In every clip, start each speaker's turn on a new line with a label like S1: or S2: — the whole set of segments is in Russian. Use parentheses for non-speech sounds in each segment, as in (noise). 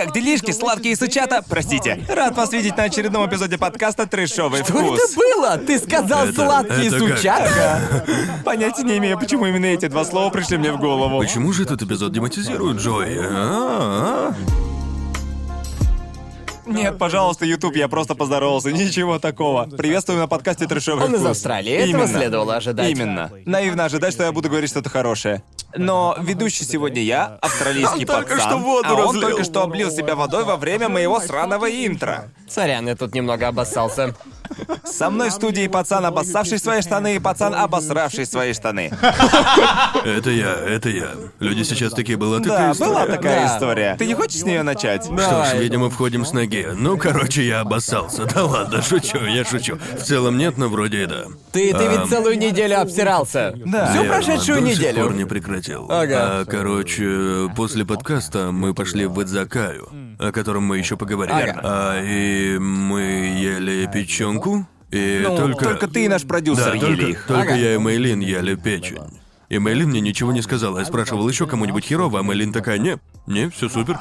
S1: как делишки, сладкие сучата? Простите. Рад вас видеть на очередном эпизоде подкаста «Трэшовый
S2: Что
S1: вкус».
S2: это было? Ты сказал
S3: Это-
S2: сладкие
S3: это как?
S2: сучата? (laughs)
S1: Понятия не имею, почему именно эти два слова пришли мне в голову.
S3: Почему же этот эпизод дематизирует Джои? А-а-а.
S1: Нет, пожалуйста, YouTube, я просто поздоровался, ничего такого. Приветствую на подкасте «Трэшовый
S2: Он из
S1: вкус».
S2: Австралии, этого
S1: Именно.
S2: следовало ожидать.
S1: Именно. Наивно ожидать, что я буду говорить что-то хорошее. Но ведущий сегодня я, австралийский
S3: Он только
S1: пацан,
S3: что воду
S1: а он
S3: разлил.
S1: только что облил себя водой во время моего сраного интро.
S2: Сорян, я тут немного обоссался.
S1: Со мной в студии пацан, обоссавший свои штаны, и пацан, обосравший свои штаны.
S3: Это я, это я. Люди сейчас такие, была такая
S1: Да,
S3: история.
S1: была такая
S2: Да.
S1: история. Ты не хочешь с нее начать?
S3: Что ж, видимо, входим с ноги. Ну, короче, я обоссался. Да ладно, шучу, я шучу. В целом нет, но вроде и да.
S2: Ты, ты ведь целую неделю обсирался.
S1: Да.
S2: Всю
S3: верно,
S2: прошедшую
S3: до сих
S2: неделю.
S3: пор не прекратил.
S2: Ага.
S3: А, короче, после подкаста мы пошли в Идзакаю, о котором мы еще поговорим.
S2: Ага.
S3: А, и мы ели печенку. И
S1: Ну,
S3: только...
S1: только ты и наш продюсер
S3: Да,
S1: ели
S3: только,
S1: их.
S3: только
S2: Ага.
S3: я и Мейлин ели печень. И Мейлин мне ничего не сказала. Я спрашивал еще кому-нибудь херово, а Мейлин такая, не, не, все супер.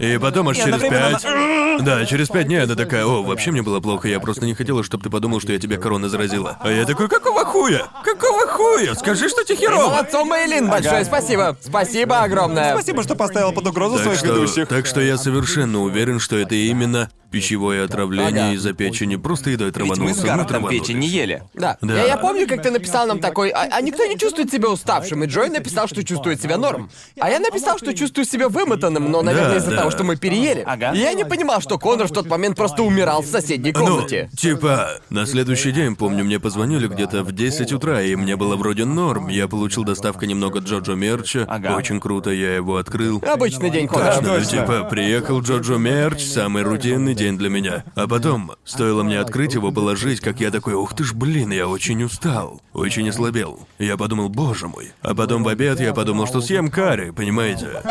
S3: И потом аж
S1: И
S3: через
S1: одновременно
S3: пять... Да, через пять дней она такая, о, вообще мне было плохо, я просто не хотела, чтобы ты подумал, что я тебя корона заразила. А я такой, какого хуя? Какого хуя? Скажи, что тебе херово.
S2: Молодцом, Мейлин, большое спасибо. Спасибо огромное.
S1: Спасибо, что поставил под угрозу
S3: Так
S1: своих
S3: что,
S1: ведущих.
S3: так что я совершенно уверен, что это именно пищевое отравление
S2: Ага.
S3: из-за печени. Просто едой
S1: Ведь мы с
S3: ну,
S1: Гарретом
S3: траванулись.
S1: печень не ели.
S2: Да.
S3: Да.
S2: Я, я помню, как ты написал нам такой, а, а никто не чувствует себя уставшим, и Джой написал, что чувствует себя норм. А я написал, что чувствую себя вымотанным, но, наверное,
S3: Да,
S2: из-за
S3: да.
S2: того, что мы переели.
S1: Ага.
S2: И я не понимал, что Конор в тот момент просто умирал в соседней комнате.
S3: Ну, типа, на следующий день, помню, мне позвонили где-то в 10 утра, и мне было вроде норм. Я получил доставку немного Джоджо мерча.
S1: Ага.
S3: Очень круто, я его открыл.
S2: Обычный день Конора.
S3: Точно, ну,
S1: точно.
S3: типа, приехал Джоджо мерч, самый рутинный день для меня. А потом, стоило мне открыть его, положить, как я такой, ух ты ж, блин, я очень устал, очень ослабел. Я подумал, боже мой. А потом в обед я подумал, что съем карри, понимаете?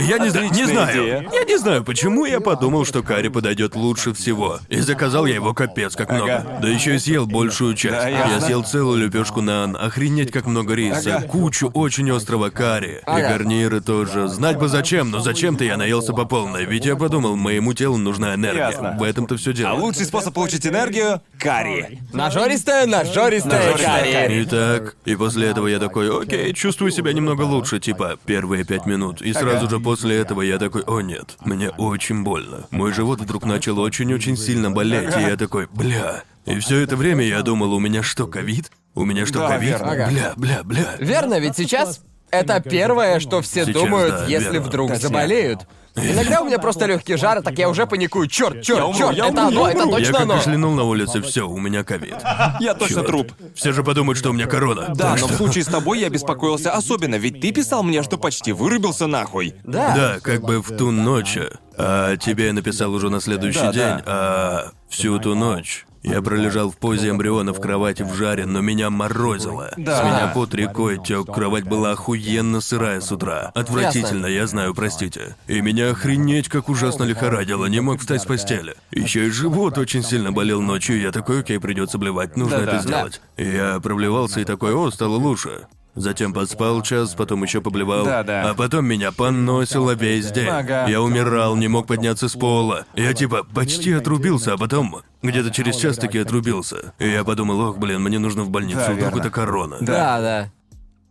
S3: Я не, знаю, не знаю.
S1: идея.
S3: Я не знаю, почему я подумал, что карри подойдет лучше всего. И заказал я его капец как много.
S1: Ага.
S3: Да еще и съел большую часть.
S1: Да,
S3: я
S1: ясно.
S3: съел целую лепешку нан, охренеть как много риса, кучу очень острого карри. И
S2: Ага.
S3: гарниры тоже. Знать бы зачем, но зачем-то я наелся по полной. Ведь я подумал, моему телу нужна энергия.
S1: Ясно.
S3: В этом-то все дело.
S1: А лучший способ получить энергию — карри.
S2: Нажористая, нажористая
S1: Нажористая
S2: карри.
S3: Итак, и после этого я такой, окей, чувствую себя немного лучше, типа, первые пять минут. И сразу же после этого я такой, о нет, мне очень больно. Мой живот вдруг начал очень-очень сильно болеть, и я такой, (laughs) бля. И все это время я думал, у меня что, ковид? У меня что,
S1: Да,
S3: ковид?
S1: верно.
S2: Ага.
S3: Бля, бля, бля.
S2: Верно, ведь сейчас это первое, что все
S3: Сейчас,
S2: думают,
S3: да,
S2: если
S3: верно.
S2: вдруг заболеют. Иногда у меня (laughs) просто легкий жар, так я уже паникую. Черт,
S1: Я
S2: черт, черт,
S1: я
S2: это
S1: умру,
S2: оно,
S1: я
S2: это.
S3: Я
S2: точно
S3: как
S2: оно.
S3: кашлянул на улице, все, у меня ковид.
S1: Я точно
S3: Чёрт.
S1: труп.
S3: Все же подумают, что у меня корона.
S1: Да,
S3: Так
S1: но в случае с тобой я (laughs) беспокоился особенно, ведь ты писал мне, что почти вырубился нахуй.
S2: Да.
S3: Да, как бы в ту ночь. А тебе я написал уже на следующий
S1: Да,
S3: день,
S1: да.
S3: а всю ту ночь. Я пролежал в позе эмбриона в кровати в жаре, но меня морозило.
S1: Да.
S3: С меня пот рекой тек, кровать была охуенно сырая с утра. Отвратительно, я знаю, простите. И меня охренеть как ужасно лихорадило, не мог встать с постели. Еще и живот очень сильно болел ночью, я такой, окей, придется блевать, нужно это сделать. Я проблевался и такой, о, стало лучше. Затем поспал час, потом еще поблевал.
S1: Да-да.
S3: А потом меня поносило весь день.
S1: Ага.
S3: Я умирал, не мог подняться с пола. Я типа почти отрубился, а потом где-то через час таки отрубился. И я подумал, ох, блин, мне нужно в больницу,
S1: Да,
S3: вдруг
S1: верно.
S3: это корона.
S2: Да, да.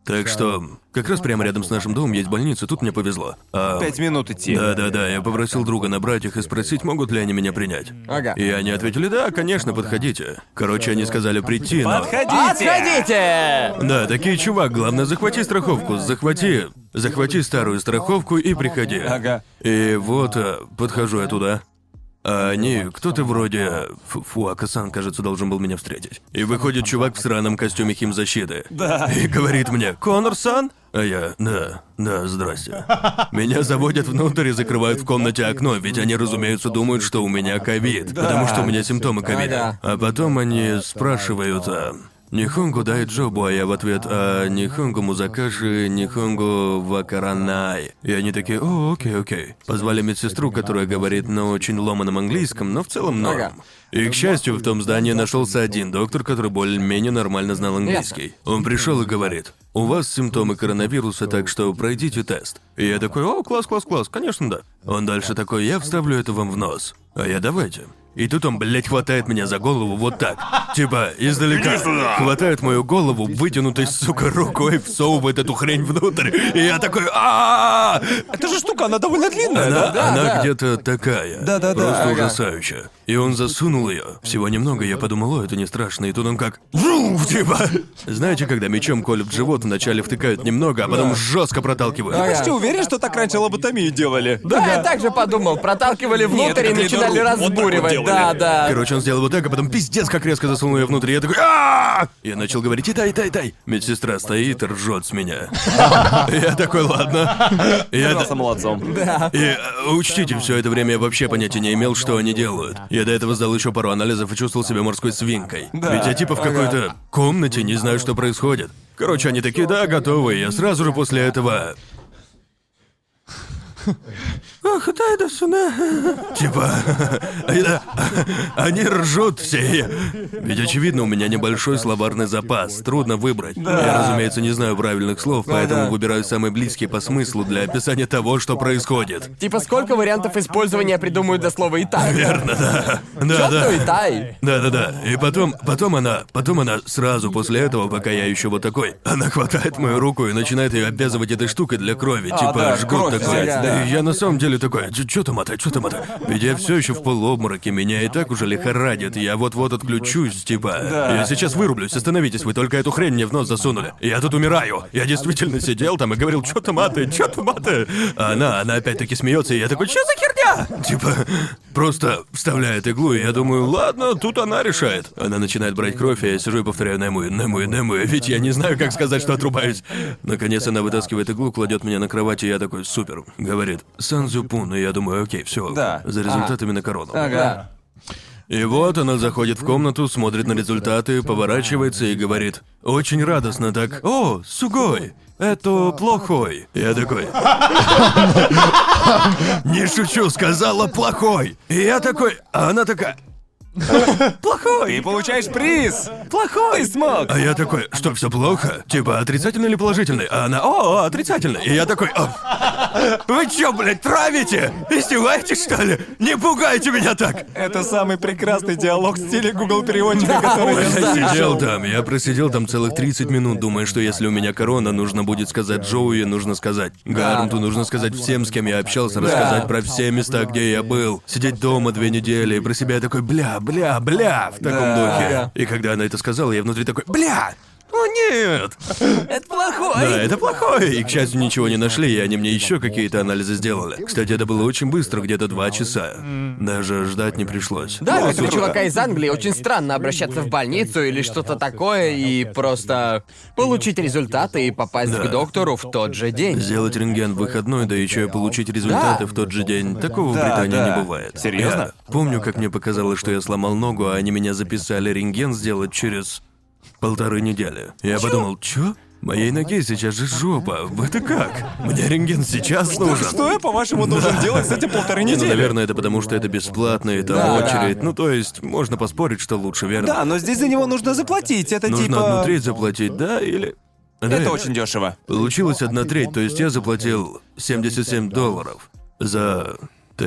S3: Так что, как раз прямо рядом с нашим домом есть больница, тут мне повезло. А,
S1: Пять минут идти.
S3: Да-да-да, я попросил друга набрать их и спросить, могут ли они меня принять.
S2: Ага.
S3: И они ответили, да, конечно, подходите. Короче, они сказали прийти, но...
S1: Подходите!
S2: Отходите!
S3: Да, такие, чувак, главное, захвати страховку, захвати... Захвати старую страховку и приходи.
S1: Ага.
S3: И вот, э, подхожу я туда. А они, кто-то вроде... Фу, Фуака-сан, кажется, должен был меня встретить. И выходит чувак в сраном костюме химзащиты.
S1: Да.
S3: И говорит мне, Конор-сан? А я, да, да, здрасте. Меня заводят внутрь и закрывают в комнате окно, ведь они, разумеется, думают, что у меня ковид, потому что у меня симптомы ковида. А потом они спрашивают, а, Нихонгу дай джобу, а я в ответ, а Нихонгу музакаши, Нихонгу вакаранай. И они такие, о, окей, окей. Позвали медсестру, которая говорит на очень ломаном английском, но в целом норм. И, к счастью, в том здании нашелся один доктор, который более-менее нормально знал английский. Он пришел и говорит, у вас симптомы коронавируса, так что пройдите тест. И я такой, о, класс, класс, класс, конечно, да. Он дальше такой, я вставлю это вам в нос. А я давайте. И тут он, блядь, хватает меня за голову вот так. Типа, издалека. Хватает мою голову, вытянутой, сука, рукой, всовывает эту хрень внутрь. И я такой, а
S1: Эта же штука, она довольно длинная,
S3: Она,
S1: да?
S3: она
S2: да.
S3: где-то такая.
S1: Да-да-да.
S3: Просто
S1: Ага.
S3: ужасающая. И он засунул ее. Всего немного, я подумал, о, это не страшно. И тут он как... Врум, типа. Знаете, когда мечом колют в живот, вначале втыкают немного, а потом жестко проталкивают.
S2: Ага.
S1: Почти уверен, что так раньше лоботомию делали.
S2: Да, я так же подумал. Проталкивали внутрь и начинали разбуривать. Да, да.
S3: Короче, он сделал вот так, а потом пиздец как резко засунул ее внутрь. Я такой, а Я начал говорить, и дай, дай, дай. Медсестра стоит и ржет с меня. Я такой, ладно. Я
S1: молодцом.
S3: И э, учтите, все это время я вообще понятия не имел, что они делают. Я до этого сдал еще пару анализов и чувствовал себя морской свинкой. Ведь я типа в какой-то комнате не знаю, что происходит. Короче, они такие, да, готовы. Я сразу же после этого. Сюда. Типа, (laughs) они ржут все. Ведь очевидно, у меня небольшой словарный запас, трудно выбрать. Я, разумеется, не знаю правильных слов, поэтому выбираю самые близкие по смыслу для описания того, что происходит.
S2: Типа сколько вариантов использования придумают для слова «итай»?
S3: Верно, да. Да, да.
S2: то «итай»?
S3: Да, да, да. И потом, потом она, потом она сразу после этого, пока я еще вот такой, она хватает мою руку и начинает ее обвязывать этой штукой для крови, типа
S1: да,
S3: жгут
S1: кровь
S3: такой.
S1: взять, да.
S3: И я на самом деле такой, что там это, что там это? Ведь я все еще в полуобмороке, меня и так уже лихорадит, я вот-вот отключусь, типа. Я сейчас вырублюсь, остановитесь, вы только эту хрень мне в нос засунули. Я тут умираю. Я действительно сидел там и говорил, что там маты, что там маты. А она, она опять-таки смеется, и я такой, что за херня? Типа, просто вставляет иглу, и я думаю, ладно, тут она решает. Она начинает брать кровь, и я сижу и повторяю Нему, Нему, Нему, ведь я не знаю, как сказать, что отрубаюсь. Наконец она вытаскивает иглу, кладет меня на кровать, и я такой, супер. Говорит, Санзюпун, и я думаю, окей, все.
S1: Да.
S3: За результатами на корону.
S1: Ага.
S3: И вот она заходит в комнату, смотрит на результаты, поворачивается и говорит Очень радостно так О, сугой, это плохой Я такой Не шучу, сказала плохой И я такой, а она такая Плохой
S1: Ты получаешь приз! Плохой смог!
S3: А я такой, что все плохо? Типа отрицательный или положительный? А она, о, отрицательный. И я такой, «О, вы чё, блядь, травите? Издеваетесь, что ли? Не пугайте меня так!
S1: Это самый прекрасный диалог в стиле Google переводчика, который я
S3: Я сидел там, я просидел там целых 30 минут, думая, что если у меня корона, нужно будет сказать Джоуи, нужно сказать Гарнту, нужно сказать всем, с кем я общался, рассказать про все места, где я был. Сидеть дома две недели, и про себя я такой, бля, бля, бля, в таком
S1: Да.
S3: духе. И когда она это сказала, я внутри такой, бля, о нет!
S1: Это плохой!
S3: Да, это плохое. И, к счастью, ничего не нашли, и они мне еще какие-то анализы сделали. Кстати, это было очень быстро, где-то два часа. Даже ждать не пришлось.
S2: Да,
S1: Ну,
S2: как
S1: супер.
S2: чувака из Англии очень странно обращаться в больницу или что-то такое и просто получить результаты и попасть
S3: Да.
S2: к доктору в тот же день.
S3: Сделать рентген в выходной, да еще и получить результаты
S2: Да.
S3: в тот же день. Такого в
S1: Да,
S3: Британии
S1: да.
S3: не бывает.
S1: Серьезно?
S3: Я помню, как мне показалось, что я сломал ногу, а они меня записали рентген сделать через полторы недели. Я подумал, чё? Моей ноге сейчас же жопа. Это как? Мне рентген сейчас нужен.
S1: Что я, по-вашему, должен делать с этим полторы
S3: ну,
S1: недели?
S3: наверное, это потому, что это бесплатно, и там
S2: Да,
S3: очередь. Ну, то есть, можно поспорить, что лучше, верно?
S1: Да, но здесь за него нужно заплатить. Это
S3: Нужно
S1: типа...
S3: одну треть заплатить, да, или... Да,
S1: Это очень дешево.
S3: Получилось одна треть, то есть я заплатил 77 долларов за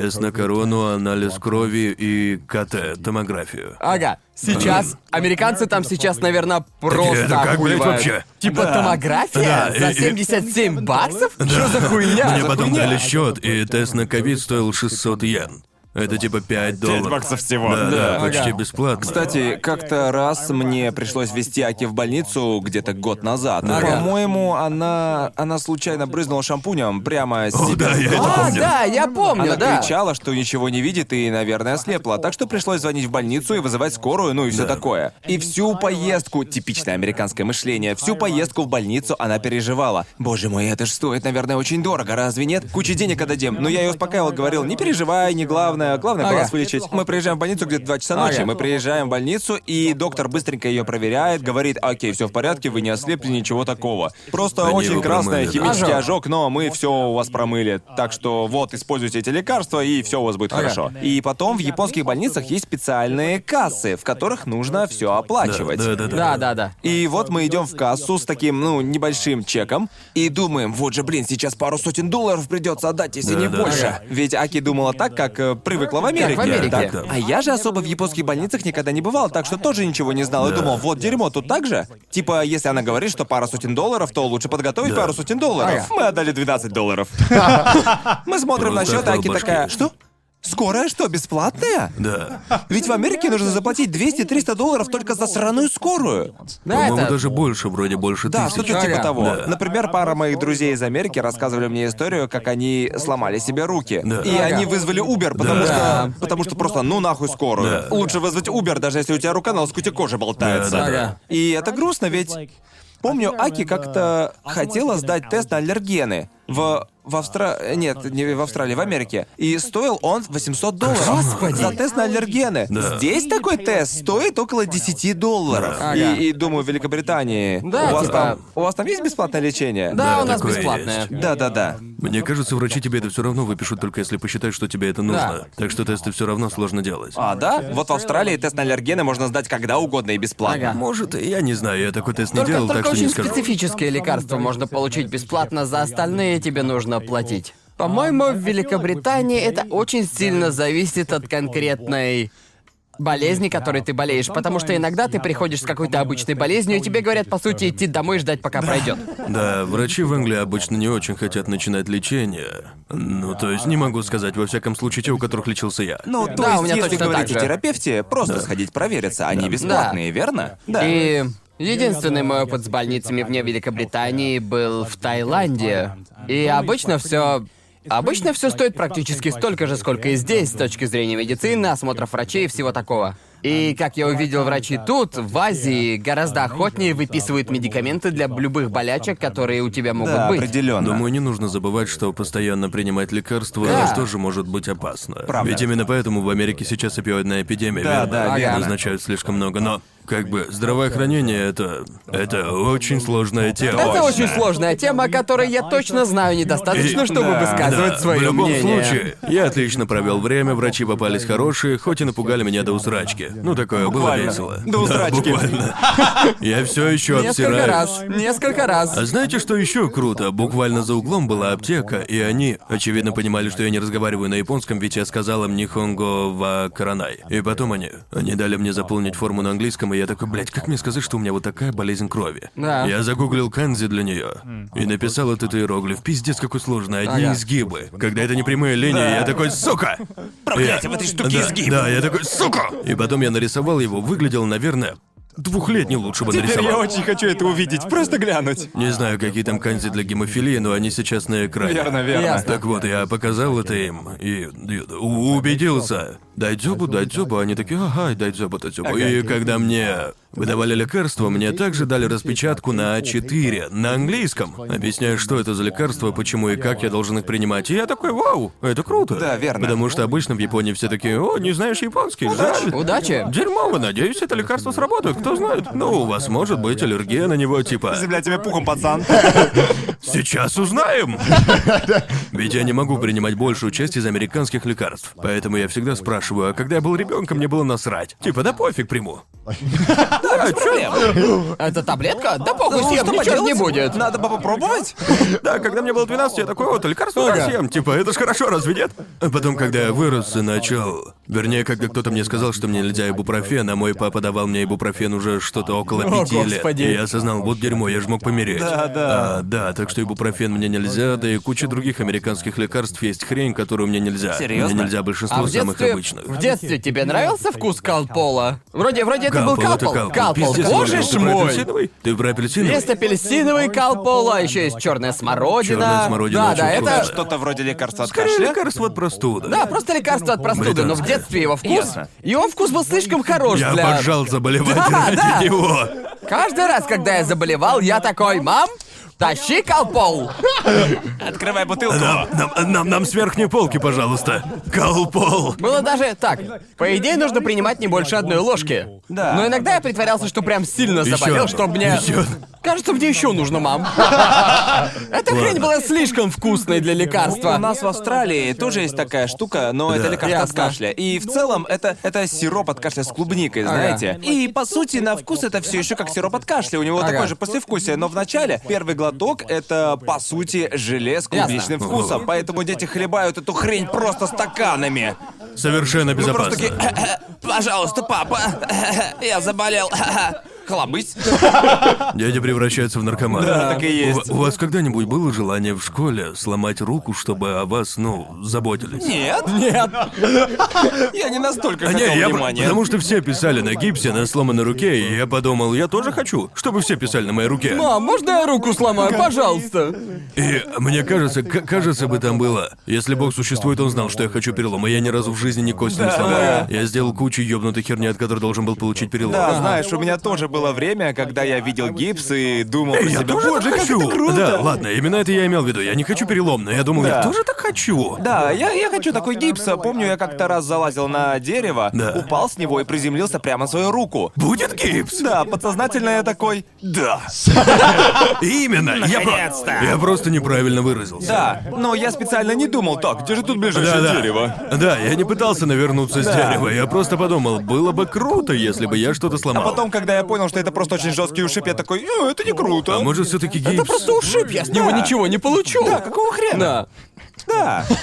S3: тест на корону, анализ крови и КТ, томографию.
S2: Ага, сейчас американцы там сейчас, наверное, просто
S3: это как, блядь,
S2: охуевают.
S3: вообще?
S2: Типа томография
S3: Да,
S2: за
S3: и- и-
S2: 77 баксов? Что за хуйня?
S3: Мне
S2: За
S3: потом
S2: хуйня?
S3: дали счет, и тест на ковид стоил 600 йен. Это типа 5 долларов.
S1: баксов всего.
S3: Да, да,
S1: Да.
S3: почти
S2: Ага.
S3: бесплатно.
S1: Кстати, как-то раз мне пришлось вести Аки в больницу где-то год назад.
S2: Ага.
S1: По-моему, она она случайно брызнула шампунем прямо с
S3: О,
S1: себя.
S3: да, я это
S2: А,
S3: помню.
S2: да, я помню,
S1: Она
S2: да.
S1: кричала, что ничего не видит и, наверное, ослепла. Так что пришлось звонить в больницу и вызывать скорую, ну и все такое. И всю поездку, типичное американское мышление, всю поездку в больницу она переживала. Боже мой, это ж стоит, наверное, очень дорого, разве нет? Куча денег отдадим. Но я ее успокаивал, говорил, не переживай, не главное. Главное, главное
S2: Ага.
S1: глаз вылечить. Мы приезжаем в больницу где-то 2 часа ночи.
S2: Ага.
S1: Мы приезжаем в больницу, и доктор быстренько ее проверяет, говорит, окей, все в порядке, вы не ослепли, ничего такого. Просто
S3: Они
S1: очень красное
S3: промыли, да.
S1: химический
S2: Ожог.
S1: ожог, но мы все у вас промыли. Так что вот, используйте эти лекарства, и все у вас будет
S2: Ага.
S1: хорошо. И потом в японских больницах есть специальные кассы, в которых нужно все оплачивать.
S3: Да, да, да.
S2: Да, да, да.
S1: И вот мы идем в кассу с таким, ну, небольшим чеком и думаем, вот же, блин, сейчас пару сотен долларов придется отдать, если
S3: Да,
S1: не
S3: да,
S1: больше. Ведь Аки думала так, как э, привыкла в Америке.
S2: в Америке.
S1: Так,
S3: Да.
S1: А я же особо в японских больницах никогда не бывал, так что тоже ничего не знал. И
S3: Да.
S1: думал, вот дерьмо, тут так же? Типа, если она говорит, что пара сотен долларов, то лучше подготовить
S3: Да.
S1: пару сотен долларов.
S2: Ага.
S1: Мы отдали 12 долларов. (laughs) Мы смотрим на счет, а Аки такая, что? Скорая что, бесплатная?
S3: Да.
S1: Ведь в Америке нужно заплатить 200-300 долларов только за сраную скорую.
S2: Да,
S3: По-моему,
S2: это...
S3: даже больше, вроде больше
S1: Да,
S3: тысячи.
S1: что-то типа того.
S3: Да.
S1: Например, пара моих друзей из Америки рассказывали мне историю, как они сломали себе руки.
S3: Да.
S1: И
S2: Ага.
S1: они вызвали Uber, потому
S3: Да.
S1: что. Потому что просто ну нахуй скорую.
S3: Да.
S1: Лучше вызвать Uber, даже если у тебя рука на лоскуте кожи болтается.
S3: Да, да.
S1: И это грустно, ведь. Помню, Аки как-то хотела сдать тест на аллергены. В, в Австралии... Нет, не в Австралии, в Америке. И стоил он 800 долларов.
S2: Господи.
S1: За тест на аллергены.
S3: Да.
S1: Здесь такой тест стоит около 10 долларов.
S2: Да.
S1: И,
S2: Ага.
S1: и думаю, в Великобритании...
S2: Да,
S1: у, вас
S2: типа-
S1: там, у вас там есть бесплатное лечение?
S2: Да,
S3: Да,
S2: у нас бесплатное.
S3: есть.
S1: Да-да-да.
S3: Мне кажется, врачи тебе это все равно выпишут, только если посчитают, что тебе это нужно. Так что тесты все равно сложно делать.
S1: А, да? Вот в Австралии тест на аллергены можно сдать когда угодно и бесплатно.
S2: Ага.
S3: Может, я не знаю, я такой тест не
S2: Только,
S3: делал,
S2: только
S3: так что не
S2: очень
S3: скажу.
S2: специфические лекарства можно получить бесплатно, за остальные тебе нужно платить. По-моему, в Великобритании это очень сильно зависит от конкретной болезни, которой ты болеешь, потому что иногда ты приходишь с какой-то обычной болезнью, и тебе говорят, по сути, идти домой и ждать, пока пройдет.
S3: Да, врачи в Англии обычно не очень хотят начинать лечение. Ну, то есть не могу сказать, во всяком случае, те, у которых лечился я.
S1: Ну, то
S2: Да,
S1: есть,
S2: у меня
S1: если
S2: точно
S1: говорить о терапевте, просто сходить провериться. Они бесплатные, верно? Да.
S2: И единственный мой опыт с больницами вне Великобритании был в Таиланде. И обычно все. Обычно все стоит практически столько же, сколько и здесь, с точки зрения медицины, осмотров врачей и всего такого. И как я увидел, врачи тут, в Азии, гораздо охотнее выписывают медикаменты для любых болячек, которые у тебя могут
S1: Да,
S2: быть.
S1: определенно.
S3: Думаю, не нужно забывать, что постоянно принимать лекарства
S2: Да.
S3: тоже может быть опасно.
S1: Правда.
S3: Ведь именно поэтому в Америке сейчас опиоидная эпидемия,
S1: Да,
S3: верно?
S1: да,
S2: верно.
S3: Назначают слишком много, но как бы здравоохранение это. это очень сложная тема.
S2: Это очень сложная тема, о которой я точно знаю недостаточно,
S3: И-
S2: чтобы
S1: да,
S2: высказывать
S3: Да,
S2: свое
S3: в любом
S2: мнение.
S3: случае, я отлично провел время, врачи попались хорошие, хоть и напугали меня до усрачки. Ну такое было
S1: Буквально.
S3: весело.
S1: До усрачки.
S3: Да, буквально. Я все еще
S2: Несколько
S3: обсираюсь.
S2: раз, несколько раз.
S3: А знаете, что еще круто? Буквально за углом была аптека, и они, очевидно, понимали, что я не разговариваю на японском, ведь я сказал им нихонго ва каранай. И потом они, они дали мне заполнить форму на английском, и я такой, блядь, как мне сказать, что у меня вот такая болезнь крови?
S2: Да.
S3: Я загуглил канзи для нее и написал этот иероглиф. Пиздец, какой сложный, одни
S2: Ага.
S3: изгибы. Когда это не прямые линии, я такой, сука!
S1: Проклятие, в этой штуке
S3: да,
S1: изгиб.
S3: Да, я такой, сука! И потом я нарисовал его, выглядел, наверное, двухлетний лучше бы
S1: Теперь
S3: нарисовал.
S1: я очень хочу это увидеть, просто глянуть.
S3: Не знаю, какие там канзи для гемофилии, но они сейчас на экране.
S1: Верно, верно.
S2: Ясно.
S3: Так вот, я показал это им и, и у- убедился. Дай дзюбу, дай дзюбу. Они такие, ага, дай дзюбу, дай дзюбу. И когда мне выдавали лекарства, мне также дали распечатку на А4 на английском, объясняя, что это за лекарства, почему и как я должен их принимать. И я такой, вау, это круто.
S1: Да, верно.
S3: Потому что обычно в Японии все такие, о, не знаешь японский, жаль.
S2: Удачи.
S3: Дерьмово, надеюсь, это лекарство сработает, кто знает. Ну, у вас может быть аллергия на него, типа...
S1: Земля тебе пухом, пацан. (laughs)
S3: Сейчас узнаем! (laughs) Ведь я не могу принимать большую часть из американских лекарств. Поэтому я всегда спрашиваю, а когда я был ребенком, мне было насрать. Типа, да пофиг приму. (laughs)
S1: Да.
S2: Это таблетка? Да похуй
S1: Ну,
S2: съем,
S1: что
S2: ничего ж не будет.
S1: Надо бы попробовать.
S3: Да, когда мне было 12, я такой, вот, лекарство съем. Типа, это ж хорошо, разве нет? А потом, когда я вырос и начал... Вернее, когда кто-то мне сказал, что мне нельзя ибупрофен, а мой папа давал мне ибупрофен уже что-то около
S2: О,
S3: пяти лет.
S2: господи.
S3: И я осознал, вот дерьмо, я ж мог помереть.
S1: Да, да.
S3: А, да, так что ибупрофен мне нельзя, да и куча других американских лекарств есть хрень, которую мне нельзя.
S1: Серьезно?
S3: Мне нельзя большинство
S2: А в
S3: самых
S2: детстве,
S3: обычных.
S2: в детстве тебе нравился вкус калпола? Вроде, вроде это был
S3: Калпол, это
S2: калпол.
S3: калпол. Пиздец,
S2: боже ж
S3: ты про
S2: мой!
S3: апельсиновый? Ты про апельсиновый?
S2: Есть апельсиновый калпол, а еще есть черная смородина.
S3: Чёрная смородина
S2: да,
S3: очень
S2: да,
S3: вкусная.
S2: это.
S1: Что-то вроде лекарства от
S3: Скорее
S1: кашля.
S3: лекарство от простуды.
S2: Да, просто лекарство от простуды, но в
S3: Британское.
S2: детстве его вкус.
S1: Ясно.
S2: Его вкус был слишком хорош
S3: Я
S2: для.
S3: обожал заболевать
S2: Да,
S3: ради
S2: да.
S3: него.
S2: Каждый раз, когда я заболевал, я такой, мам, Тащи колпол!
S1: Открывай бутылку.
S3: Нам, нам, нам, нам с верхней полки, пожалуйста. Колпол.
S2: Было даже так. По идее, нужно принимать не больше одной ложки.
S1: Да.
S2: Но иногда я притворялся, что прям сильно заболел, чтобы мне...
S3: Ещё.
S2: Кажется, мне еще нужно, мам. (laughs) Эта хрень была слишком вкусной для
S1: У
S2: лекарства.
S1: нас в Австралии тоже есть такая штука, но это лекарство от кашля. И в целом это, это сироп от кашля с клубникой, знаете. И по сути на вкус это все еще как сироп от кашля. У него
S2: Ага.
S1: такое же послевкусие, но вначале первый глоток это по сути желе с клубничным
S3: Ясно.
S1: вкусом. Поэтому дети хлебают эту хрень просто стаканами.
S3: Совершенно
S1: Ну, просто
S3: безопасно.
S1: такие, пожалуйста, папа, я заболел. Хлобысь.
S3: Дядя превращается в наркомана.
S1: Да, так и есть.
S3: У, у вас когда-нибудь было желание в школе сломать руку, чтобы о вас, ну, заботились?
S1: Нет,
S2: Нет.
S1: я не настолько
S3: А
S1: хотел
S3: не, я про-
S1: внимания.
S3: потому что все писали на гипсе на сломанной руке, и я подумал, я тоже хочу, чтобы все писали на моей руке.
S2: Мам, можно я руку сломаю, пожалуйста?
S3: И мне кажется, кажется бы там было. Если Бог существует, он знал, что я хочу перелом, и я ни разу в жизни ни кости не сломал. Я сделал кучу ёбнутой херни, от которой должен был получить перелом.
S1: Да, знаешь, у меня тоже было время, когда я видел гипс и думал про
S3: я
S1: себя,
S3: тоже
S1: боже,
S3: так
S1: как
S3: хочу.
S1: это круто.
S3: Да, ладно, именно это я имел в виду. Я не хочу перелом, но я думал,
S1: Да.
S3: я тоже так хочу.
S1: Да, я, я хочу такой гипс. Помню, я как-то раз залазил на дерево,
S3: Да.
S1: упал с него и приземлился прямо на свою руку.
S3: Будет гипс?
S1: Да, подсознательно я такой, да. (laughs)
S3: Именно. Я, про-
S1: Наконец-то.
S3: я просто неправильно выразился.
S1: Да, но я специально не думал, так, где же тут ближайшее
S3: Да, да.
S1: дерево?
S3: Да, я не пытался навернуться с дерева. Я просто подумал, было бы круто, если бы я что-то
S1: А
S3: сломал.
S1: потом, когда я понял, что это просто очень жесткий ушиб, я такой, «Э, это не круто.
S3: А может, все-таки гипс?
S2: Это просто ушиб, я с него
S1: Да.
S2: ничего не получу.
S1: Да, какого хрена?
S2: Да.
S1: Да. (laughs)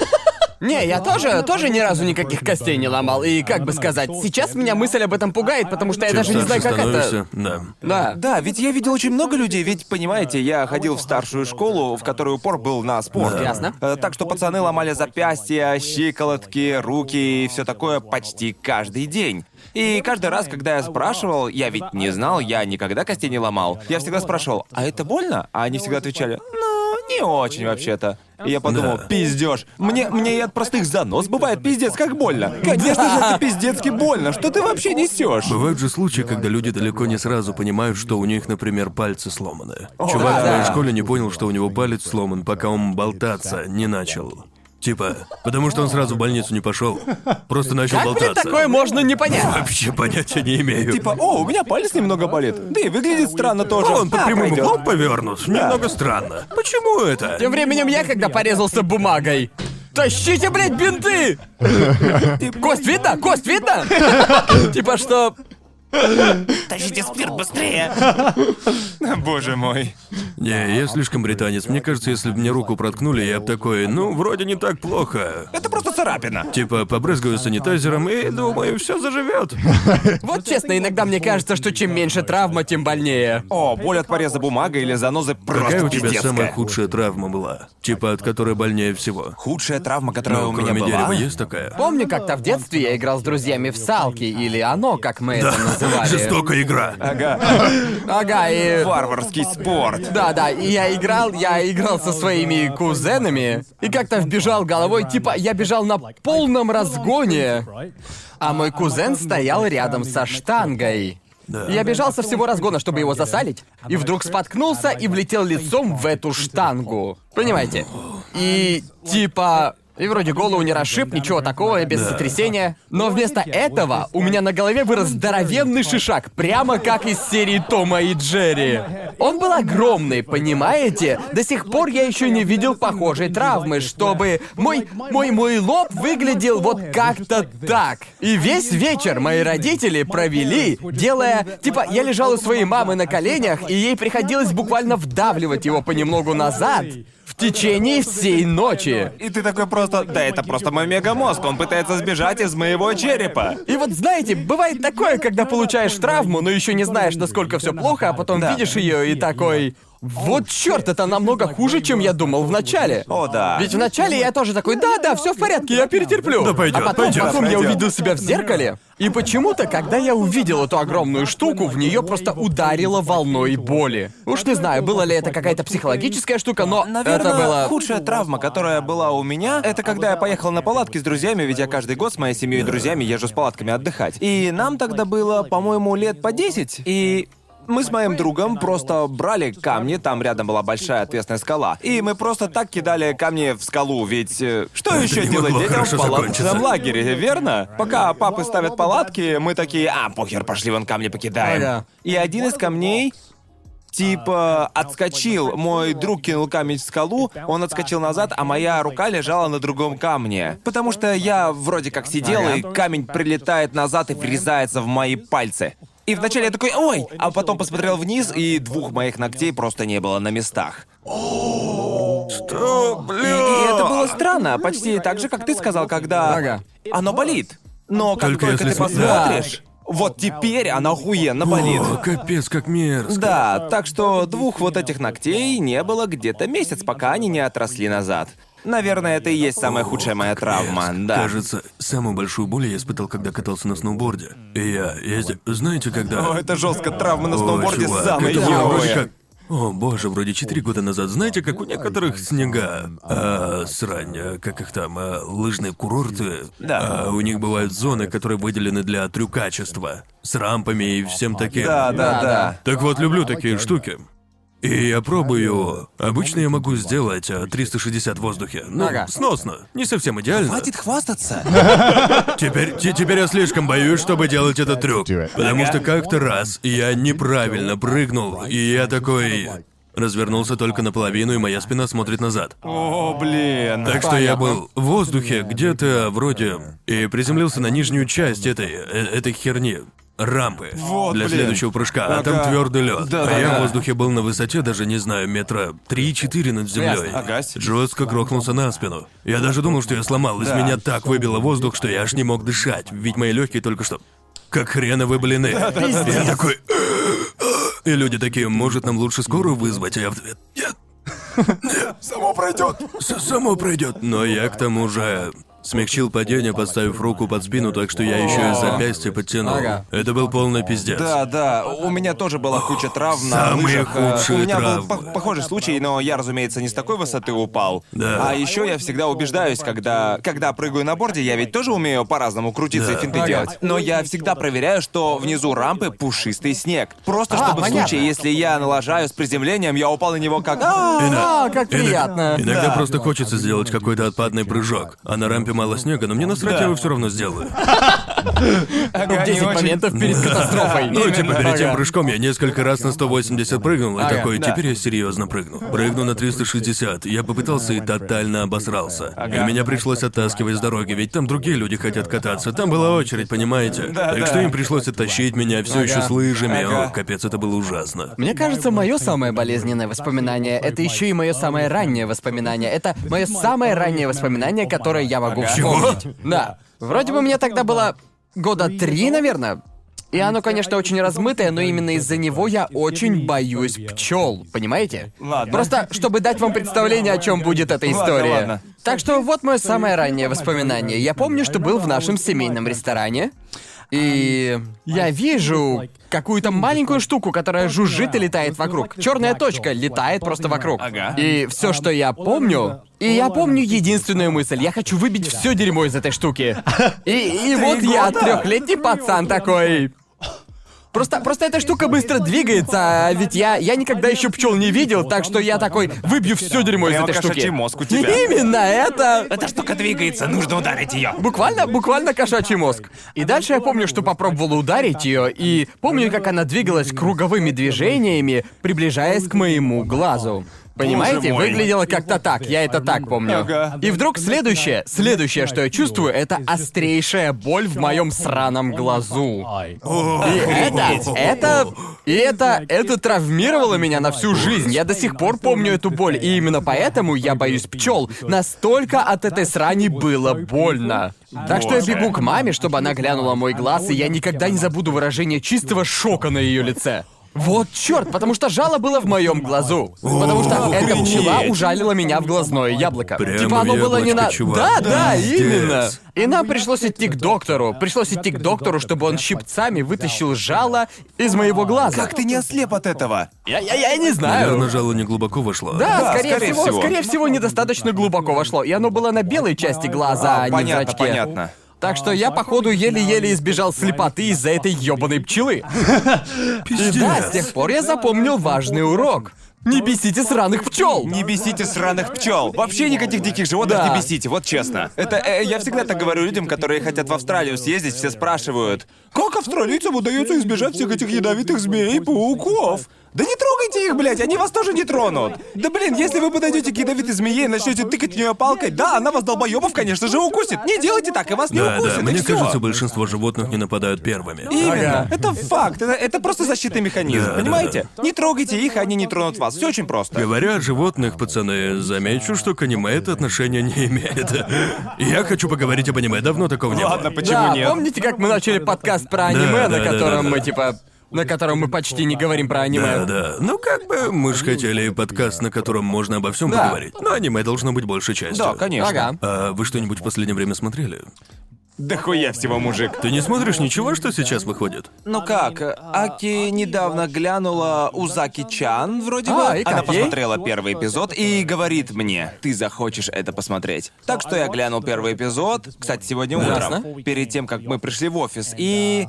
S2: Не, я тоже, тоже ни разу никаких костей не ломал. И как бы сказать, сейчас меня мысль об этом пугает, потому что я
S3: Чем
S2: даже не знаю, как это.
S3: становишься, Да.
S2: Да.
S1: Да, ведь я видел очень много людей, ведь, понимаете, я ходил в старшую школу, в которой упор был на спорт.
S2: Ясно.
S1: Э, Так что пацаны ломали запястья, щиколотки, руки и все такое почти каждый день. И каждый раз, когда я спрашивал, я ведь не знал, я никогда костей не ломал. Я всегда спрашивал, а это больно? А они всегда отвечали, ну, не очень вообще-то. И я подумал,
S3: Да.
S1: пиздешь. Мне, мне и от простых занос бывает пиздец как больно. Конечно же, это пиздецки больно. Что ты вообще несешь?
S3: Бывают же случаи, когда люди далеко не сразу понимают, что у них, например, пальцы сломаны. Чувак
S1: да,
S3: в моей
S1: да.
S3: школе не понял, что у него палец сломан, пока он болтаться не начал. Типа, потому что он сразу в больницу не пошел. Просто начал
S2: Как, блин,
S3: болтаться.
S2: такое можно не понять?
S3: Вообще понятия не имею.
S1: Типа, о, у меня палец немного болит. Да и выглядит странно тоже.
S3: он под
S1: А,
S3: прямым
S1: пройдёт.
S3: углом повернут. Немного странно. Почему это?
S2: Тем временем я, когда порезался бумагой. Тащите, блядь, бинты! (laughs) Кость видно? Кость видно? (laughs) Типа что...
S1: Тащите спирт быстрее! Боже мой.
S3: Не, я слишком британец. Мне кажется, если бы мне руку проткнули, я бы такой, ну, вроде не так плохо.
S1: Это просто царапина.
S3: Типа, побрызгаю санитайзером и думаю, все заживет.
S2: Вот честно, иногда мне кажется, что чем меньше травма, тем больнее.
S1: О, боль от пореза бумагой или занозы просто
S3: Какая у тебя
S1: пиздецкая.
S3: самая худшая травма была? Типа, от которой больнее всего?
S1: Худшая травма, которая
S3: Ну,
S1: у меня
S3: кроме
S1: была.
S3: дерева есть такая?
S2: Помню, как-то в детстве я играл с друзьями в салки, или оно, как мы это называли.
S3: Жестокая игра.
S1: Ага.
S2: Ага, и...
S1: Варварский спорт.
S2: Да, да, и я играл, я играл со своими кузенами, и как-то вбежал головой, типа, я бежал на полном разгоне, а мой кузен стоял рядом со штангой.
S3: Да.
S2: Я бежал со всего разгона, чтобы его засалить, и вдруг споткнулся и влетел лицом в эту штангу. Понимаете? И типа... И вроде голову не расшиб, ничего такого, без сотрясения. Но вместо этого у меня на голове вырос здоровенный шишак, прямо как из серии Тома и Джерри. Он был огромный, понимаете? До сих пор я еще не видел похожей травмы, чтобы мой, мой, мой лоб выглядел вот как-то так. И весь вечер мои родители провели, делая... Типа, я лежал у своей мамы на коленях, и ей приходилось буквально вдавливать его понемногу назад в течение всей ночи.
S1: И ты такой просто, да это просто мой мегамозг, он пытается сбежать из моего черепа.
S2: И вот знаете, бывает такое, когда получаешь травму, но еще не знаешь, насколько все плохо, а потом
S1: Да.
S2: видишь ее и такой. Вот черт, это намного хуже, чем я думал в начале.
S1: О, да.
S2: Ведь вначале я тоже такой, да, да, все в порядке, я перетерплю.
S3: Да пойдёт,
S2: а потом,
S3: пойдёт.
S2: потом я увидел себя в зеркале, и почему-то, когда я увидел эту огромную штуку, в нее просто ударило волной боли. Уж не знаю, была ли это какая-то психологическая штука, но
S1: Наверное,
S2: это было.
S1: худшая травма, которая была у меня, это когда я поехал на палатки с друзьями, ведь я каждый год с моей семьей и друзьями езжу с палатками отдыхать. И нам тогда было, по-моему, лет по 10. И мы с моим другом просто брали камни, там рядом была большая ответственная скала, и мы просто так кидали камни в скалу, ведь э, что еще
S3: не
S1: делать
S3: могло
S1: детям в
S3: хорошо
S1: палаточном
S3: закончиться.
S1: лагере, верно? Пока папы ставят палатки, мы такие, а, похер, пошли вон камни покидаем.
S2: Ага.
S1: И один из камней типа отскочил. Мой друг кинул камень в скалу, он отскочил назад, а моя рука лежала на другом камне. Потому что я вроде как сидел, и камень прилетает назад и врезается в мои пальцы. И вначале я такой, ой, а потом посмотрел вниз, и двух моих ногтей просто не было на местах.
S3: Что,
S1: И,
S3: бля?
S1: и это было странно, почти так же, как ты сказал, когда
S2: Ага.
S1: оно болит. Но как
S3: Только
S1: только,
S3: если
S1: ты
S3: см-
S1: посмотришь, вот теперь оно охуенно болит.
S3: О, капец, как мерзко.
S1: Да, так что двух вот этих ногтей не было где-то месяц, пока они не отросли назад. Наверное, это и есть самая худшая моя травма, да.
S3: Кажется, самую большую боль я испытал, когда катался на сноуборде. И я ездил... Знаете, когда...
S1: О, это жестко, травма на сноуборде
S3: чувак,
S1: самая
S3: это вроде как... О, боже, вроде четыре года назад. Знаете, как у некоторых снега, а, срань, а, как их там, а, лыжные курорты,
S1: Да.
S3: а, у них бывают зоны, которые выделены для трюкачества, с рампами и всем таким.
S1: Да, Да,
S2: да.
S3: Так вот, люблю такие штуки. И я пробую. Обычно я могу сделать а, 360 в воздухе. Ну,
S2: Ага.
S3: сносно. Не совсем идеально.
S1: Хватит хвастаться.
S3: Теперь, те- теперь я слишком боюсь, чтобы делать этот трюк.
S4: Do it.
S3: Потому что как-то раз я неправильно прыгнул, и я такой... Развернулся только наполовину, и моя спина смотрит назад.
S1: О, блин.
S3: Так что я был в воздухе где-то вроде... И приземлился на нижнюю часть этой... э- этой херни. Рампы
S1: Вот,
S3: для
S1: блин.
S3: следующего прыжка, а там
S1: Ага.
S3: твердый лед.
S1: Да,
S3: а
S1: да,
S3: я
S1: да.
S3: в воздухе был на высоте даже не знаю метра 3-4 над землей.
S1: Ага.
S3: Жестко грохнулся на спину. Я даже думал, что я сломал. Из
S1: Да.
S3: меня так выбило воздух, что я аж не мог дышать. Ведь мои легкие только что как хреновые блины. Я такой. И люди такие, может, нам лучше скорую вызвать, а я в ответ. Нет. Нет, (laughs) само пройдет. Само пройдет. Но я к тому же смягчил падение, подставив руку под спину, так что я еще и запястье подтянул.
S2: Ага.
S3: Это был полный пиздец.
S1: Да, да, у меня тоже была куча травм на
S3: Самые
S1: лыжах. э,
S3: худшие
S1: У меня был
S3: травмы.
S1: по- похожий случай, но я, разумеется, не с такой высоты упал.
S3: Да.
S1: А еще я всегда убеждаюсь, когда, когда прыгаю на борде, я ведь тоже умею по-разному крутиться
S3: Да.
S1: и финты
S2: Ага.
S1: делать. Но я всегда проверяю, что внизу рампы пушистый снег. Просто
S2: А,
S1: чтобы в
S2: понятно.
S1: случае, если я налажаю с приземлением, я упал на него как... «А!»
S2: А, как
S3: Иногда-
S2: приятно.
S3: Иногда
S1: Да.
S3: просто хочется сделать какой-то отпадный прыжок. А на рампе мало снега, но мне насрать, я его все равно сделаю.
S1: Ага, не
S2: 10
S1: очень.
S2: моментов перед катастрофой.
S3: Ну, типа, перед тем прыжком я несколько раз на 180 прыгнул, и такой, теперь я серьезно прыгну. Прыгну на 360. Я попытался и тотально обосрался. И меня пришлось оттаскивать с дороги, ведь там другие люди хотят кататься. Там была очередь, понимаете? Так что им пришлось оттащить меня все еще с лыжами. О, капец, это было ужасно.
S2: Мне кажется, мое самое болезненное воспоминание это еще и мое самое раннее воспоминание. Это мое самое раннее воспоминание, которое я могу вспомнить. Да. Вроде бы мне тогда было года три, наверное. И оно, конечно, очень размытое, но именно из-за него я очень боюсь пчел, понимаете?
S1: Ладно.
S2: Просто, чтобы дать вам представление, о чем будет эта
S1: Ладно,
S2: история.
S1: ладно.
S2: Так что вот мое самое раннее воспоминание. Я помню, что был в нашем семейном ресторане. И я вижу какую-то маленькую штуку, которая жужжит и летает вокруг. Черная точка летает просто вокруг.
S1: Ага.
S2: И все, что я помню, и я помню единственную мысль: я хочу выбить все дерьмо из этой штуки. (laughs) И, и вот я, трехлетний пацан такой. Просто, просто эта штука быстро двигается, а ведь я, я никогда еще пчел не видел, так что я такой выбью все дерьмо из этой штуки.
S1: мозг у тебя. (laughs)
S2: Именно это.
S1: Эта штука двигается, нужно ударить ее.
S2: Буквально, буквально кошачий мозг. И дальше я помню, что попробовал ударить ее, и помню, как она двигалась круговыми движениями, приближаясь к моему глазу. Понимаете, выглядело как-то так, я это так помню.
S1: Ага.
S2: И вдруг следующее, следующее, что я чувствую, это острейшая боль в моем сраном глазу. И это, это, и это, это травмировало меня на всю жизнь. Я до сих пор помню эту боль, и именно поэтому я боюсь пчел. Настолько от этой срани было больно. Так что я бегу к маме, чтобы она глянула мой глаз, и я никогда не забуду выражение чистого шока на ее лице. Вот черт, потому что жало было в моем глазу. Потому что эта пчела ужалила меня в глазное яблоко.
S3: Прямо
S2: типа оно было не на.
S3: чувак.
S2: Да, да,
S3: Пиздец.
S2: именно. И нам пришлось идти к доктору. Пришлось идти к доктору, чтобы он щипцами вытащил жало из моего глаза.
S1: Как ты не ослеп от этого?
S2: Я, я, я не знаю.
S3: Наверное, жало не глубоко вошло.
S2: Да,
S1: Да,
S2: скорее,
S1: скорее
S2: всего,
S1: всего.
S2: скорее всего, недостаточно глубоко вошло. И оно было на белой части глаза, а,
S1: А,
S2: не в
S1: понятно,
S2: зрачке.
S1: понятно.
S2: Так что я, походу, еле-еле избежал слепоты из-за этой ёбаной пчелы. (laughs) И да, с тех пор я запомнил важный урок. Не бесите сраных пчел!
S1: Не бесите сраных пчел. Вообще никаких диких животных
S2: Да.
S1: не бесите, вот честно. Это э, я всегда так говорю людям, которые хотят в Австралию съездить, все спрашивают, как австралийцам удается избежать всех этих ядовитых змей и пауков? Да не трогайте их, блядь, они вас тоже не тронут. Да блин, если вы подойдете к ядовитой змее и начнете тыкать в нее палкой, да, она вас долбоебов, конечно же, укусит. Не делайте так, и вас не
S3: Да,
S1: укусит.
S3: да,
S1: и
S3: мне
S1: всё.
S3: кажется, большинство животных не нападают первыми.
S1: Именно.
S2: Ага.
S1: Это факт. Это, это просто защитный механизм,
S3: Да,
S1: понимаете? Не трогайте их, они не тронут вас. Все очень просто.
S3: Говоря о животных, пацаны, замечу, что к аниме это отношение не имеет. Я хочу поговорить об аниме, давно такого не
S1: Ладно,
S3: было.
S1: почему
S2: да,
S1: нет?
S2: помните, как мы начали подкаст про аниме,
S3: Да,
S2: на
S3: да,
S2: котором
S3: да,
S2: мы
S3: да.
S2: типа. На котором мы почти не говорим про аниме.
S3: Да, да. Ну как бы мы же хотели подкаст, на котором можно обо всем
S2: Да.
S3: поговорить. Но аниме должно быть большей частью.
S1: Да, конечно.
S2: Ага.
S3: А вы что-нибудь в последнее время смотрели?
S1: Да хуя всего, мужик.
S3: Ты не смотришь ничего, что сейчас выходит?
S1: Ну как, Аки недавно глянула Узаки-чан, вроде
S2: А,
S1: бы.
S2: и
S1: Она
S2: как ей?
S1: посмотрела первый эпизод и говорит мне, ты захочешь это посмотреть. Так что я глянул первый эпизод, кстати, сегодня утром,
S2: Ясно.
S1: перед тем, как мы пришли в офис, и...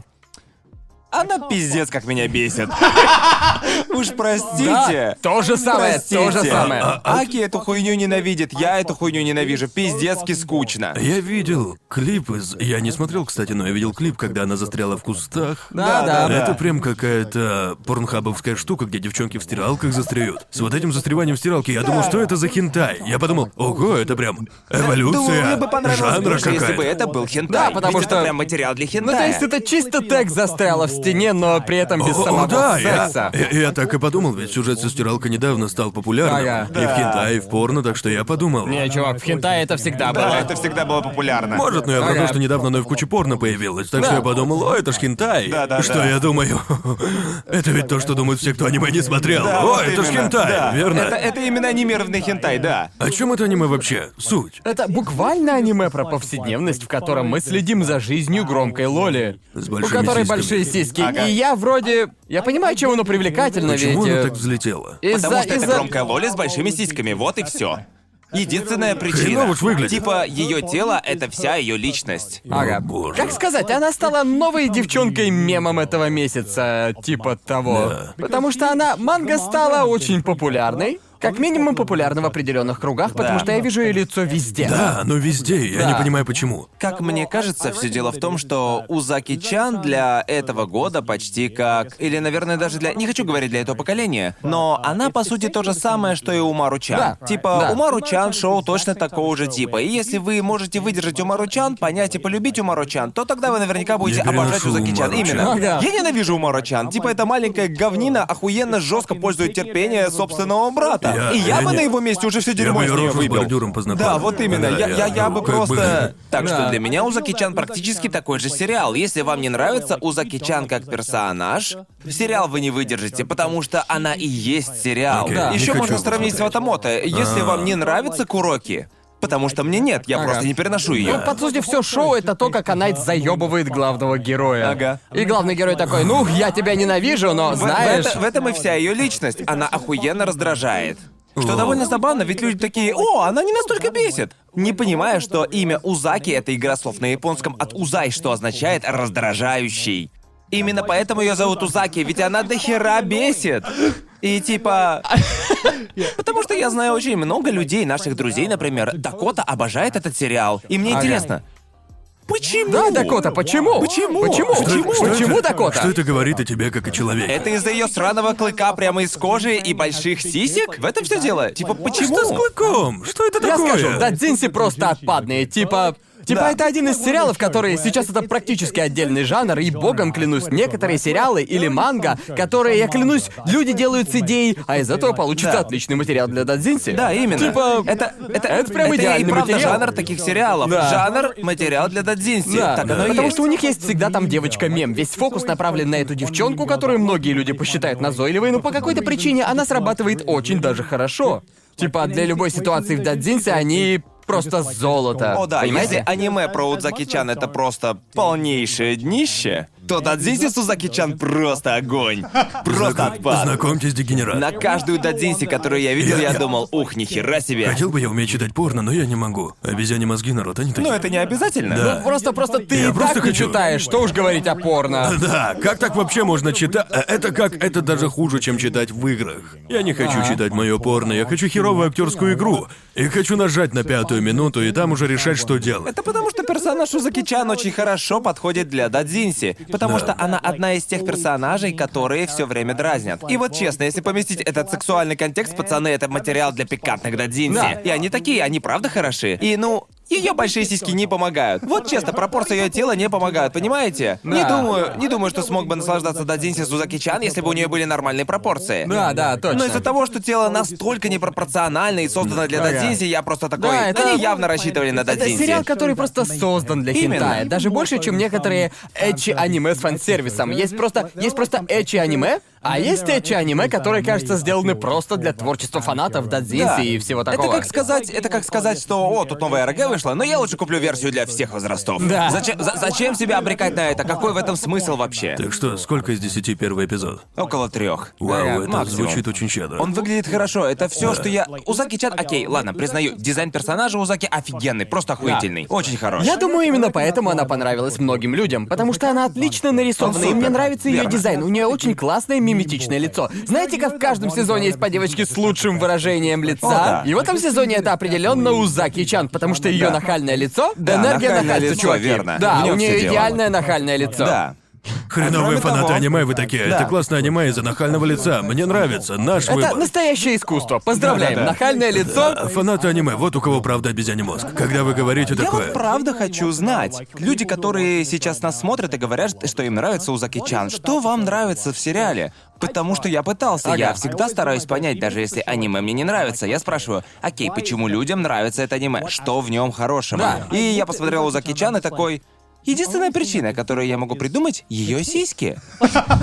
S1: Она пиздец как меня бесит. (laughs) Уж простите.
S2: Да, то же самое,
S1: Простите.
S2: то же самое.
S1: А- Аки эту хуйню ненавидит, я эту хуйню ненавижу. Пиздецки скучно.
S3: Я видел клип из... Я не смотрел, кстати, но я видел клип, когда она застряла в кустах.
S2: Да,
S1: да,
S2: да.
S3: Это прям какая-то порнхабовская штука, где девчонки в стиралках застряют. С вот этим застреванием в стиралке я думал, что это за хентай. Я подумал, ого, это прям эволюция
S1: Думаю, мне бы понравилось
S3: жанра
S1: больше, если бы
S3: какая-то.
S1: это был хентай.
S2: Да, потому
S1: Ведь
S2: что-
S1: это прям материал для
S2: Ну,
S1: хентая.
S2: то есть это чисто текст застряла в стене, но при этом без
S3: О,
S2: самого
S3: да, я,
S2: секса.
S3: я, я так и подумал, ведь сюжет со стиралкой недавно стал популярным.
S2: Ага.
S3: И в хентай, и в порно, так что я подумал.
S2: Не, чувак, в хентае это всегда было.
S1: Да, это всегда было популярно.
S3: Может, но я про
S2: Ага.
S3: то, что недавно оно и в куче порно появилось, так что
S2: Да.
S3: я подумал, о, это ж хентай.
S1: Да, да,
S3: Что
S1: да.
S3: я думаю? (laughs) это ведь то, что думают все, кто аниме не смотрел.
S1: Да,
S3: о,
S1: вот
S3: это ж
S1: именно,
S3: хентай,
S1: да.
S3: верно?
S1: Это, это именно анимированный хентай, да.
S3: О чем это аниме вообще? Суть.
S2: Это буквально аниме про повседневность, в котором мы следим за жизнью громкой Лоли.
S3: С
S2: У
S3: большими
S2: которой
S3: сиськами.
S2: большие сиськи.
S1: Ага.
S2: И я вроде... Я понимаю, чем оно привлекательно,
S3: Почему
S2: ведь...
S3: оно
S2: э,
S3: так взлетело?
S2: Из-за...
S1: Потому что это
S2: из-за-
S1: громкая Лоли с большими сиськами, вот и все. Единственная причина.
S3: Хреново ж выглядит.
S1: Типа, ее тело это вся ее личность.
S2: Ага.
S3: О, боже.
S2: Как сказать, она стала новой девчонкой-мемом этого месяца, типа того.
S3: Да.
S2: Потому что она, манга стала очень популярной. Как минимум популярна в определенных кругах, потому
S1: Да.
S2: что я вижу ее лицо везде.
S3: Да, но везде, я
S2: Да.
S3: не понимаю почему.
S1: Как мне кажется, все дело в том, что Узаки-чан для этого года почти как... Или, наверное, даже для... Не хочу говорить для этого поколения, но она, по сути, то же самое, что и Умару-чан.
S2: Да.
S1: Типа,
S2: Да.
S1: Умару-чан шоу точно такого же типа. И если вы можете выдержать Умару-чан, понять и полюбить Умару-чан, то тогда вы наверняка будете
S3: Я
S1: обожать
S3: переношу
S1: Узаки-чан.
S3: Умару-чан.
S1: Именно.
S2: Ага.
S1: Я ненавижу Умару-чан. Типа, это маленькая говнина охуенно жестко пользует терпение собственного брата.
S3: Я-
S1: и я,
S3: я
S1: бы
S3: не-
S1: на его месте уже все
S3: Я
S1: дерьмо
S3: бы
S1: из нее
S3: с
S1: выбил.
S3: бордюром познакомил.
S1: Да, вот именно.
S3: Да,
S1: я, я,
S3: я,
S1: я бы
S3: как бы-
S1: просто... (laughs) Так что
S2: Да.
S1: для меня Узаки-чан практически такой же сериал. Если вам не нравится Узаки-чан как персонаж, сериал вы не выдержите, потому что она и есть сериал.
S3: Окей,
S2: Да.
S3: не
S1: Еще
S3: хочу
S1: можно
S3: его
S1: сравнить с
S3: смотреть.
S1: Ватамото. Если
S3: А.
S1: вам не нравится Куроки, потому что мне нет, я
S2: Ага.
S1: просто не переношу ее.
S2: Ну, по сути, все шоу это то, как она заебывает главного героя.
S1: Ага.
S2: И главный герой такой, ну, я тебя ненавижу, но
S1: В- в,
S2: знаешь.
S1: это- в этом и вся ее личность. Она охуенно раздражает. Что довольно забавно, ведь люди такие, о, она не настолько бесит. Не понимая, что имя Узаки — это игра слов на японском от Узай, что означает «раздражающий». Именно поэтому ее зовут Узаки, ведь она до хера бесит. И типа... (laughs) Потому что я знаю очень много людей, наших друзей, например. Дакота обожает этот сериал. И мне
S2: Ага.
S1: интересно, почему?
S2: Да, Дакота, почему?
S1: Почему?
S2: Почему?
S1: Что-
S2: Почему?
S3: Что
S2: Почему
S3: это-
S2: Дакота?
S3: Что это говорит о тебе как о человеке?
S1: Это из-за ее сраного клыка прямо из кожи и больших сисек? В этом все дело. Типа, почему?
S3: Что с клыком? Что это
S2: Я
S3: такое?
S2: скажу, Дадзинси просто отпадные, типа... Типа
S1: Да.
S2: это один из сериалов, которые сейчас это практически отдельный жанр, и богом клянусь, некоторые сериалы или манга, которые, я клянусь, люди делают с идеей, а из этого получится
S1: Да.
S2: отличный материал для Дадзинси.
S1: Да, именно.
S2: Типа...
S1: это, это,
S2: это прям
S1: и
S2: идеальный
S1: правда
S2: материал.
S1: жанр таких сериалов.
S2: Да.
S1: Жанр материал для дадзинси.
S2: Да,
S1: так оно и
S2: потому
S1: есть.
S2: что у них есть всегда там девочка-мем. Весь фокус направлен на эту девчонку, которую многие люди посчитают назойливой, но по какой-то причине она срабатывает очень даже хорошо. Типа для любой ситуации в Дадзинсе они просто золото.
S1: О да,
S2: понимаете?
S1: если аниме про Удзаки-чан это просто полнейшее днище, то Дадзинси Сузаки-чан просто огонь. Просто отпад.
S3: Знакомьтесь, дегенерат.
S1: На каждую Дадзинси, которую я видел, я думал, ух, нихера себе.
S3: Хотел бы я уметь читать порно, но я не могу. Обезьяне мозги народ, они такие.
S1: Но это не обязательно.
S3: Да.
S2: Просто, просто ты
S3: Я
S2: и
S3: просто
S2: так не
S3: хочу-
S2: читаешь, что уж говорить о порно.
S3: Да, как так вообще можно читать? Э, Это как это даже хуже, чем читать в играх. Я не хочу читать мое порно, я хочу херовую актерскую игру. И хочу нажать на пятую минуту и там уже решать, что делать.
S1: Это потому, что персонаж Узаки-чан очень хорошо подходит для Дадзинси, потому что она одна из тех персонажей, которые все время дразнят. И вот честно, если поместить этот сексуальный контекст, пацаны, это материал для пикантных Дадзинси.
S2: Да.
S1: И они такие, они правда хороши. И ну, ее большие сиськи не помогают. Вот честно, пропорции ее тела не помогают, понимаете? Не
S2: Да.
S1: думаю, не думаю, что смог бы наслаждаться Дадзинси Сузаки-чан, если бы у нее были нормальные пропорции.
S2: Да, да, точно.
S1: Но из-за того, что тело настолько непропорционально и создано для
S2: Ага.
S1: Дадзинси, я просто такой...
S2: Да, это-
S1: Они явно рассчитывали на
S2: Это
S1: Дадзинси.
S2: сериал, который просто создан для
S1: Именно.
S2: хентая. Даже больше, чем некоторые эчи аниме с фан-сервисом. Есть просто, есть просто эчи аниме, а есть эчи аниме, которые, кажется, сделаны просто для творчества фанатов, дадзинси
S1: Да.
S2: и всего такого.
S1: Это как сказать, это как сказать, что о, тут новая РГ вышла, но я лучше куплю версию для всех возрастов.
S2: Да.
S1: Зачем, за- зачем себя обрекать на это? Какой в этом смысл вообще?
S3: Так что, сколько из десяти первый эпизод?
S1: Около трех.
S3: Вау, это
S1: максимум.
S3: звучит очень щедро.
S1: Он выглядит хорошо, это все, что я. Узаки Чан, окей, ладно, признаю, дизайн персонажа Узаки офигенный, просто охуительный. Очень хорош.
S2: Я думаю, именно поэтому она понравилась многим людям, потому что она отлично нарисована, и мне нравится ее дизайн. У нее очень классное миметичное лицо. Знаете, как в каждом сезоне есть по девочке с лучшим выражением лица?
S1: О, да.
S2: И в этом сезоне это определенно Узаки Чан, потому что ее
S1: Да.
S2: нахальное лицо,
S1: Да,
S2: энергия
S1: нахальное
S2: нахальства,
S1: лицо,
S2: чуваки.
S1: верно.
S2: Да, у нее идеальное нахальное лицо.
S1: Да.
S3: Хреновые
S1: А
S3: фанаты
S1: того-
S3: аниме, вы такие.
S1: Да.
S3: Это классное аниме из-за нахального лица. Мне нравится. Наш
S2: Это
S3: выбор.
S2: настоящее искусство. Поздравляем.
S1: Да-да-да.
S2: Нахальное лицо.
S3: А Фанаты аниме, вот у кого правда обезьяний мозг. Когда вы говорите
S1: Я
S3: такое.
S1: вот правда хочу знать. Люди, которые сейчас нас смотрят и говорят, что им нравится Узаки Чан, что вам нравится в сериале? Потому что я пытался, я
S2: Ага.
S1: всегда стараюсь понять, даже если аниме мне не нравится. Я спрашиваю, окей, почему людям нравится это аниме? Что в нем хорошего?
S2: Да.
S1: И я посмотрел Узаки Чан и такой. Единственная причина, которую я могу придумать, ее сиськи.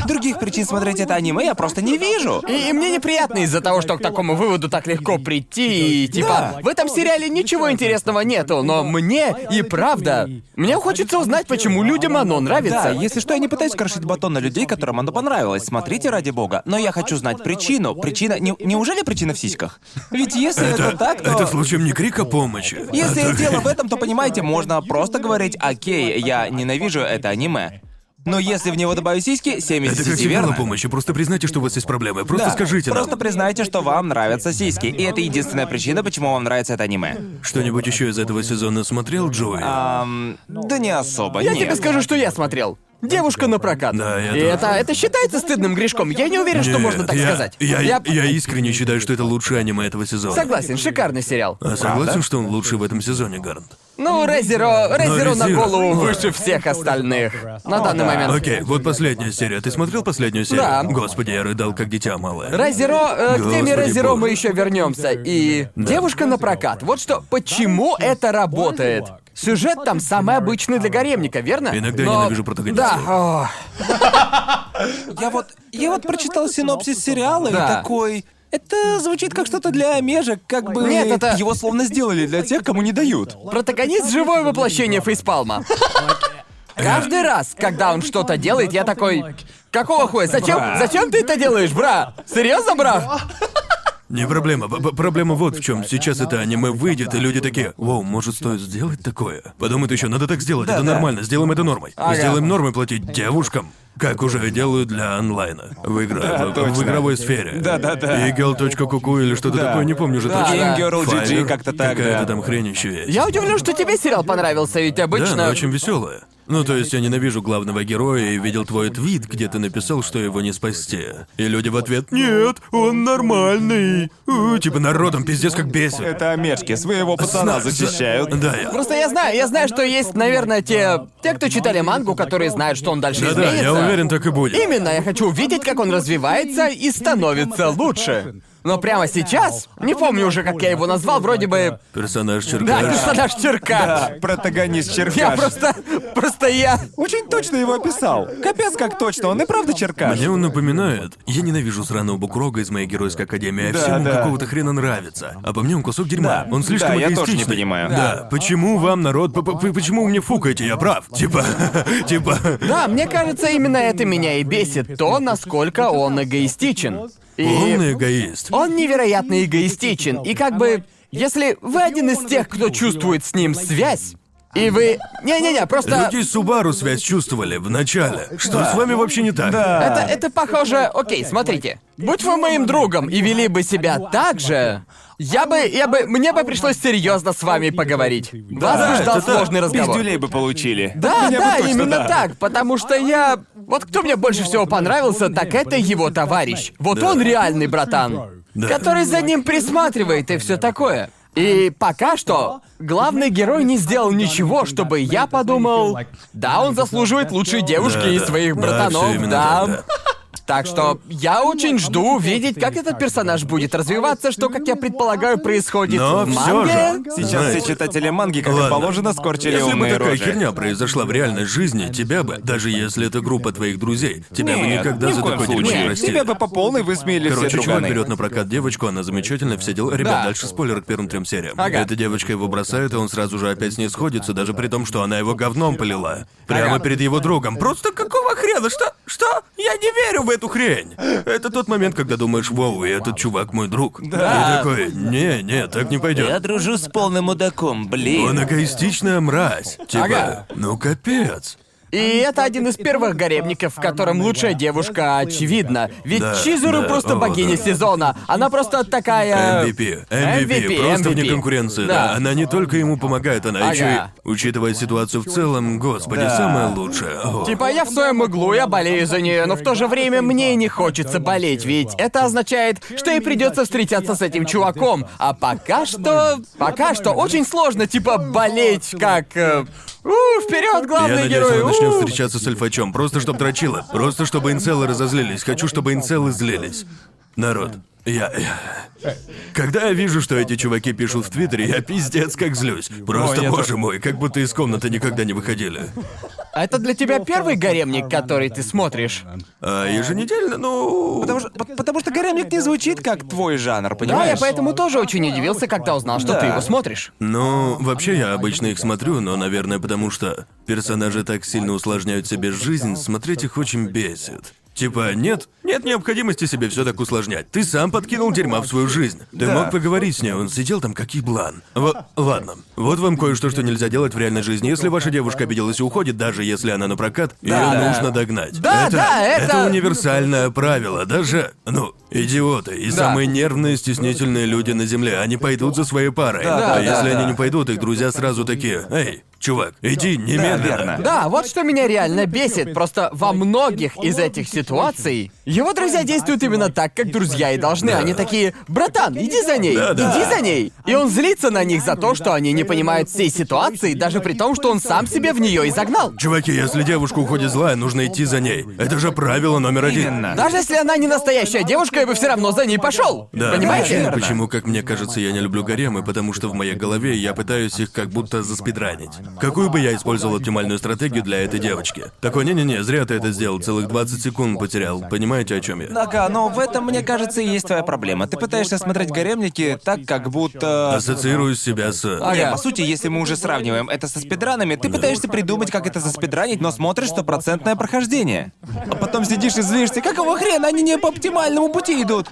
S1: Других причин смотреть это аниме я просто не вижу.
S2: И, и мне неприятно из-за того, что к такому выводу так легко прийти, и типа,
S1: Да.
S2: в этом сериале ничего интересного нету, но мне и правда, мне хочется узнать, почему людям оно нравится.
S1: Да, если что, я не пытаюсь крошить батон на людей, которым оно понравилось. Смотрите ради бога. Но я хочу знать причину. Причина... не- неужели причина в сиськах? Ведь если это,
S3: Это,
S1: так, то...
S3: это случаем не крик о помощи.
S1: Если
S3: Это-
S1: дело в этом, то понимаете, можно просто говорить, окей, я ненавижу это аниме. Но если в него добавить сиськи, 7 из
S3: Это
S1: 10
S3: как сигнал о
S1: верно.
S3: помощи. Просто признайте, что у вас есть проблемы. Просто
S1: Да,
S3: скажите нам.
S1: Просто признайте, что вам нравятся сиськи. И это единственная причина, почему вам нравится это аниме.
S3: Что-нибудь еще из этого сезона смотрел, Джоуи?
S1: Ам, да не особо,
S2: Я
S1: нет.
S2: тебе скажу, что я смотрел. Девушка на прокат.
S3: Да, я
S2: И это, это считается стыдным грешком. Я не уверен, что
S3: Нет,
S2: можно так
S3: я,
S2: сказать.
S3: Я, я искренне считаю, что это лучшее аниме этого сезона.
S2: Согласен, шикарный сериал.
S3: А согласен, что он лучший в этом сезоне, Гарнт?
S2: Ну, Резеро, Резеро на голову выше всех остальных. На данный момент.
S3: Окей, вот последняя серия. Ты смотрел последнюю серию?
S2: Да.
S3: Господи, я рыдал как дитя малое.
S2: Резеро, э, к теме Резеро мы еще вернемся. И девушка на прокат. Вот что, почему это работает? Сюжет там самый обычный для гаремника, верно?
S3: Иногда я
S2: Но-
S3: ненавижу протагонистов.
S2: Да,
S1: Я вот, я вот прочитал синопсис сериала и такой... Это звучит как что-то для межек, как бы...
S2: Нет, это-
S1: Его словно сделали для тех, кому не дают.
S2: протагонист живое воплощение фейспалма. Каждый раз, когда он что-то делает, я такой. Какого хуя? Зачем? Зачем ты это делаешь, бра? Серьезно, бра?
S3: Не проблема. Проблема вот в чем. Сейчас это аниме выйдет, и люди такие, вау, может стоит сделать такое? Подумают еще, надо так сделать, это нормально, сделаем это нормой.
S2: Ага.
S3: Сделаем нормой платить девушкам. Как уже делают для онлайна. В, игра- в- в
S1: точно.
S3: игровой сфере.
S1: Да-да-да.
S3: Eagle.kuku или что-то
S1: Да.
S3: такое, не помню уже
S2: Да,
S3: точно.
S2: да.
S1: Game Girl GG,
S3: Fire.
S1: как-то так,
S3: Какая-то
S1: да.
S3: там хрень еще есть.
S2: Я удивлен, что тебе сериал понравился, ведь
S3: Да,
S2: обычно.
S3: она очень веселая. Ну, то есть я ненавижу главного героя и видел твой твит, где ты написал, что его не спасти. И люди в ответ «Нет, он нормальный». У, типа народом пиздец как бесит.
S1: Это омешки, своего пацана защищают.
S3: Да, я...
S2: Просто я знаю, я знаю, что есть, наверное, те. те, кто читали мангу, которые знают, что он дальше
S3: Да-да,
S2: изменится.
S3: я уверен, так и будет.
S2: Именно, я хочу увидеть, как он развивается и становится лучше. Но прямо сейчас, не помню уже, как я его назвал, вроде бы...
S3: Персонаж
S2: Да,
S3: Черкаш.
S2: персонаж Черкаш.
S1: Да, протагонист
S2: Я
S1: Черкаш.
S2: просто... Просто я...
S1: Очень точно его описал. Капец, как точно, он и правда Черкаш.
S3: Мне он напоминает. Я ненавижу сраного Букрога из моей геройской академии, а
S1: Да,
S3: всем
S1: да.
S3: какого-то хрена нравится. А по мне он кусок дерьма.
S1: Да.
S3: Он слишком
S1: Да, я тоже не понимаю.
S3: Да. Почему вам, народ, почему вы мне фукаете? Я прав. Типа, (laughs) типа.
S2: Да, мне кажется, именно это меня и бесит. То, насколько он эгоистичен. И...
S3: Полный эгоист.
S2: Он невероятно эгоистичен. И как бы, если вы один из тех, кто чувствует с ним связь, и вы... Не-не-не, просто...
S3: Люди из Субару связь чувствовали в начале. Что с вами вообще не так?
S2: Это, это похоже... Окей, смотрите. Будь вы моим другом и вели бы себя так же, я бы... Я бы... Мне бы пришлось серьезно с вами поговорить. Вас бы ждал сложный разговор.
S1: Пиздюлей бы получили.
S2: Да,
S1: Меня бы
S2: да,
S1: точно,
S2: именно
S1: да.
S2: так, потому что я... Вот кто мне больше всего понравился, так это его товарищ. Вот
S3: Да.
S2: он реальный братан,
S3: Да.
S2: который за ним присматривает и все такое. И пока что главный герой не сделал ничего, чтобы я подумал, да, он заслуживает лучшей девушки
S3: Да,
S2: из
S3: да.
S2: своих братанов, да.
S3: да.
S2: Так что я очень жду увидеть, как этот персонаж будет развиваться, что, как я предполагаю, происходит
S3: Но
S2: в
S3: всё
S2: манге.
S3: же.
S1: Сейчас
S3: Знаете,
S1: все читатели манги, как
S3: Ладно.
S1: и положено, скорчили
S3: Если бы
S1: умные
S3: такая
S1: рожи.
S3: херня произошла в реальной жизни, тебя бы, даже если это группа твоих друзей, тебя бы
S1: Нет,
S3: никогда
S1: ни в
S3: за
S1: коем
S3: такое дерьмо
S1: случае.
S3: не простили.
S1: Тебя бы по полной высмеяли
S3: Короче,
S1: все
S3: чувак
S1: друганы.
S3: берет на прокат девочку, она замечательная, все дела. Ребят,
S2: Да.
S3: дальше спойлер к первым трем сериям.
S2: Ага.
S3: Эта девочка его бросает, и он сразу же опять с ней сходится, даже при том, что она его говном полила. Прямо
S2: Ага.
S3: перед его другом. Просто какого хрена? Что? Что? Я не верю в эту хрень. Это тот момент, когда думаешь, вау, и этот чувак мой друг.
S2: Да.
S3: И такой, не, не, так не пойдет.
S1: дружу с полным мудаком, блин.
S3: Он эгоистичная мразь. Типа,
S2: Ага.
S3: ну капец.
S2: И это один из первых гаремников, в котором лучшая девушка очевидна. Ведь
S3: Да,
S2: Чизуру
S3: да,
S2: просто
S3: о,
S2: богиня
S3: да.
S2: сезона. Она просто такая...
S3: MVP. MVP.
S2: MVP,
S3: Просто вне
S2: MVP.
S3: конкуренции,
S2: Да.
S3: да. Она не только ему помогает, она
S2: Ага.
S3: еще и, учитывая ситуацию в целом, господи,
S1: Да.
S3: самая лучшая. О.
S2: Типа я в своем углу, я болею за нее, но в то же время мне не хочется болеть, ведь это означает, что ей придется встречаться с этим чуваком. А пока что, пока что очень сложно, типа болеть как, э, у, вперед,
S3: Я
S2: главный
S3: надеюсь,
S2: герой.
S3: она начнет
S2: у.
S3: встречаться с Альфачом, просто чтобы дрочила. Просто чтобы инцелы разозлились. Хочу, чтобы инцелы злились. Народ, я... я- Когда я вижу, что эти чуваки пишут в Твиттере, я пиздец как злюсь. Просто,
S1: Ой, это-
S3: боже мой, как будто из комнаты никогда не выходили.
S2: А это для тебя первый гаремник, который ты смотришь?
S3: А еженедельно, ну...
S1: Потому что, по- потому что гаремник не звучит как твой жанр,
S2: Да,
S1: понимаешь?
S2: я поэтому тоже очень удивился, когда узнал, что
S1: Да.
S2: ты его смотришь.
S3: Ну, вообще я обычно их смотрю, но, наверное, потому что персонажи так сильно усложняют себе жизнь, смотреть их очень бесит. Типа, нет, нет необходимости себе все так усложнять. Ты сам подкинул дерьма в свою жизнь. Ты
S1: Да.
S3: мог поговорить с ней, он сидел там как еблан. Вот, ладно. Вот вам кое-что, что нельзя делать в реальной жизни. Если ваша девушка обиделась и уходит, даже если она на прокат, ее
S2: да.
S3: нужно догнать.
S2: Да, да, это-
S3: универсальное правило. Даже, ну, идиоты и
S2: Да.
S3: самые нервные, стеснительные люди на земле, они пойдут за своей парой.
S1: Да,
S3: а
S1: да,
S3: если
S1: да.
S3: они не пойдут, их друзья сразу такие, эй, чувак, иди немедленно.
S1: верно.
S2: Да, вот что меня реально бесит. Просто во многих из этих ситуаций его друзья действуют именно так, как друзья и должны.
S3: Да.
S2: Они такие, братан, иди за ней,
S3: Да, да.
S2: иди за ней. И он злится на них за то, что они не понимают всей ситуации, даже при том, что он сам себе в нее и загнал.
S3: Чуваки, если девушка уходит злая, нужно идти за ней. Это же правило номер один.
S1: Именно.
S2: Даже если она не настоящая девушка, я бы все равно за ней пошел.
S3: Да,
S2: Понимаете?
S3: Почему, почему, как мне кажется, я не люблю гаремы, потому что в моей голове я пытаюсь их как будто заспидранить. Какую бы я использовал оптимальную стратегию для этой девочки? Такой, не-не-не, зря ты это сделал, целых 20 секунд потерял. Понимаете, о чем я?
S1: Ага, но в этом, мне кажется, и есть твоя проблема. Ты пытаешься смотреть гаремники так, как будто...
S3: Ассоциирую себя с...
S2: Ага.
S1: Не, по сути, если мы уже сравниваем это со спидранами, ты пытаешься придумать, как это заспидранить, но смотришь стопроцентное прохождение. А потом сидишь и злишься, какого хрена они не по оптимальному пути идут?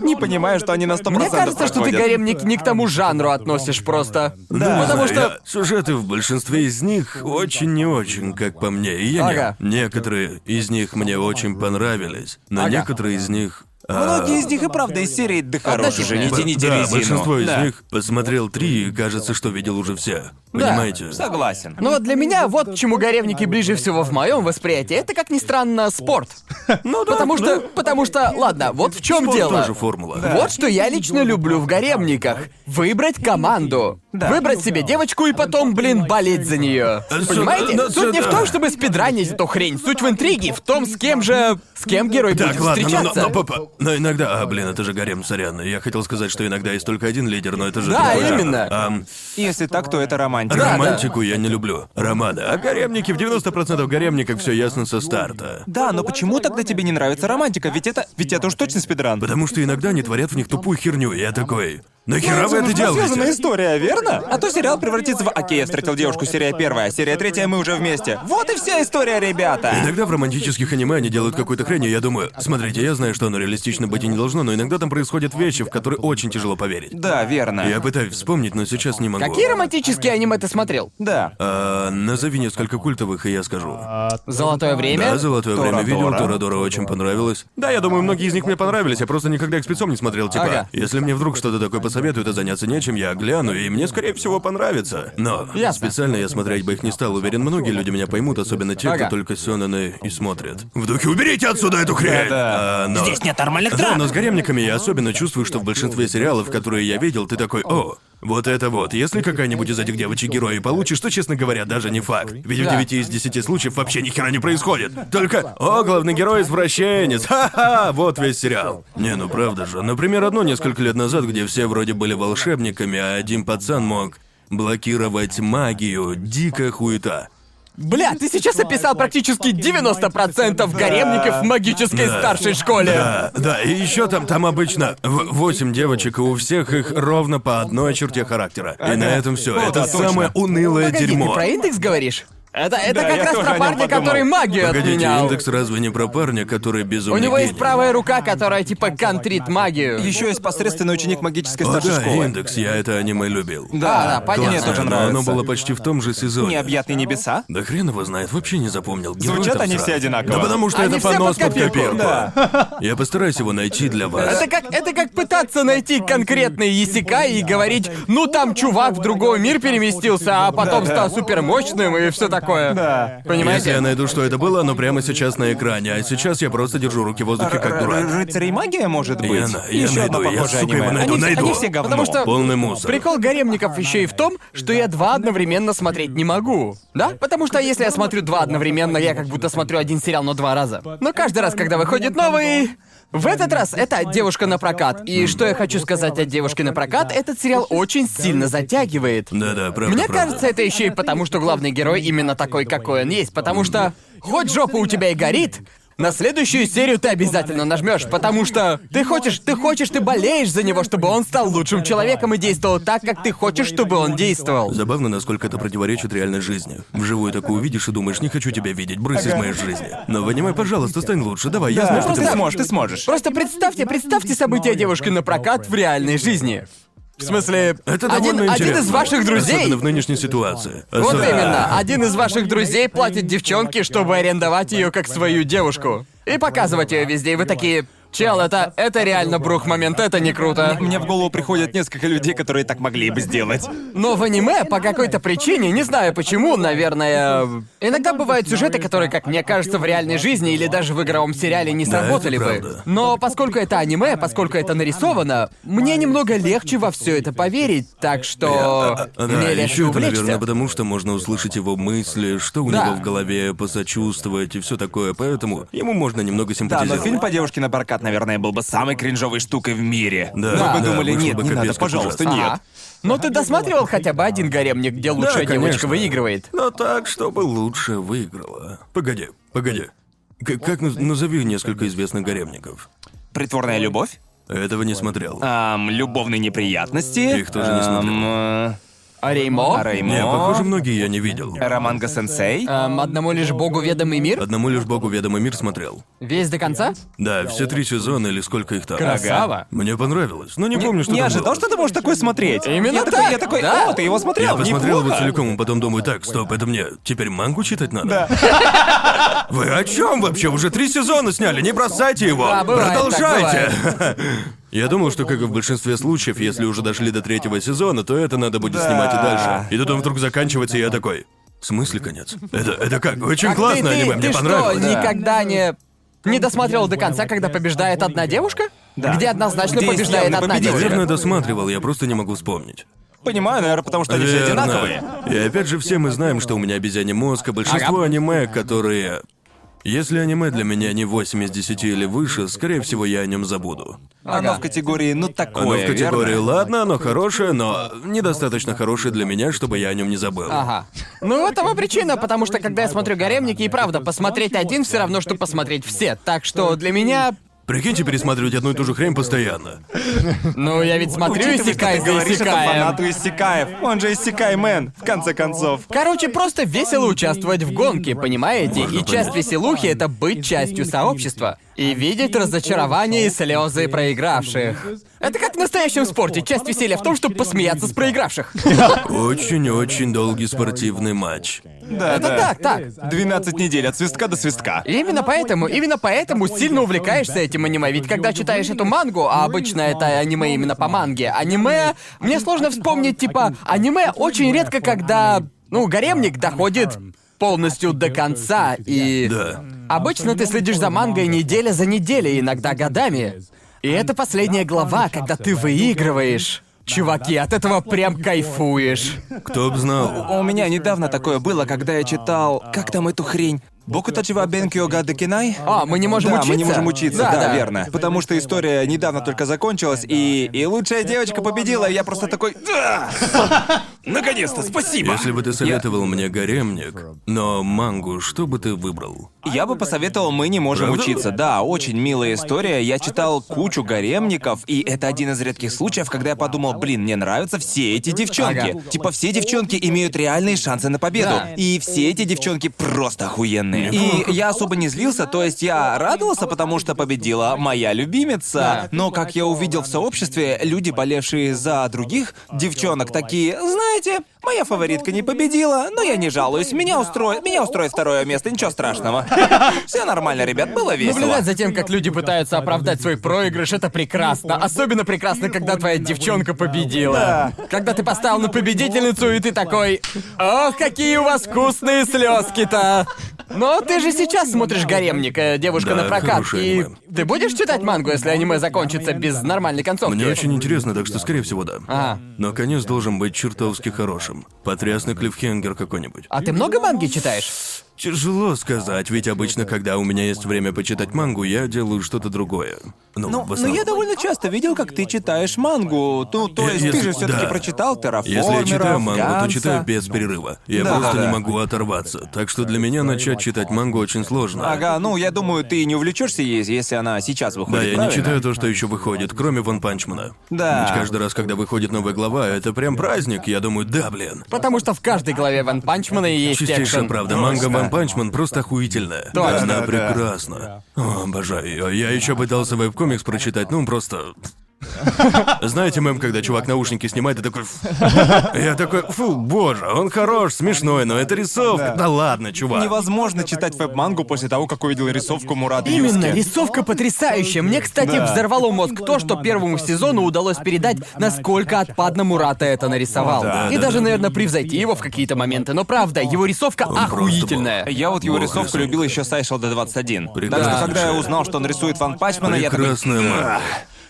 S1: Не понимаю, что они на сто
S2: Мне
S1: процентов
S2: кажется, что ты гаремник не к тому жанру относишь просто.
S3: Да,
S2: Потому что...
S3: я- сюжеты в большинстве из них очень не очень, как по мне. И я не-
S2: Ага.
S3: некоторые из них мне очень понравились, но
S2: Ага.
S3: некоторые из них. А,
S1: Многие из них и правда из серии «Да хорош уже, не тяните
S3: да,
S1: резину».
S3: большинство из
S1: Да.
S3: них посмотрел три и кажется, что видел уже все. Понимаете?
S1: Согласен.
S2: Ну вот для меня вот к чему гаремники ближе всего в моем восприятии, это как ни странно спорт. (laughs)
S3: Ну да,
S2: Потому что,
S3: ну,
S2: потому что, ладно, вот в чем дело.
S3: тоже формула.
S2: Вот что я лично люблю в гаремниках. Выбрать команду.
S1: Да.
S2: Выбрать себе девочку и потом, блин, болеть за нее. Понимаете?
S3: ну,
S2: Суть не в том, чтобы спидранить эту хрень. Суть в интриге, в том, с кем же... С кем герой
S3: Так,
S2: будет
S3: ладно, но,
S2: встречаться.
S3: но, но, папа, но иногда... А, блин, это же гарем, сорян. Я хотел сказать, что иногда есть только один лидер, но это же...
S2: Да,
S3: другой жанр.
S2: именно.
S3: Ам,
S1: Если так, то это романтика.
S2: Да,
S3: романтику я не люблю. Романы. А гаремники, в 90% гаремников все ясно со старта.
S1: Да, но почему тогда тебе не нравится романтика? Ведь это, ведь это уж точно спидран.
S3: Потому что иногда они творят в них тупую херню, я такой... Нахера вы это делаете?
S1: история, верно? А то сериал превратится в «Окей, я встретил девушку, серия первая, серия третья, мы уже вместе». Вот и вся история, ребята!
S3: Иногда в романтических аниме они делают какую-то хрень, и я думаю, смотрите, я знаю, что оно реалистично быть и не должно, но иногда там происходят вещи, в которые очень тяжело поверить.
S1: Да, верно.
S3: Я пытаюсь вспомнить, но сейчас не могу.
S2: Какие романтические аниме ты смотрел?
S1: Да.
S3: А, назови несколько культовых, и я скажу.
S2: Золотое время?
S3: Да, золотое время видел,
S1: Торадора.
S3: Торадора очень понравилось. Да, я думаю, многие из них мне понравились, я просто никогда их спецом не смотрел, типа.
S2: Ага.
S3: Если мне вдруг что-то такое посоветуют, а заняться нечем, я гляну, и мне, скорее всего, понравится. Но
S2: Ясно.
S3: специально я смотреть бы их не стал. Уверен, многие люди меня поймут, особенно те,
S2: Ага.
S3: кто только сёнэны и смотрят. В духе «Уберите отсюда эту хрень!» А, но...
S2: Здесь нет нормальных
S3: Да,
S2: драк.
S3: но с гаремниками я особенно чувствую, что в большинстве сериалов, которые я видел, ты такой, о, вот это вот. Если какая-нибудь из этих девочек герои получишь, то, честно говоря, даже не факт. Ведь в
S2: Да.
S3: 9 из 10 случаев вообще ни хера не происходит. Только, о, главный герой извращенец, (laughs) ха-ха, вот весь сериал. Не, ну правда же. Например, одно несколько лет назад, где все вроде были волшебниками, а один пацан мог блокировать магию, дикая хуета.
S2: Бля, ты сейчас описал практически 90% гаремников в магической старшей школе.
S3: Да, да, и еще там, там обычно в- восемь девочек, и у всех их ровно по одной черте характера. И на этом все. Это
S1: да, точно.
S3: самое унылое
S2: Погоди, ты
S3: дерьмо.
S2: про индекс говоришь? Это, это
S1: Да,
S2: как раз про парня, который магию
S3: Погодите,
S2: отменял.
S3: индекс разве не про парня, который
S2: У
S3: безумный
S2: него есть
S3: гений?
S2: правая рука, которая типа контрит магию.
S1: Еще есть посредственный ученик магической
S3: О,
S1: старшей
S3: да,
S1: школы.
S3: индекс, я это аниме любил.
S2: Да, да, понятно.
S1: Мне тоже нравится.
S3: оно было почти в том же сезоне.
S1: Необъятные небеса?
S3: Да хрен его знает, вообще не запомнил. Герой
S1: Звучат они
S3: сразу.
S1: все одинаково.
S3: Да потому что
S2: Они
S3: это понос
S2: под копирку.
S3: копирку.
S1: Да.
S3: Я постараюсь его найти для вас.
S2: Это как, это как пытаться найти конкретный ясика и говорить, ну там чувак в другой мир переместился, а потом стал супермощным и все такое.
S1: Да.
S2: Понимаете?
S3: Если я найду, что это было, оно прямо сейчас на экране, а сейчас я просто держу руки в воздухе, как дурак.
S1: Рыцарь и магия, может быть?
S3: Я на- я
S1: Еще одно
S3: найду, я,
S1: похожее
S3: сука, его
S1: аниме.
S3: найду,
S1: они, все-
S3: найду.
S1: они все говно.
S2: Потому что-
S3: Полный мусор.
S2: Прикол гаремников еще и в том, что я два одновременно смотреть не могу. Да? Потому что если я смотрю два одновременно, я как будто смотрю один сериал, но два раза. Но каждый раз, когда выходит новый... В этот раз это «Девушка на прокат». И что я хочу сказать о «Девушке на прокат», этот сериал очень сильно затягивает.
S3: Да-да, правда,
S2: Мне
S3: правда.
S2: кажется, это еще и потому, что главный герой именно такой, какой он есть. Потому что хоть жопа у тебя и горит, на следующую серию ты обязательно нажмешь, потому что ты хочешь, ты хочешь, ты болеешь за него, чтобы он стал лучшим человеком и действовал так, как ты хочешь, чтобы он действовал.
S3: Забавно, насколько это противоречит реальной жизни. Вживую такое увидишь и думаешь, не хочу тебя видеть, брысь из моей жизни. Но в аниме, пожалуйста, стань лучше, давай, я знаю, что ты
S1: ты
S3: можешь.
S1: сможешь, ты сможешь.
S2: Просто представьте, представьте события девушки на прокат в реальной жизни. В смысле,
S3: Это
S2: один,
S3: довольно
S2: один из
S3: интересно.
S2: ваших друзей
S3: Особенно в нынешней ситуации.
S2: Вот
S3: Особенно-
S2: именно. Один из ваших друзей платит девчонке, чтобы арендовать ее как свою девушку. И показывать ее везде. И вы такие. Чел, это, это реально брух момент, это не круто.
S1: Мне в голову приходят несколько людей, которые так могли бы сделать.
S2: Но в аниме по какой-то причине, не знаю почему, наверное... Иногда бывают сюжеты, которые, как мне кажется, в реальной жизни или даже в игровом сериале не
S3: Да,
S2: сработали
S3: это
S2: бы. Но поскольку это аниме, поскольку это нарисовано, мне немного легче во все это поверить, так что
S3: А, Да,
S2: мне легче
S3: еще это, наверное, потому что можно услышать его мысли, что у
S2: Да.
S3: него в голове, посочувствовать и все такое, поэтому ему можно немного
S1: Да,
S3: симпатизировать.
S1: но фильм по девушке на прокат, наверное, был бы самой кринжовой штукой в мире.
S3: Да,
S1: Вы бы
S3: да,
S1: думали,
S3: вышло
S1: нет,
S3: бы
S1: не надо, пожалуйста,
S3: ужасно.
S1: нет.
S2: Но ты досматривал хотя бы один гаремник, где лучшая девочка
S3: конечно.
S2: выигрывает?
S3: Но так, чтобы лучше выиграла. Погоди, погоди. К- как наз- назови несколько известных гаремников?
S1: Притворная любовь?
S3: Этого не смотрел.
S1: Ам, любовные неприятности.
S3: Их тоже не смотрел.
S2: А Реймо?
S1: а Реймо.
S3: Не, похоже, многие я не видел.
S1: Романга Сенсей.
S2: Эм, одному лишь богу ведомый мир?
S3: Одному лишь богу ведомый мир смотрел.
S2: Весь до конца?
S3: Да, все три сезона или сколько их там.
S2: Красава.
S3: Мне понравилось, но не помню, что
S1: Не
S3: там
S1: ожидал,
S3: было.
S1: что ты можешь такое смотреть.
S2: Именно
S1: я
S2: так,
S1: Такой, я такой,
S2: да.
S1: о, ты его смотрел,
S3: Я посмотрел его
S1: неплохо».
S3: целиком, и потом думаю, так, стоп, это мне теперь мангу читать надо? (laughs) Вы о чем вообще? Уже три сезона сняли, не бросайте его!
S2: Да, бывает,
S3: Продолжайте! (laughs) Я думал, что, как и в большинстве случаев, если уже дошли до третьего сезона, то это надо будет
S1: Да.
S3: снимать и дальше. И тут он вдруг заканчивается, и я такой. В смысле конец? Это, это как? Очень
S2: Так
S3: классно
S2: ты, ты,
S3: аниме,
S2: ты
S3: мне
S2: что,
S3: понравилось.
S2: никогда не... Не досматривал до конца, когда побеждает одна девушка?
S1: Да.
S2: Где однозначно
S1: Где
S2: побеждает одна
S1: победитель.
S2: девушка?
S3: Наверное, досматривал, я просто не могу вспомнить.
S1: Понимаю, наверное, потому что они все
S3: Верно.
S1: одинаковые.
S3: И опять же, все мы знаем, что у меня обезьяний мозг, а большинство
S2: Ага.
S3: аниме, которые... Если аниме для меня не 8 из 10 или выше, скорее всего, я о нем забуду.
S1: Оно в категории, ну такое,
S3: Оно в категории
S1: верно?
S3: «ладно, оно хорошее, но недостаточно хорошее для меня, чтобы я о нем не забыл».
S2: Ага. Ну, этого причина, потому что когда я смотрю гаремники, и правда, посмотреть один все равно, что посмотреть все. Так что для меня.
S3: Прикиньте пересматривать одну и ту же хрень постоянно.
S2: Ну, я ведь смотрю
S1: Учитывая, что ты
S2: за
S1: говоришь это
S2: Исекаем.
S1: фанату Иссякаев. Он же Иссякай Мэн, в конце концов.
S2: Короче, просто весело участвовать в гонке, понимаете?
S3: Можно
S2: и часть веселухи — это быть частью сообщества. И видеть разочарование и слезы проигравших. Это как в настоящем спорте. Часть веселья в том, чтобы посмеяться с проигравших.
S3: Очень-очень долгий спортивный матч.
S1: Да,
S2: Это
S1: да.
S2: так, так.
S1: 12 недель от свистка до свистка.
S2: И Именно поэтому, именно поэтому сильно увлекаешься этим аниме. Ведь когда читаешь эту мангу, а обычно это аниме именно по манге, аниме... Мне сложно вспомнить, типа, аниме очень редко, когда, ну, гаремник доходит полностью до конца, и...
S3: Да.
S2: Обычно ты следишь за мангой неделя за неделей, иногда годами. И это последняя глава, когда ты выигрываешь. Чуваки, от этого прям кайфуешь.
S3: Кто б знал.
S1: У меня недавно такое было, когда я читал... Как там эту хрень? Боку Тачива Бенкио Гадекинай?
S2: А, мы не можем
S1: да,
S2: учиться?
S1: мы не можем учиться,
S2: Да,
S1: да,
S2: да.
S1: верно. Потому что история недавно только закончилась, и, и лучшая девочка победила, и я просто такой... «Да! (laughs) Наконец-то, спасибо!
S3: Если бы ты советовал мне гаремник, но мангу, что бы ты выбрал?
S1: Я бы посоветовал «Мы не можем
S3: Правда?
S1: учиться». Да, очень милая история. Я читал кучу гаремников, и это один из редких случаев, когда я подумал, блин, мне нравятся все эти девчонки.
S2: Ага.
S1: Типа все девчонки имеют реальные шансы на победу.
S2: Да.
S1: И все эти девчонки просто охуенные. И я особо не злился, то есть я радовался, потому что победила моя любимица. Но как я увидел в сообществе, люди, болевшие за других девчонок, такие, знаете, моя фаворитка не победила, но я не жалуюсь. Меня устроит, меня устроит второе место, ничего страшного. (laughs) Все нормально, ребят, было весело.
S2: Наблюдать за тем, как люди пытаются оправдать свой проигрыш, это прекрасно. Особенно прекрасно, когда твоя девчонка победила. Когда ты поставил на победительницу, и ты такой... Ох, какие у вас вкусные слезки-то! Но ты же сейчас смотришь «Гаремник», э, девушка
S3: Да,
S2: на прокат, и
S3: аниме.
S2: ты будешь читать мангу, если аниме закончится без нормальной концовки?
S3: Мне очень интересно, так что, скорее всего, да.
S2: Ага.
S3: Но конец должен быть чертовски хорошим. Потрясный клиффхенгер какой-нибудь.
S2: А ты много манги читаешь?
S3: Тяжело сказать, ведь обычно, когда у меня есть время почитать мангу, я делаю что-то другое. Ну,
S1: Ну,
S3: в
S1: но
S3: основном.
S1: я довольно часто видел, как ты читаешь мангу. Ну, то
S3: Э,
S1: есть ты
S3: если-
S1: же все-таки
S3: да.
S1: прочитал терраформера,
S3: Если я читаю мангу, то
S1: Ганса.
S3: читаю без перерыва. Я
S1: Да,
S3: просто
S1: да,
S3: не
S1: да.
S3: могу оторваться. Так что для меня начать читать мангу очень сложно.
S1: Ага, ну я думаю, ты не увлечешься ей, если она сейчас выходит.
S3: Да, я не
S1: правильно?
S3: читаю то, что еще выходит, кроме Ван Панчмана.
S1: Да.
S3: Ведь каждый раз, когда выходит новая глава, это прям праздник. Я думаю, да, блин.
S2: Потому что в каждой главе Ван Панчмана есть
S3: Чистейшая
S2: экшен.
S3: правда, манга Ван Панчман просто охуительная.
S2: Точно.
S3: Она
S1: да.
S3: прекрасна. О, обожаю ее. Я еще пытался веб-комикс прочитать, ну просто. Знаете мем, когда чувак наушники снимает и такой... Я такой, фу, боже, он хорош, смешной, но это рисовка. Да, ладно, чувак.
S1: Невозможно читать веб-мангу после того, как увидел рисовку Мурата
S2: Именно,
S1: Юски.
S2: рисовка потрясающая. Мне, кстати,
S1: Да.
S2: взорвало мозг то, что первому сезону удалось передать, насколько отпадно Мурата это нарисовал.
S1: да,
S2: И
S3: да,
S2: даже,
S3: да.
S2: наверное, превзойти его в какие-то моменты. Но правда, его рисовка охуительная.
S1: Я вот его
S3: Бог
S1: рисовку
S3: рисунка.
S1: любил еще с Айшел до 21. Так
S3: Прекрасно.
S1: что когда я узнал, что он рисует Ван Пачмана, я такой...
S3: Прекрасная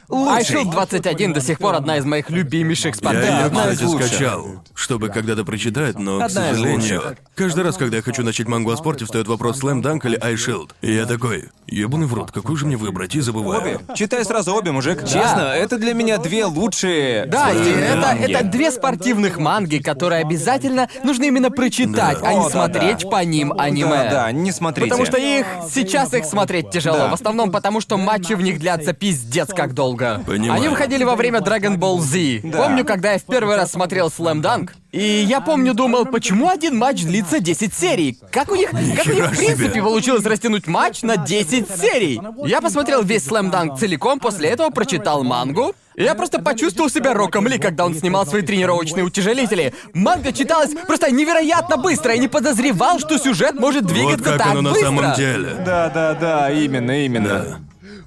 S3: манга.
S2: Айшил 21 до сих пор одна из моих любимейших
S3: Я
S2: спартак.
S3: ее,
S1: одна из
S3: кстати,
S1: лучших.
S3: скачал, чтобы когда-то прочитать, но, к
S1: Одна из
S3: сожалению,
S1: лучших.
S3: каждый раз, когда я хочу начать мангу о спорте, встает вопрос Slam Dunk или iShield. И я такой, ебаный в рот, какой же мне выбрать, и забываю.
S1: Обе. Читай сразу обе, мужик. Честно, это для меня две лучшие
S2: Да, и
S1: спортивные
S2: это,
S1: манги.
S2: это две спортивных манги, которые обязательно нужно именно прочитать,
S3: Да.
S2: а не
S1: О, да,
S2: смотреть
S1: да.
S2: по ним аниме.
S1: Да, да, не смотрите.
S2: Потому что их сейчас их смотреть тяжело.
S1: Да.
S2: В основном потому, что матчи в них длятся пиздец как долго.
S3: Понимаю.
S2: Они выходили во время Dragon Ball Z.
S1: Да.
S2: Помню, когда я в первый раз смотрел Slam Dunk, и я помню, думал, почему один матч длится 10 серий? Как у них, как у них в принципе
S3: себе.
S2: получилось растянуть матч на 10 серий? Я посмотрел весь Slam Dunk целиком, после этого прочитал мангу. И Я просто почувствовал себя Роком Ли, когда он снимал свои тренировочные утяжелители. Манга читалась просто невероятно быстро. Я не подозревал, что сюжет может
S3: Вот
S2: двигаться
S3: как
S2: так
S3: оно на
S2: быстро.
S3: самом деле.
S1: Да, да, да, именно, именно.
S3: Да.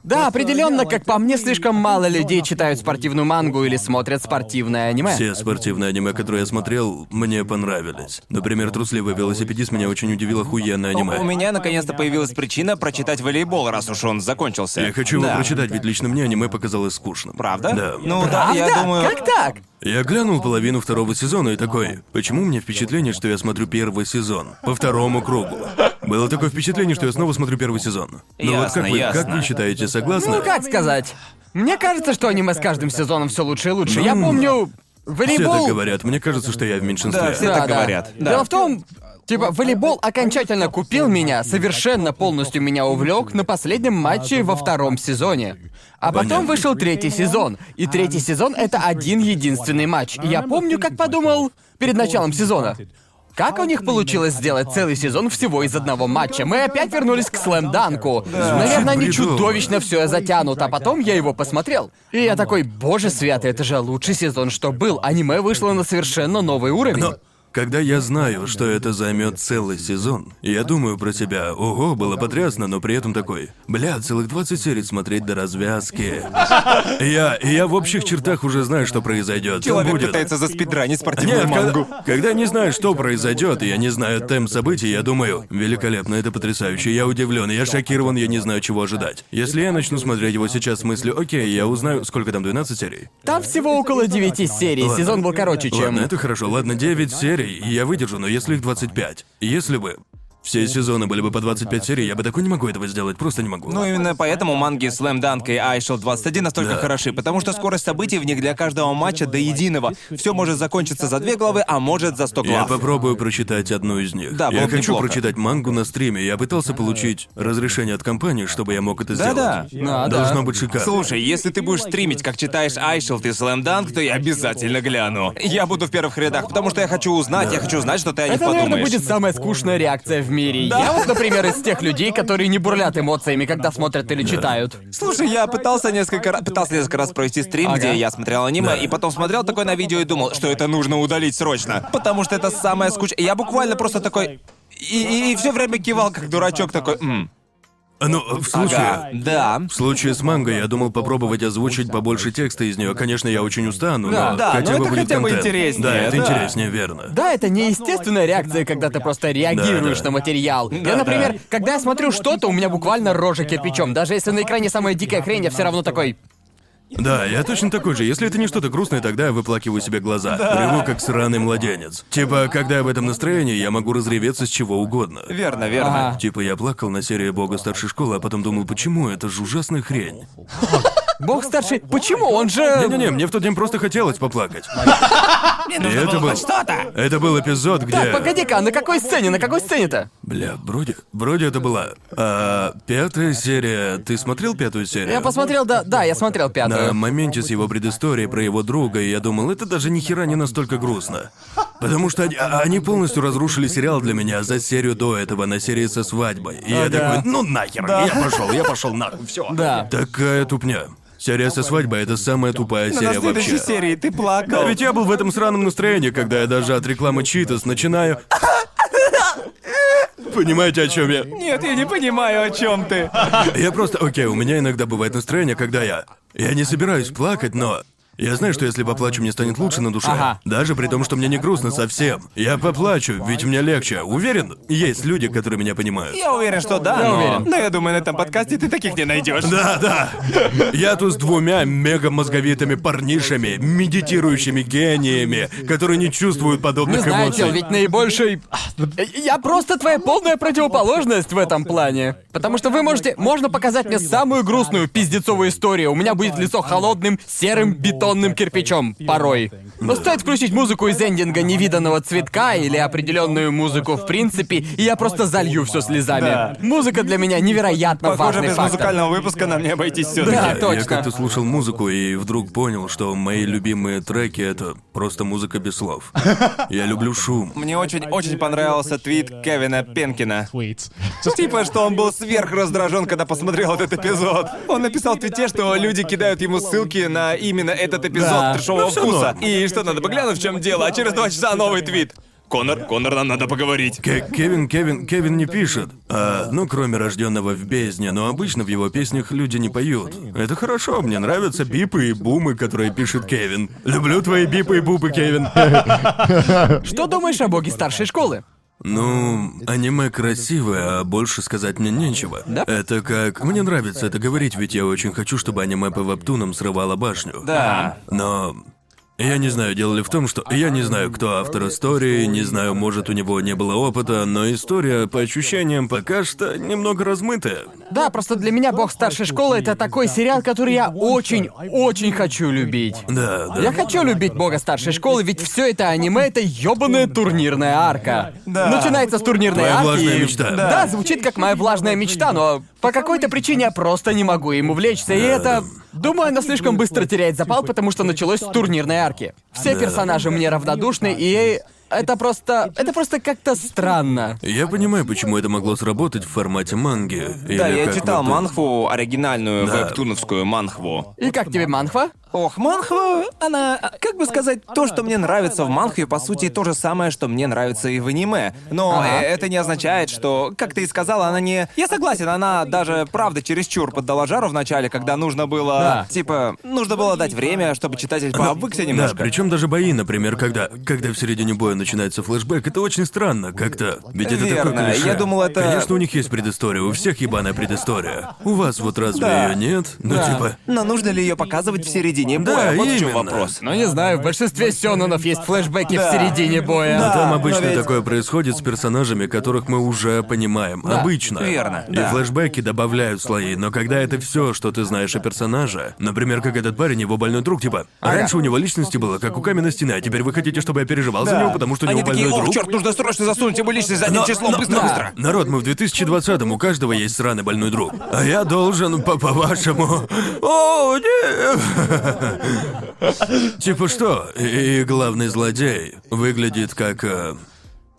S2: Да, определенно, как по мне, слишком мало людей читают спортивную мангу или смотрят спортивное аниме.
S3: Все спортивные аниме, которые я смотрел, мне понравились. Например, «Трусливый велосипедист» меня очень удивило охуенное
S1: У
S3: аниме.
S1: меня наконец-то появилась причина прочитать волейбол, раз уж он закончился.
S3: Я хочу его
S1: Да.
S3: прочитать, ведь лично мне аниме показалось скучным.
S1: Правда?
S3: Да.
S1: Ну да,
S2: Правда?
S1: я думаю.
S2: Как так?
S3: Я глянул половину второго сезона и такой, почему у меня впечатление, что я смотрю первый сезон? По второму кругу. Было такое впечатление, что я снова смотрю первый сезон. Ну вот
S1: Ясно,
S3: как вы,
S1: ясно.
S3: как вы считаете, согласны?
S2: Ну, как сказать? Мне кажется, что аниме с каждым сезоном все лучше и лучше. Я помню,
S3: Все
S2: волейбол...
S3: так говорят, мне кажется, что я в меньшинстве.
S1: Да, все так говорят. Да.
S2: Дело в том, типа, волейбол окончательно купил меня, совершенно полностью меня увлек на последнем матче во втором сезоне. А потом вышел третий сезон. И третий сезон — это один единственный матч. И я помню, как подумал перед началом сезона. Как у них получилось сделать целый сезон всего из одного матча? Мы опять вернулись к слэм-данку. Наверное, они чудовищно все затянут, а потом я его посмотрел. И я такой, боже святый, это же лучший сезон, что был. Аниме вышло на совершенно новый уровень.
S3: Но когда я знаю, что это займет целый сезон, я думаю про себя, ого, было потрясно, но при этом такой, бля, целых 20 серий смотреть до развязки. Я, я в общих чертах уже знаю, что произойдет.
S1: Человек
S3: будет...
S1: пытается заспидранить спортивную
S3: Нет,
S1: мангу.
S3: когда, когда не знаю, что произойдет, и я не знаю темп событий, я думаю, великолепно, это потрясающе, я удивлен, я шокирован, я не знаю, чего ожидать. Если я начну смотреть его сейчас с мыслью, окей, я узнаю, сколько там, 12 серий?
S2: Там всего около 9 серий,
S3: Ладно.
S2: сезон был короче, чем...
S3: Ладно, это хорошо. Ладно, 9 серий, и я выдержу, но если их 25. Если бы все сезоны были бы по 25 серий, я бы такой не могу этого сделать, просто не могу.
S1: Ну, именно поэтому манги Slam Dunk и Айшел 21 настолько
S3: Да.
S1: хороши, потому что скорость событий в них для каждого матча до единого. Все может закончиться за две главы, а может за 100
S3: Я
S1: глав.
S3: попробую прочитать одну из них.
S1: Да,
S3: я хочу
S1: неплохо.
S3: прочитать мангу на стриме. Я пытался получить разрешение от компании, чтобы я мог это сделать.
S1: Да-да.
S2: Да.
S3: Должно быть шикарно.
S1: Слушай, если ты будешь стримить, как читаешь Айшел и Slam Dunk, то я обязательно гляну. Я буду в первых рядах, потому что я хочу узнать, я хочу знать, что ты о них
S2: Это, наверное,
S1: подумаешь.
S2: будет самая скучная реакция в мире. Я вот, например, из тех людей, которые не бурлят эмоциями, когда смотрят или читают.
S1: Слушай, я пытался несколько раз, пытался несколько раз провести стрим,
S2: Ага.
S1: где я смотрел аниме, и потом смотрел такое на видео и думал, что это нужно удалить срочно. Потому что это самое скуч... Я буквально просто такой... И, все время кивал, как дурачок такой... «М,
S3: Ну, в случае...
S1: ага, да.
S3: В случае с манго я думал попробовать озвучить побольше текста из нее. Конечно, я очень устану,
S2: Да,
S3: но
S1: да,
S3: хотя
S1: но
S3: бы
S1: это
S3: будет
S1: хотя бы
S3: контент.
S1: интереснее,
S3: Да, это
S1: да.
S3: интереснее, верно.
S2: Да, это неестественная реакция, когда ты просто реагируешь
S3: Да, да.
S2: на материал. я, например, когда я смотрю что-то, у меня буквально рожа кирпичом. Даже если на экране самая дикая хрень, я все равно такой.
S3: Да, я точно такой же. Если это не что-то грустное, тогда я выплакиваю себе глаза. Реву как сраный младенец. Типа, когда я в этом настроении, я могу разреветься с чего угодно.
S1: Верно, верно.
S2: Ага.
S3: Типа, я плакал на серии Бога старшей школы, а потом думал, почему? Это же ужасная хрень. (laughs)
S2: Бог старший. Почему? Он же.
S3: Не-не-не, мне в тот день просто хотелось поплакать. (laughs)
S1: Мне
S3: И
S1: нужно
S3: это
S1: было хоть что-то.
S3: Это был эпизод, где...
S2: Так, погоди-ка, а на какой сцене? На какой сцене-то?
S3: Бля, вроде... Вроде это была... а, пятая серия... Ты смотрел пятую серию?
S2: Я посмотрел, да, да, я смотрел
S3: На
S2: пятую.
S3: моменте с его предысторией про его друга, и я думал, это даже ни хера не настолько грустно. Потому что они, а- они полностью разрушили сериал для меня за серию до этого, на серии со свадьбой. И я такой, ну нахер, я пошел, я пошел нахуй, все.
S2: Да.
S3: Такая тупня. Серия со свадьбой это самая тупая
S1: На
S3: серия
S1: следующей
S3: вообще.
S1: серии ты плакал.
S3: Да ведь я был в этом сраном настроении, когда я даже от рекламы Читас начинаю. Понимаете, о чем я?
S1: Нет, я не понимаю, о чем ты.
S3: Я просто, окей, у меня иногда бывает настроение, когда я... Я не собираюсь плакать, но... Я знаю, что если поплачу, мне станет лучше на душе.
S2: Ага.
S3: Даже при том, что мне не грустно совсем. Я поплачу, ведь мне легче. Уверен, есть люди, которые меня понимают.
S1: Я уверен, что да,
S2: Я
S1: но...
S2: уверен.
S1: но я думаю, на этом подкасте ты таких не найдешь.
S3: Да, да. Я тут с двумя мега-мозговитыми парнишами, медитирующими гениями, которые не чувствуют
S2: Не
S3: подобных
S2: знаете,
S3: эмоций.
S2: ведь наибольший... Я просто твоя полная противоположность в этом плане. Потому что вы можете... Можно показать мне самую грустную пиздецовую историю. У меня будет лицо холодным, серым, бетонным кирпичом. Порой. Но стоит включить музыку из эндинга невиданного цветка или определенную музыку в принципе, и я просто залью все слезами.
S1: Да.
S2: Музыка для меня невероятно
S1: Похоже,
S2: важный
S1: без
S2: фактор.
S1: музыкального выпуска нам не обойтись все-таки.
S2: Да,
S3: Я
S2: точно.
S3: как-то слушал музыку и вдруг понял, что мои любимые треки это просто музыка без слов. Я люблю шум.
S1: Мне очень-очень понравился твит Кевина Пенкина. Типа, что он был сверх раздражен, когда посмотрел этот эпизод. Он написал в твите, что люди кидают ему ссылки на именно этот эпизод
S2: Да.
S1: трешового
S3: Ну,
S1: вкуса.
S3: норм.
S1: И что, надо бы глянуть, в чем дело, а через два часа новый твит. Конор, Конор, нам надо поговорить.
S3: Ke- Кевин, Кевин, Кевин не пишет. А, ну, кроме рожденного в бездне, но обычно в его песнях люди не поют. Это хорошо, мне нравятся бипы и бумы, которые пишет Кевин. Люблю твои бипы и бубы, Кевин. (laughs)
S2: Что думаешь о боге старшей школы?
S3: Ну, аниме красивое, а больше сказать мне нечего.
S2: Да?
S3: Это как... Мне нравится это говорить, ведь я очень хочу, чтобы аниме по вебтунам срывало башню.
S1: Да.
S3: Но... Я не знаю, дело ли в том, что я не знаю, кто автор истории, не знаю, может, у него не было опыта, но история, по ощущениям, пока что немного размытая.
S2: Да, просто для меня бог старшей школы это такой сериал, который я очень-очень хочу любить.
S3: Да, да.
S2: Я хочу любить бога старшей школы, ведь все это аниме это ёбаная турнирная арка.
S1: Да.
S2: Начинается с турнирной
S3: Твоя
S2: арки.
S3: влажная
S2: и-
S3: мечта.
S2: Да.
S3: Да.
S2: звучит как моя влажная мечта, но по какой-то причине я просто не могу им увлечься, и это. Думаю, оно слишком быстро теряет запал, потому что началось с турнирной арки. Все персонажи мне равнодушны, и это просто. Это просто как-то странно.
S3: Я понимаю, почему это могло сработать в формате манги.
S1: Да, я читал
S3: вебтун.
S1: манхву, оригинальную
S3: Да.
S1: вебтуновскую манхву.
S2: И как тебе манхва?
S1: Ох, манхва, она, как бы сказать, то, что мне нравится в манхве, по сути, то же самое, что мне нравится и в аниме. Но
S2: Ага.
S1: это не означает, что, как ты и сказала, она не... Я согласен, она даже, правда, чересчур поддала жару в начале, когда нужно было...
S2: Да.
S1: Типа, нужно было дать время, чтобы читатель пообвыкся
S3: Да,
S1: немножко.
S3: причем даже бои, например, когда, когда в середине боя начинается флешбэк, это очень странно, как-то. Ведь это такое
S1: Верно,
S3: клише.
S1: я думал, это-
S3: Конечно, у них есть предыстория, у всех ебаная предыстория. У вас вот разве
S1: Да.
S3: ее нет? Ну
S2: Да.
S3: типа.
S1: Но нужно ли ее показывать в середине
S3: Да,
S1: боя? вот в чем
S3: именно.
S1: вопрос.
S2: Ну не знаю, в большинстве сёнонов есть флешбеки
S1: Да.
S2: в середине боя.
S1: Да.
S3: Там
S1: но
S3: обычно
S1: ведь-
S3: такое происходит с персонажами, которых мы уже понимаем.
S2: Да,
S3: обычно.
S1: верно,
S3: И
S1: да.
S3: флешбеки добавляют слои, но когда это все, что ты знаешь о персонаже, например, как этот парень, его больной друг, типа, а раньше у него личности было, как у каменной стены, а теперь вы хотите, чтобы я переживал за
S1: Да.
S3: него, потому что у
S1: Они
S3: него
S1: такие,
S3: больной
S1: ох,
S3: друг.
S1: черт, нужно срочно засунуть ему личность задним числом, быстро,
S3: Да.
S1: быстро.
S3: Народ, мы в 2020-м, у каждого есть сраный больной друг. А я должен, по- по-вашему... О, нет! Типа что? И главный злодей выглядит как...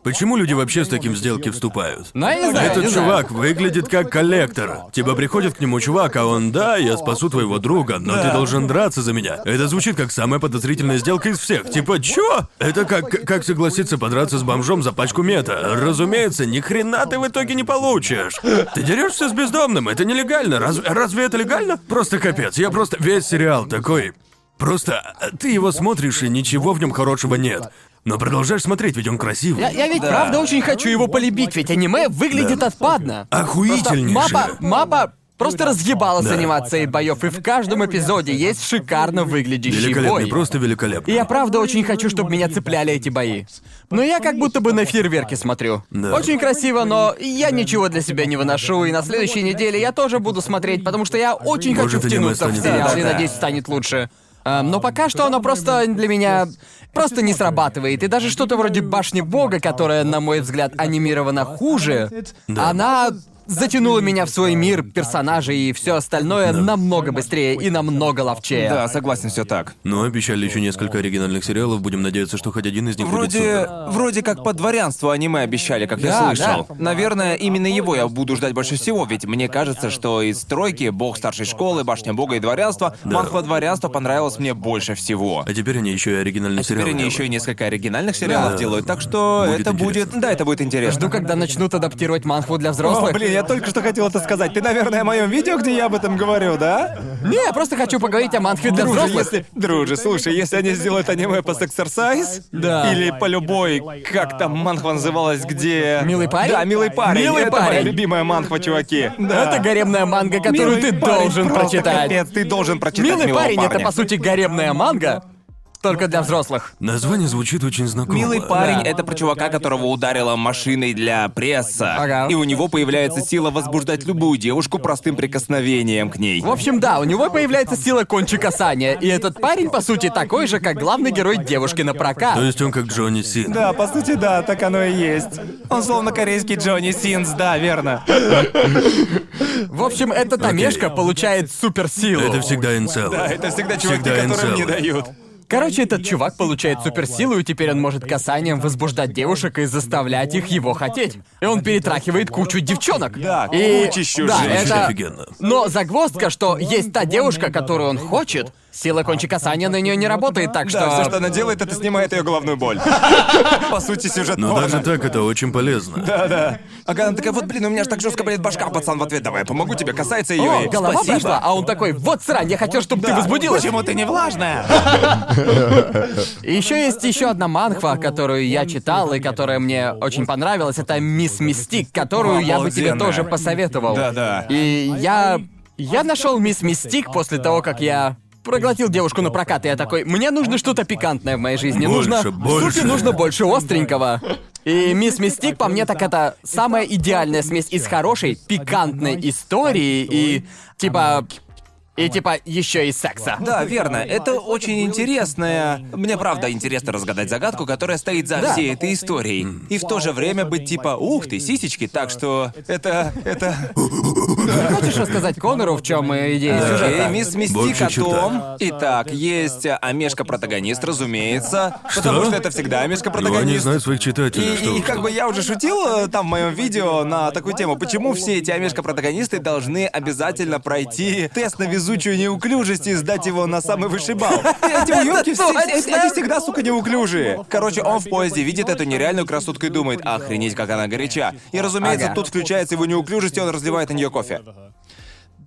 S3: Почему люди вообще с таким в сделки вступают?
S2: Ну, я не знаю,
S3: Этот
S2: не
S3: чувак выглядит как коллектор. Типа приходит к нему чувак, а он, да, я спасу твоего друга, но ты должен драться за меня. Это звучит как самая подозрительная сделка из всех. Типа, чё? Это как, как согласиться подраться с бомжом за пачку мета. Разумеется, ни хрена ты в итоге не получишь. Ты дерешься с бездомным, это нелегально. Разве, разве это легально? Просто капец. Я просто весь сериал такой. Просто ты его смотришь, и ничего в нем хорошего нет. Но продолжаешь смотреть, ведь он красивый.
S2: Я, я ведь правда очень хочу его полюбить, ведь аниме выглядит отпадно.
S3: Охуительнейшее.
S2: Просто мапа, мапа просто разъебалась
S3: Да.
S2: анимацией боев, и в каждом эпизоде есть шикарно выглядящий
S3: Великолепный,
S2: бой.
S3: просто великолепный.
S2: И я правда очень хочу, чтобы меня цепляли эти бои. Но я как будто бы на фейерверки смотрю.
S3: Да.
S2: Очень красиво, но я ничего для себя не выношу, и на следующей неделе я тоже буду смотреть, потому что я очень
S3: Может,
S2: хочу
S3: аниме
S2: втянуться в
S3: станет
S2: сериал, и
S1: Да.
S2: надеюсь, станет лучше. А, но пока что оно просто для меня просто не срабатывает. И даже что-то вроде Башни Бога, которая, на мой взгляд, анимирована хуже, она затянула меня в свой мир персонажей и все остальное намного быстрее и намного ловчее.
S1: Да, согласен, все так.
S3: Но обещали еще несколько оригинальных сериалов, будем надеяться, что хоть один из них будет
S1: Вроде,
S3: супер.
S1: вроде как по дворянству аниме обещали, как я
S2: Да,
S1: слышал.
S2: да.
S1: Наверное, именно его я буду ждать больше всего, ведь мне кажется, что из стройки Бог старшей школы, Башня Бога и дворянство, манхва дворянства понравилось мне больше всего.
S3: А теперь они еще и оригинальный сериал.
S1: Теперь они еще и несколько оригинальных сериалов
S3: Да.
S1: делают, так что
S3: Будет
S1: это будет...
S3: интересно.
S1: Да, это будет интересно.
S2: Жду, когда начнут адаптировать манхву для
S1: О,
S2: взрослых.
S1: блин, я только что хотел это сказать. Ты, наверное, о моем видео, где я об этом говорю, да?
S2: Не, я просто хочу поговорить о манхве для
S1: Друже,
S2: взрослых.
S1: если... Друже, слушай, если они сделают аниме по сексерсайз,
S2: Да.
S1: или по любой, как там манхва называлась, где...
S2: Милый парень?
S1: Да, милый парень.
S2: Милый
S1: это моя
S2: парень.
S1: любимая манхва, чуваки. Да.
S2: Это гаремная манга, которую
S1: Милый
S2: ты
S1: парень,
S2: должен прочитать.
S1: Капец, ты должен прочитать
S2: Милый
S1: «Милого
S2: парень
S1: парня».
S2: это по сути гаремная манга, только для взрослых.
S3: Название звучит очень знакомо.
S1: Милый парень
S2: Да.
S1: это про чувака, которого ударила машиной для пресса.
S2: Ага.
S1: И у него появляется сила возбуждать любую девушку простым прикосновением к ней.
S2: В общем, да, у него появляется сила кончи касания, и этот парень, по сути, такой же, как главный герой девушки на прокат.
S3: То есть он как Джонни Син.
S1: Да, по сути, да, так оно и есть. Он словно корейский Джонни Синс, да, верно.
S2: В общем, этот Тамешка получает суперсилу.
S3: Это всегда инцел.
S1: Да, это всегда чуваки,
S3: Всегда
S1: которым не дают.
S2: Короче, этот чувак получает суперсилу, и теперь он может касанием возбуждать девушек и заставлять их его хотеть. И он перетрахивает кучу девчонок.
S1: Да,
S2: и...
S1: кучищу
S2: да,
S1: женщин.
S2: Это...
S3: офигенно.
S2: Но загвоздка, что есть та девушка, которую он хочет, Сила кончика Саня на нее не работает, так что...
S1: Да, все, что она делает, это снимает ее головную боль. (laughs) По сути, сюжет
S3: Но
S1: порно.
S3: даже так это очень полезно.
S1: Да-да. Ага, она такая, вот, блин, у меня же так жестко болит башка, пацан в ответ, давай, я помогу тебе, касается ее.
S2: О,
S1: и...
S2: голова
S1: Спасибо.
S2: прошла, а он такой, вот срань, я хотел, чтобы ты возбудилась.
S1: Почему ты не влажная?
S2: Еще есть еще одна манхва, которую я читал и которая мне очень понравилась. Это Мисс Мистик, которую я бы тебе тоже посоветовал.
S1: Да-да.
S2: И я... Я нашел Мисс Мистик после того, как я проглотил девушку на прокат, и я такой, мне нужно что-то пикантное в моей жизни.
S3: Больше,
S2: нужно...
S3: больше.
S2: Суке нужно больше остренького. И Мисс Мистик, по мне, так это самая идеальная смесь из хорошей, пикантной истории и... Типа... И типа еще и секса.
S1: Да, верно. Это очень интересная... Мне правда интересно разгадать загадку, которая стоит за
S2: Да.
S1: всей этой историей. И в то же время быть типа, ух ты, сисечки, так что это... это... (laughs)
S2: Хочешь рассказать Конору, в чем идея сюжета?
S1: Окей, мисс Мистик
S3: Больше
S1: о том... Итак, есть Амешка-протагонист, разумеется. Потому что это всегда
S3: Ну, они
S1: Амешка-протагонист.
S3: знают своих читателей,
S1: И,
S3: что...
S1: и как бы я уже шутил э, там в моем видео на такую тему, почему все эти амешка-протагонисты должны обязательно пройти тест на везучую неуклюжесть и сдать его на самый высший балл. (laughs) Эти уёбки все- они всегда, сука, неуклюжие. Короче, он в поезде видит эту нереальную красотку и думает, охренеть, как она горяча. И, разумеется,
S2: Ага.
S1: тут включается его неуклюжесть, и он разливает на нее кофе.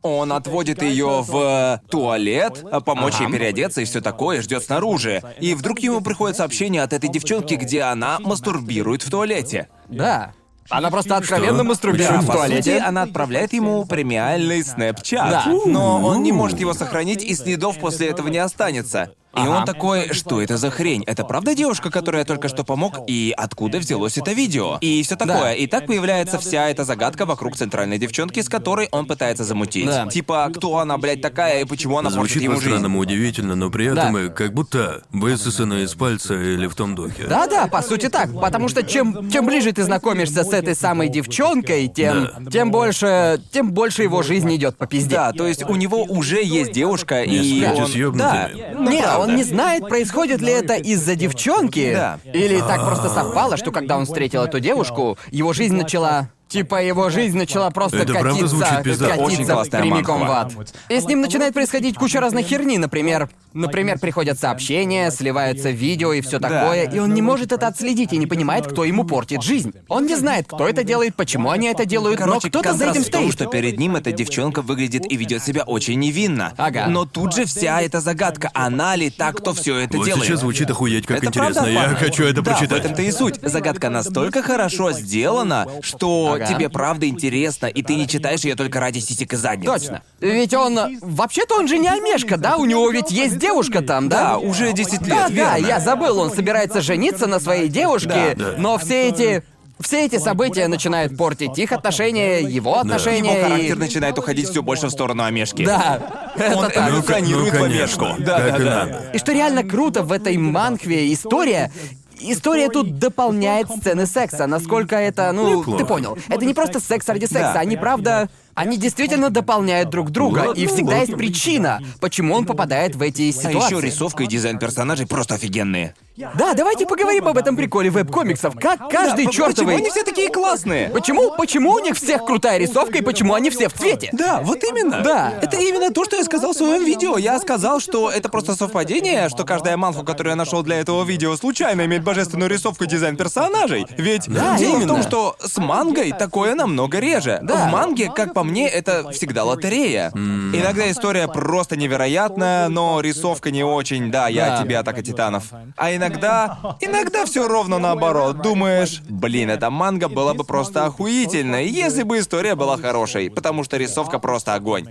S1: Он отводит ее в туалет, а помочь ей переодеться и все такое, ждет снаружи. И вдруг ему приходит сообщение от этой девчонки, где она мастурбирует в туалете.
S2: Да. Она просто откровенно мастурбирует в туалете.
S1: она отправляет ему премиальный снэпчат.
S2: Да.
S1: Но он не может его сохранить, и следов после этого не останется. И он такой, что это за хрень? Это правда девушка, которой я только что помог? И откуда взялось это видео? И все такое.
S2: Да.
S1: И так появляется вся эта загадка вокруг центральной девчонки, с которой он пытается замутить.
S2: Да.
S1: Типа, кто она, блядь, такая, и почему она
S3: Звучит
S1: ему жизнь?
S3: по-странному удивительно, но при этом
S2: Да.
S3: и как будто высосано из пальца или в том духе.
S2: Да-да, по сути так. Потому что чем, чем ближе ты знакомишься с этой самой девчонкой, тем, тем больше. тем больше его жизнь идет по пизде.
S1: Да, то есть у него уже есть девушка, и
S3: спите
S1: он... Да,
S3: ёбнутыми.
S2: Он не знает, происходит ли это из-за девчонки.
S1: Да.
S2: Или так просто совпало, что когда он встретил эту девушку, его жизнь начала. Типа его жизнь начала просто
S3: Это правда
S2: катиться,
S3: звучит пиздато.
S1: Очень
S2: катиться
S1: классная
S2: прямиком в ад. И с ним начинает происходить куча разных херни, например, например, приходят сообщения, сливаются видео и все такое, и он не может это отследить и не понимает, кто ему портит жизнь. Он не знает, кто это делает, почему они это делают,
S1: Короче,
S2: но кто-то за этим
S1: в том,
S2: стоит.
S1: что перед ним эта девчонка выглядит и ведет себя очень невинно.
S2: Ага.
S1: Но тут же вся эта загадка, она ли та, кто все это
S3: Вот
S1: делает?
S3: сейчас звучит охуеть, как
S1: Это
S3: интересно.
S1: правда
S3: Я хочу это
S1: да,
S3: прочитать.
S1: в этом-то и суть. Загадка настолько хорошо сделана, что
S2: Ага.
S1: Тебе правда интересно, и ты не читаешь ее только ради сисек и задниц.
S2: Точно. Ведь он... Вообще-то он же не Омешка, да? У него ведь есть девушка там, да?
S1: Да, уже 10 лет,
S2: Да, да,
S1: верно.
S2: я забыл, он собирается жениться на своей девушке,
S3: Да, да.
S2: но все эти... Все эти события начинают портить их отношения, его отношения
S1: Его характер
S2: и...
S1: начинает уходить все больше в сторону Омешки.
S2: Да, это
S1: Он
S2: так.
S3: Ну,
S1: эволюционирует
S3: ну,
S1: в
S3: конечно.
S1: Омешку. Да,
S3: Как
S1: да,
S3: и
S1: да.
S3: надо.
S2: И что реально круто в этой манхве история... История тут дополняет сцены секса, насколько это, ну,
S3: Неплохо.
S2: ты понял. Это не просто секс ради секса,
S1: Да.
S2: они правда... Они действительно дополняют друг друга,
S3: Ладно,
S2: и всегда есть
S3: ладно.
S2: причина, почему он попадает в эти
S1: А
S2: ситуации.
S1: еще рисовка и дизайн персонажей просто офигенные.
S2: Да, давайте поговорим об этом приколе веб-комиксов. Как каждый
S1: Да,
S2: чертовый...
S1: Почему они все такие классные?
S2: Почему? Почему у них всех крутая рисовка и почему они все в цвете?
S1: Да, вот именно.
S2: Да.
S1: Это именно то, что я сказал в своем видео. Я сказал, что это просто совпадение, что каждая манхва, которую я нашел для этого видео, случайно имеет божественную рисовку и дизайн персонажей. Ведь
S2: Да,
S1: дело в том,
S2: именно.
S1: что с мангой такое намного реже.
S2: Да.
S1: В манге, как по мне, это всегда лотерея. Иногда история просто невероятная, но рисовка не очень. Да, я
S2: Да.
S1: тебе атака титанов. А иногда, иногда все ровно наоборот. Думаешь, блин, эта манга была бы просто охуительной, если бы история была хорошей, потому что рисовка просто огонь.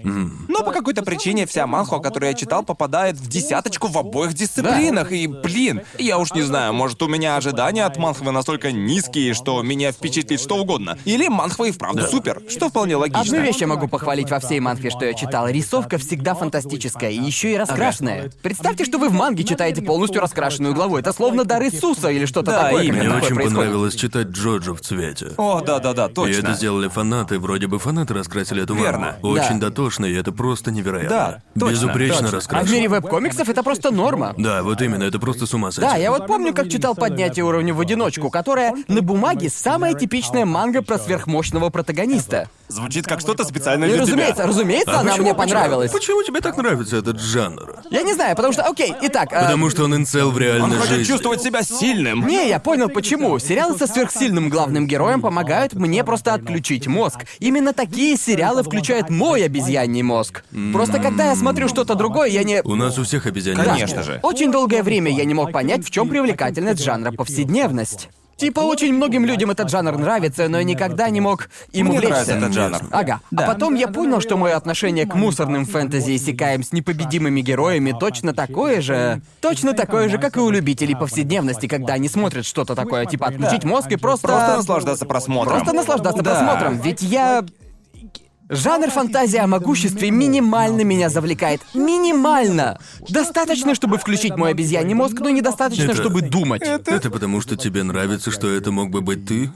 S1: Но по какой-то причине вся манхва, которую я читал, попадает в десяточку в обоих дисциплинах. И, блин, я уж не знаю, может, у меня ожидания от манхвы настолько низкие, что меня впечатлит что угодно. Или манхва и вправду супер, что вполне логично.
S2: Одну вещь я могу похвалить во всей манхве, что я читал. Рисовка всегда фантастическая и еще и раскрашенная. Представьте, что вы в манге читаете полностью раскрашенную главу. Это словно дар Иисуса или что-то
S1: Да,
S2: такое.
S1: именно.
S3: Мне
S2: такое
S3: очень
S2: происходит.
S3: понравилось читать Джоджо в цвете.
S1: О, да-да-да,
S3: И
S1: точно.
S3: это сделали фанаты, вроде бы фанаты раскрасили эту
S1: Верно.
S3: мангу. Очень
S2: Да.
S3: дотошно, и это просто невероятно.
S1: Да, точно,
S3: Безупречно
S2: А в
S3: раскрашено.
S2: мире веб-комиксов это просто норма.
S3: Да, вот именно, это просто с ума сойти.
S2: Да, я вот помню, как читал «Поднятие уровня в одиночку», которая на бумаге самая типичная манга про сверхмощного протагониста.
S1: Звучит как что-то специально
S2: И
S1: для
S2: разумеется,
S1: тебя.
S2: разумеется,
S3: А
S2: она
S3: почему-
S2: мне
S3: почему-
S2: понравилась.
S3: Почему тебе так нравится этот жанр?
S2: Я не знаю, потому что, окей, итак... э,
S3: Потому что он инцел в реальной
S1: Он хочет
S3: жизни.
S1: чувствовать себя сильным.
S2: Не, я понял почему. Сериалы со сверхсильным главным героем помогают мне просто отключить мозг. Именно такие сериалы включают мой обезьяний мозг. Просто когда я смотрю что-то другое, я не...
S3: У нас у всех обезьян.
S1: Конечно же.
S2: Очень долгое время я не мог понять, в чем привлекательность жанра повседневность. Типа, очень многим людям этот жанр нравится, но я никогда не мог им
S1: Мне
S2: увлечься.
S1: нравится этот жанр.
S2: Ага. А потом я понял, что мое отношение к мусорным фэнтези и секаем с непобедимыми героями точно такое же... Точно такое же, как и у любителей повседневности, когда они смотрят что-то такое, типа отключить мозг и просто...
S1: Просто наслаждаться просмотром.
S2: Просто наслаждаться
S1: Да.
S2: просмотром. Ведь я... Жанр фантазии о могуществе минимально меня завлекает. Минимально! Достаточно, чтобы включить мой обезьяний мозг, но недостаточно,
S3: Это-
S2: чтобы думать.
S3: Это потому, что тебе нравится, что это мог бы быть ты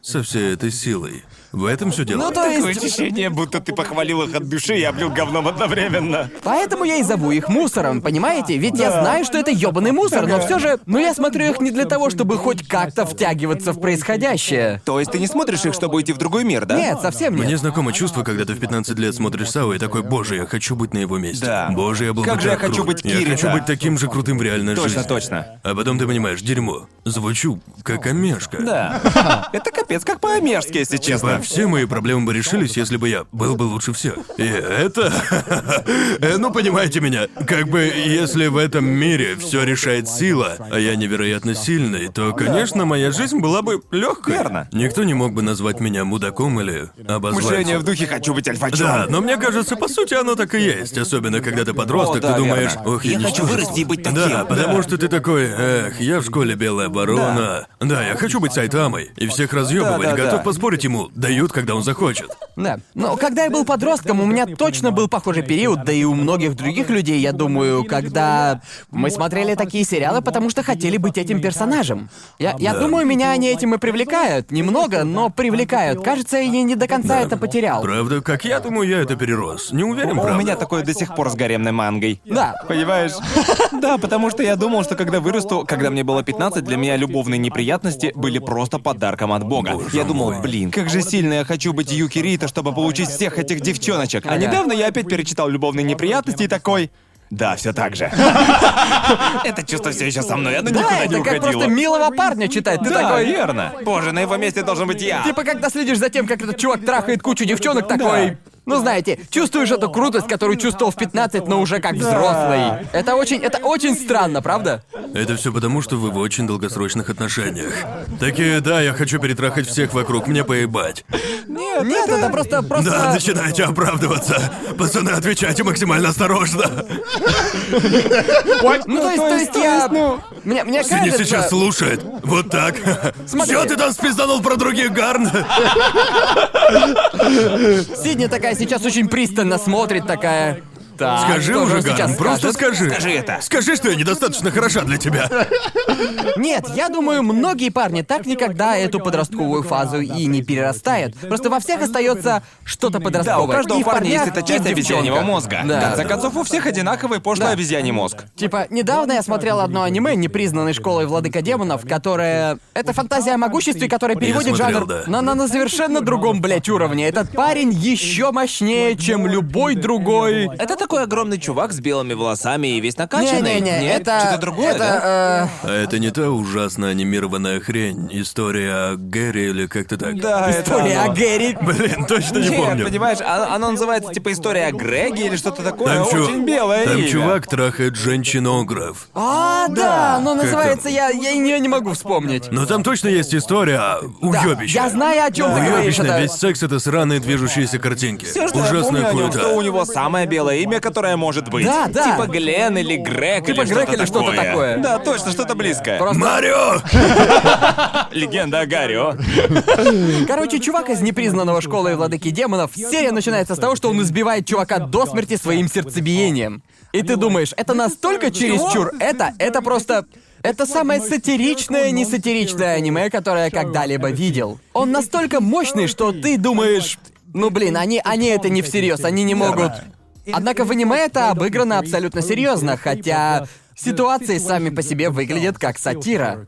S3: со всей этой силой. В этом все дело.
S2: Ну, то
S1: Такое
S2: есть...
S1: ощущение, будто ты похвалил их от души и облил говном одновременно.
S2: Поэтому я и зову их мусором, понимаете? Ведь я знаю, что это ёбаный мусор, но все же... Но я смотрю их не для того, чтобы хоть как-то втягиваться в происходящее.
S1: То есть ты не смотришь их, чтобы уйти в другой мир, да?
S2: Нет, совсем нет.
S3: Мне знакомо чувство, когда ты в 15 лет смотришь Сау и такой, боже, я хочу быть на его месте.
S1: Да.
S3: Боже, я был
S1: Как
S3: бы
S1: же я хочу быть
S3: Я
S1: Кирита.
S3: хочу быть таким же крутым в реальной
S1: Точно,
S3: жизни.
S1: точно.
S3: А потом ты понимаешь, дерьмо. Звучу как омешка.
S1: Да. Это капец как по-амежски, если
S3: Типа,
S1: честно.
S3: Все мои проблемы бы решились, если бы я был бы лучше всех. И это... (laughs) Э, Ну, понимаете меня, как бы, если в этом мире все решает сила, а я невероятно сильный, то, конечно, моя жизнь была бы легкой.
S1: Верно.
S3: Никто не мог бы назвать меня мудаком или обозвать.
S1: Мышление в духе «хочу быть альфачом».
S3: Да, но мне кажется, по сути, оно так и есть. Особенно, когда ты подросток,
S1: О, да,
S3: ты думаешь,
S1: верно.
S3: ох,
S1: Я хочу
S3: ничтожество».
S1: вырасти и быть таким.
S3: Да, потому что ты такой, эх, я в школе белая ворона. Да, я хочу быть Сайтамой. И всех разъебывать,
S1: Да, да,
S3: готов
S1: да.
S3: поспорить ему, дают, когда он захочет.
S2: Да. Но когда я был подростком, у меня точно был похожий период, да и у многих других людей, я думаю, когда мы смотрели такие сериалы, потому что хотели быть этим персонажем. Я, я
S3: Да.
S2: думаю, меня они этим и привлекают. Немного, но привлекают. Кажется, я не до конца это потерял.
S3: Правда, как я думаю, я это перерос. Не уверен,
S1: У
S3: правда.
S1: меня такое до сих пор с гаремной мангой.
S2: Да.
S1: Понимаешь? (laughs) Да, потому что я думал, что когда вырасту, когда мне было 15, для меня любовные неприятности были просто подарком от Бога. Я думал, блин, как же сильно я хочу быть Юки Рита, чтобы получить всех этих девчоночек. А недавно я опять перечитал любовные неприятности и такой. Да, все так же. (laughs) Это чувство все еще со мной, оно
S2: Да,
S1: никуда не уходило.
S2: просто милого парня читать. Ты такой.
S1: верно. Боже, на его месте должен быть я.
S2: Типа, когда следишь за тем, как этот чувак трахает кучу девчонок, такой... Ну, знаете, чувствуешь эту крутость, которую чувствовал в 15, но уже как взрослый. Это очень, это очень странно, правда?
S3: Это все потому, что вы в очень долгосрочных отношениях. Такие, да, я хочу перетрахать всех вокруг, мне поебать.
S2: Нет, это просто, просто...
S3: Да, начинаете оправдываться. Пацаны, отвечайте максимально осторожно.
S2: Ну, то есть, то есть я... Мне, мне
S3: Сиди
S2: кажется...
S3: сейчас слушает. Вот так.
S2: Смотри.
S3: Чё ты там спизданул про других, Гарн?
S2: Сидни такая сейчас очень пристально смотрит, такая... Так,
S3: Скажи
S2: же
S3: уже,
S2: он сейчас
S3: Гарн, просто
S2: скажет?
S3: скажи.
S1: Скажи это.
S3: Скажи, что я недостаточно хороша для тебя.
S2: Нет, я думаю, многие парни так никогда эту подростковую фазу и не перерастают. Просто во всех остается что-то подростковое.
S1: Да, у каждого
S2: И в
S1: парня есть эта часть
S2: в
S1: обезьяньего мозга.
S2: Да.
S1: В конце концов, у всех одинаковый пошлый
S2: Да.
S1: обезьяний мозг.
S2: Типа, недавно я смотрел одно аниме, непризнанной школой Владыка Демонов, которое... Это фантазия о могуществе, которая переводит
S3: смотрел,
S2: жанр
S3: да.
S2: на, на, на совершенно другом, блядь, уровне. Этот парень еще мощнее, чем любой другой.
S1: Это такой огромный чувак с белыми волосами и весь накачанный.
S2: Не-не-не,
S1: Нет,
S2: это...
S1: что-то другое,
S2: это,
S1: да?
S2: э,
S3: А это не та ужасно анимированная хрень. История о Гэри или как-то так.
S1: Да, это
S2: История
S1: оно.
S2: о Гэри.
S3: Блин, точно не
S1: Нет,
S3: помню.
S1: понимаешь, оно, оно называется типа история о Греге или что-то такое.
S3: Там, чу-
S1: Очень белое
S3: там
S1: имя.
S3: чувак трахает женщинограф.
S2: А, да, но называется я, я ее не могу вспомнить.
S3: Но там точно есть история о
S2: Да, я знаю, о чем ты говоришь.
S3: Уёбищно,
S2: это-
S3: весь секс это сраные движущиеся картинки.
S1: Всё, что я
S3: Ужасная
S1: помню о нем,
S3: хуета.
S1: что у него самое белое имя, которое может быть.
S2: Да, да.
S1: Типа Глен или Грег
S2: Типа
S1: или
S2: Грег
S1: что-то
S2: или что-то такое.
S1: Да, точно, что-то близкое.
S2: Просто-
S3: Марио! (laughs)
S1: Легенда о Гарио. (laughs)
S2: Короче, чувак из непризнанного школы владыки демонов, серия начинается с того, что он избивает чувака до смерти своим сердцебиением. И ты думаешь, это настолько чересчур, это, это просто... Это самое сатиричное, не сатиричное аниме, которое я когда-либо видел. Он настолько мощный, что ты думаешь... Ну блин, они, они это не всерьез, они не могут... Однако в аниме это обыграно абсолютно серьезно, хотя ситуации сами по себе выглядят как сатира.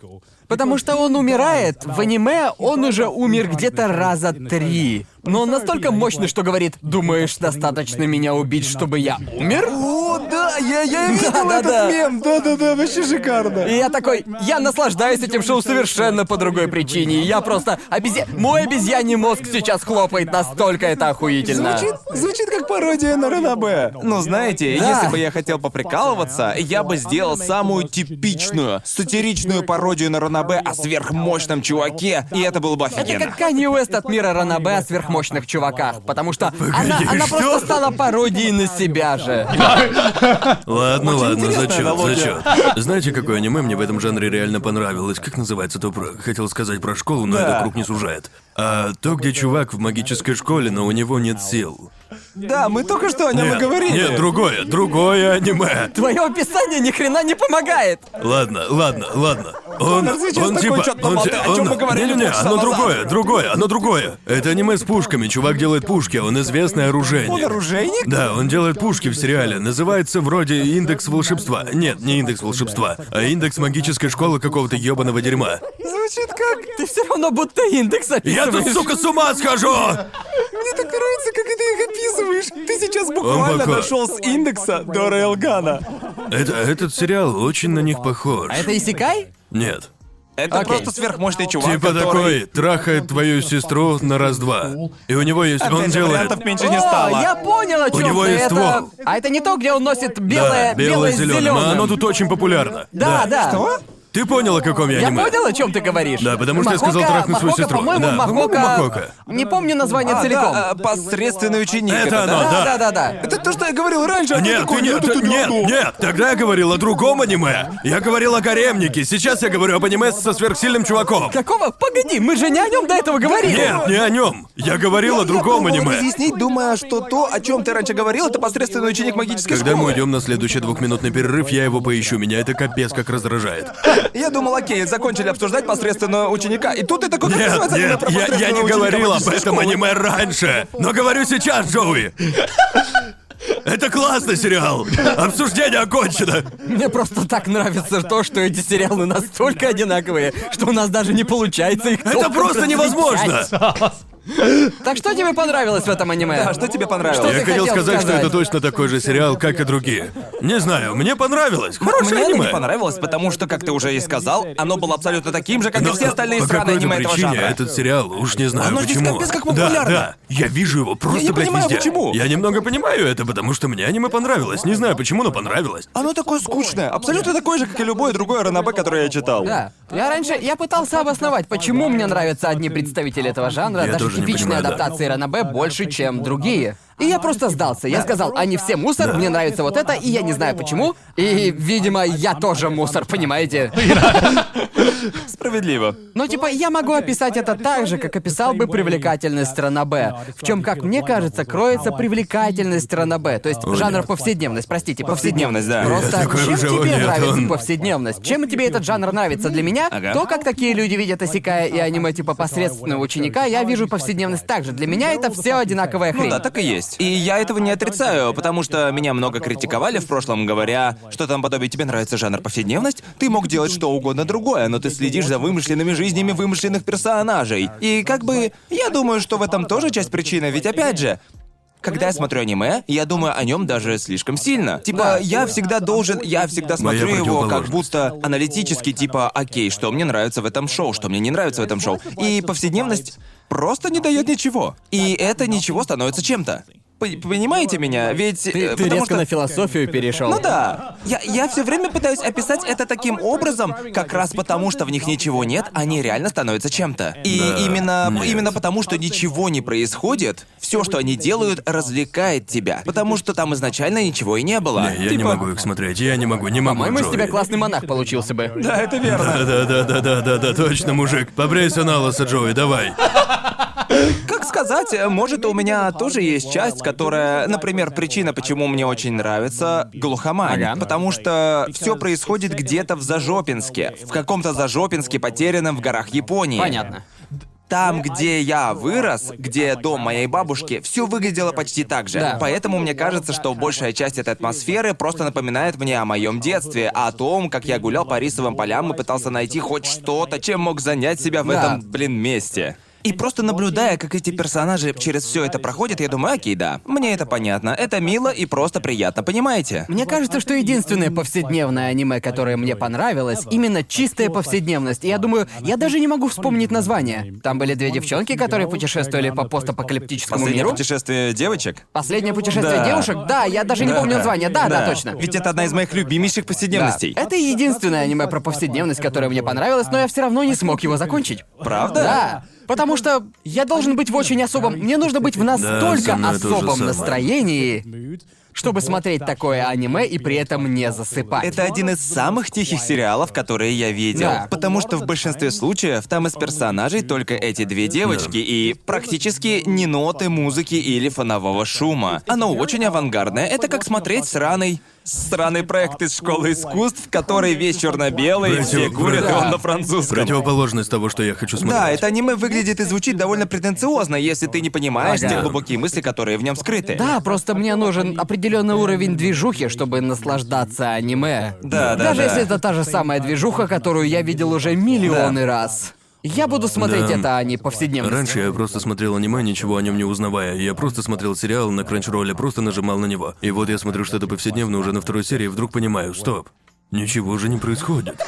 S2: Потому что он умирает. В аниме он уже умер где-то раза три. Но он настолько мощный, что говорит, думаешь, достаточно меня убить, чтобы я умер?
S1: О, да, я, я видел
S2: Да-да-да.
S1: этот мем. Да-да-да, вообще шикарно.
S2: И я такой, я наслаждаюсь этим шоу совершенно по другой причине. Я просто обезья... Мой обезьяний мозг сейчас хлопает, настолько это охуительно.
S1: Звучит, звучит как пародия на Ранабе. Ну, знаете,
S2: Да.
S1: если бы я хотел поприкалываться, я бы сделал самую типичную, сатиричную пародию на Ранабе о сверхмощном чуваке, и это было бы
S2: Это
S1: офигенно.
S2: как Канье Уэст от мира Ранабе о сверхмощных чуваках, потому что она, она
S3: что?
S2: просто стала пародией на себя же.
S3: Ладно, ладно, зачет, зачет. Знаете, какое аниме мне в этом жанре реально понравилось? Как называется то про... Хотел сказать про школу, но это круг не сужает. А то, где чувак в магической школе, но у него нет сил.
S1: Да, мы только что о нем и говорили.
S3: нет, другое, другое аниме.
S2: Твое описание ни хрена не помогает.
S3: Ладно, ладно, ладно. Он, он
S1: такой
S3: типа, он, ти-
S1: о чём
S3: он-
S1: мы говорили
S3: не-не-не,
S1: полчаса
S3: оно другое, другое, оно другое. Это аниме с пушками, чувак делает пушки, он известный оружейник.
S1: Он оружейник?
S3: Да, он делает пушки в сериале. Называется вроде индекс волшебства. Нет, не индекс волшебства, а индекс магической школы какого-то ёбаного дерьма.
S1: Звучит как...
S2: Ты все равно будто индекс
S3: Я тут,
S2: описываешь.
S3: сука, с ума схожу!
S1: Мне так нравится, как ты их описываешь. Ты сейчас буквально
S3: пока.
S1: дошел с индекса до Рейлгана.
S3: Это, этот сериал очень на них похож.
S2: А это Исикай?
S3: Нет.
S1: Это
S2: Окей.
S1: просто сверхмощный чувак,
S3: Типа
S1: который...
S3: такой, трахает твою сестру на раз-два. И у него есть... Он
S1: Опять же,
S3: делает...
S1: вариантов меньше не
S2: О,
S1: стало.
S2: я понял, о чем
S3: него
S2: ты.
S3: есть
S2: это...
S3: ствол.
S2: А это не то, где он носит белое,
S3: да, белое с зеленым.
S2: зелёным.
S3: Оно тут очень популярно.
S2: Да, да.
S1: Что?
S3: Ты понял, о каком я
S2: Я
S3: аниме?
S2: понял, о чем ты говоришь.
S3: Да, потому что я
S2: Махока-
S3: сказал трахнуть свою сестру.
S2: По-моему,
S3: Да,
S2: Махока...
S3: Махока.
S2: Не помню название
S1: А,
S2: целиком.
S1: да, а, посредственный ученик.
S3: Это оно,
S2: да,
S3: да.
S2: да, да, да.
S1: Это то, что я говорил раньше, а ты
S3: Нет,
S1: такой,
S3: ты нет,
S1: «Нет, это
S3: ты-
S1: не
S3: нет,
S1: оно».
S3: нет, тогда я говорил о другом аниме. Я говорил о гаремнике, сейчас я говорю об аниме со сверхсильным чуваком.
S2: Какого? Погоди, мы же не о нем до этого говорили.
S3: Нет, не о нем. Я говорил о другом
S1: Я
S3: аниме.
S1: разъяснить, думая, что то, о чем ты раньше говорил, это посредственный ученик магической
S3: Когда мы
S1: школы.
S3: уйдем на следующий двухминутный перерыв, я его поищу. Меня это капец как раздражает.
S1: Я думал, окей, закончили обсуждать посредственного ученика. И тут ты такой, как
S3: Нет,
S1: называется аниме
S3: нет,
S1: про
S3: я, я
S1: посредственного
S3: не
S1: ученика
S3: говорил об этом
S1: школы?
S3: аниме раньше. Но говорю сейчас, Джоуи. Это классный сериал. Обсуждение окончено.
S2: Мне просто так нравится то, что эти сериалы настолько одинаковые, что у нас даже не получается их
S3: Это просто невозможно.
S2: Так что тебе понравилось в этом аниме?
S1: А что тебе понравилось?
S2: Что
S3: Я
S2: ты
S3: хотел сказать, что это точно такой же сериал, как и другие. Не знаю, мне понравилось. Хорошее
S1: Мне оно
S3: аниме.
S1: не понравилось, потому что, как ты уже и сказал, оно было абсолютно таким же, как и
S3: Но
S1: все остальные
S3: по
S1: страны аниме этого жанра.
S3: этот сериал, уж не знаю
S1: Оно здесь
S3: почему.
S1: капец как
S3: да,
S1: популярно.
S3: да, я вижу его просто,
S1: не
S3: блядь,
S1: понимаю,
S3: везде.
S1: почему.
S3: Я немного понимаю это, потому что мне аниме понравилось. Не знаю почему, но понравилось.
S1: Оно такое скучное, абсолютно такое же, как и любое другое ранобе, которое я читал.
S2: Да. Я раньше, я пытался обосновать, почему мне нравятся одни представители этого жанра,
S3: Я
S2: даже
S3: тоже не
S2: типичные
S3: понимаю, да.
S2: адаптации ранобэ больше, чем другие. И я просто сдался. Я сказал, они все мусор, мне нравится вот это, и я не знаю почему. И, видимо, я тоже мусор, понимаете?
S1: Справедливо.
S2: Ну, типа, я могу описать это так же, как описал бы привлекательность ранобэ. В чем, как мне кажется, кроется привлекательность ранобэ. То есть жанр повседневность, простите,
S1: Повседневность, да.
S2: Просто чем тебе нравится повседневность? Чем тебе этот жанр нравится? Для меня то, как такие люди видят Осикая и аниме типа посредственного ученика, я вижу повседневность так же. Для меня это все одинаковая хрень.
S1: Ну да, так и есть. И я этого не отрицаю, потому что меня много критиковали в прошлом, говоря, что там подобие тебе нравится жанр повседневность, ты мог делать что угодно другое, но ты следишь за вымышленными жизнями вымышленных персонажей. И как бы, я думаю, что в этом тоже часть причины, ведь опять же, когда я смотрю аниме, я думаю о нем даже слишком сильно. Типа, я всегда должен, я всегда
S3: Моя
S1: смотрю его как будто аналитически, типа, окей, что мне нравится в этом шоу, что мне не нравится в этом шоу. И повседневность просто не дает ничего. И это ничего становится чем-то. Понимаете меня? Ведь...
S2: Ты,
S1: э,
S2: ты резко
S1: что-
S2: на философию перешел.
S1: ну да. Я, я все время пытаюсь описать это таким образом, как раз потому, что в них ничего нет, они реально становятся чем-то. И
S3: Да,
S1: именно,
S3: нет.
S1: именно потому, что ничего не происходит, все, что они делают, развлекает тебя. Потому что там изначально ничего и не было.
S3: Не, я не
S1: Типа-
S3: могу их смотреть, я не могу, не могу,
S2: По-моему, из тебя классный монах получился бы.
S1: Да, это верно.
S3: Да-да-да-да-да-да, точно, мужик. Побрейся на лысо, Джоуи, давай.
S1: Как сказать, может, у меня тоже есть часть, которая, например, причина, почему мне очень нравится глухомань.
S2: Ага.
S1: Потому что все происходит где-то в Зажопинске. В каком-то Зажопинске, потерянном в горах Японии.
S2: Понятно.
S1: там, где я вырос, где дом моей бабушки, все выглядело почти так же.
S2: Да.
S1: Поэтому мне кажется, что большая часть этой атмосферы просто напоминает мне о моем детстве, о том, как я гулял по рисовым полям и пытался найти хоть что-то, чем мог занять себя в
S2: Да.
S1: этом, блин, месте. И просто наблюдая, как эти персонажи через все это проходят, я думаю, окей, да, мне это понятно. Это мило и просто приятно, понимаете?
S2: Мне кажется, что единственное повседневное аниме, которое мне понравилось, именно чистая повседневность. И я думаю, я даже не могу вспомнить название. Там были две девчонки, которые путешествовали по постапокалиптическому
S1: Последнее
S2: миру.
S1: путешествие девочек?
S2: Последнее путешествие
S1: Да.
S2: девушек? Да, я даже не помню название. Да, да, точно.
S1: Ведь это одна из моих любимейших
S2: Да.
S1: повседневностей.
S2: Это единственное аниме про повседневность, которое мне понравилось, но я все равно не смог его закончить.
S1: Правда?
S2: Да. Потому что я должен быть в очень особом... Мне нужно быть в настолько
S3: же
S2: особом настроении, чтобы смотреть такое аниме и при этом не засыпать.
S1: Это один из самых тихих сериалов, которые я видел.
S2: Да.
S1: Потому что в большинстве случаев там из персонажей только эти две девочки и практически ни ноты музыки или фонового шума. Оно очень авангардное. Это как смотреть сраный Сраный проект из школы искусств, который весь черно-белый,
S3: Против-
S1: все курят, и он на французском.
S3: Противоположность того, что я хочу смотреть.
S1: Да, это аниме выглядит и звучит довольно претенциозно, если ты не понимаешь
S2: Ага.
S1: те глубокие мысли, которые в нем скрыты.
S2: Да, просто мне нужен определенный уровень движухи, чтобы наслаждаться аниме.
S1: Да, да,
S2: Даже
S1: да.
S2: если это та же самая движуха, которую я видел уже миллионы раз. Я буду смотреть
S3: Да.
S2: это, а не повседневность.
S3: Раньше я просто смотрел аниме, ничего о нем не узнавая. Я просто смотрел сериал на кранчролле, просто нажимал на него. И вот я смотрю что-то повседневно уже на второй серии, и вдруг понимаю, стоп, ничего же не происходит.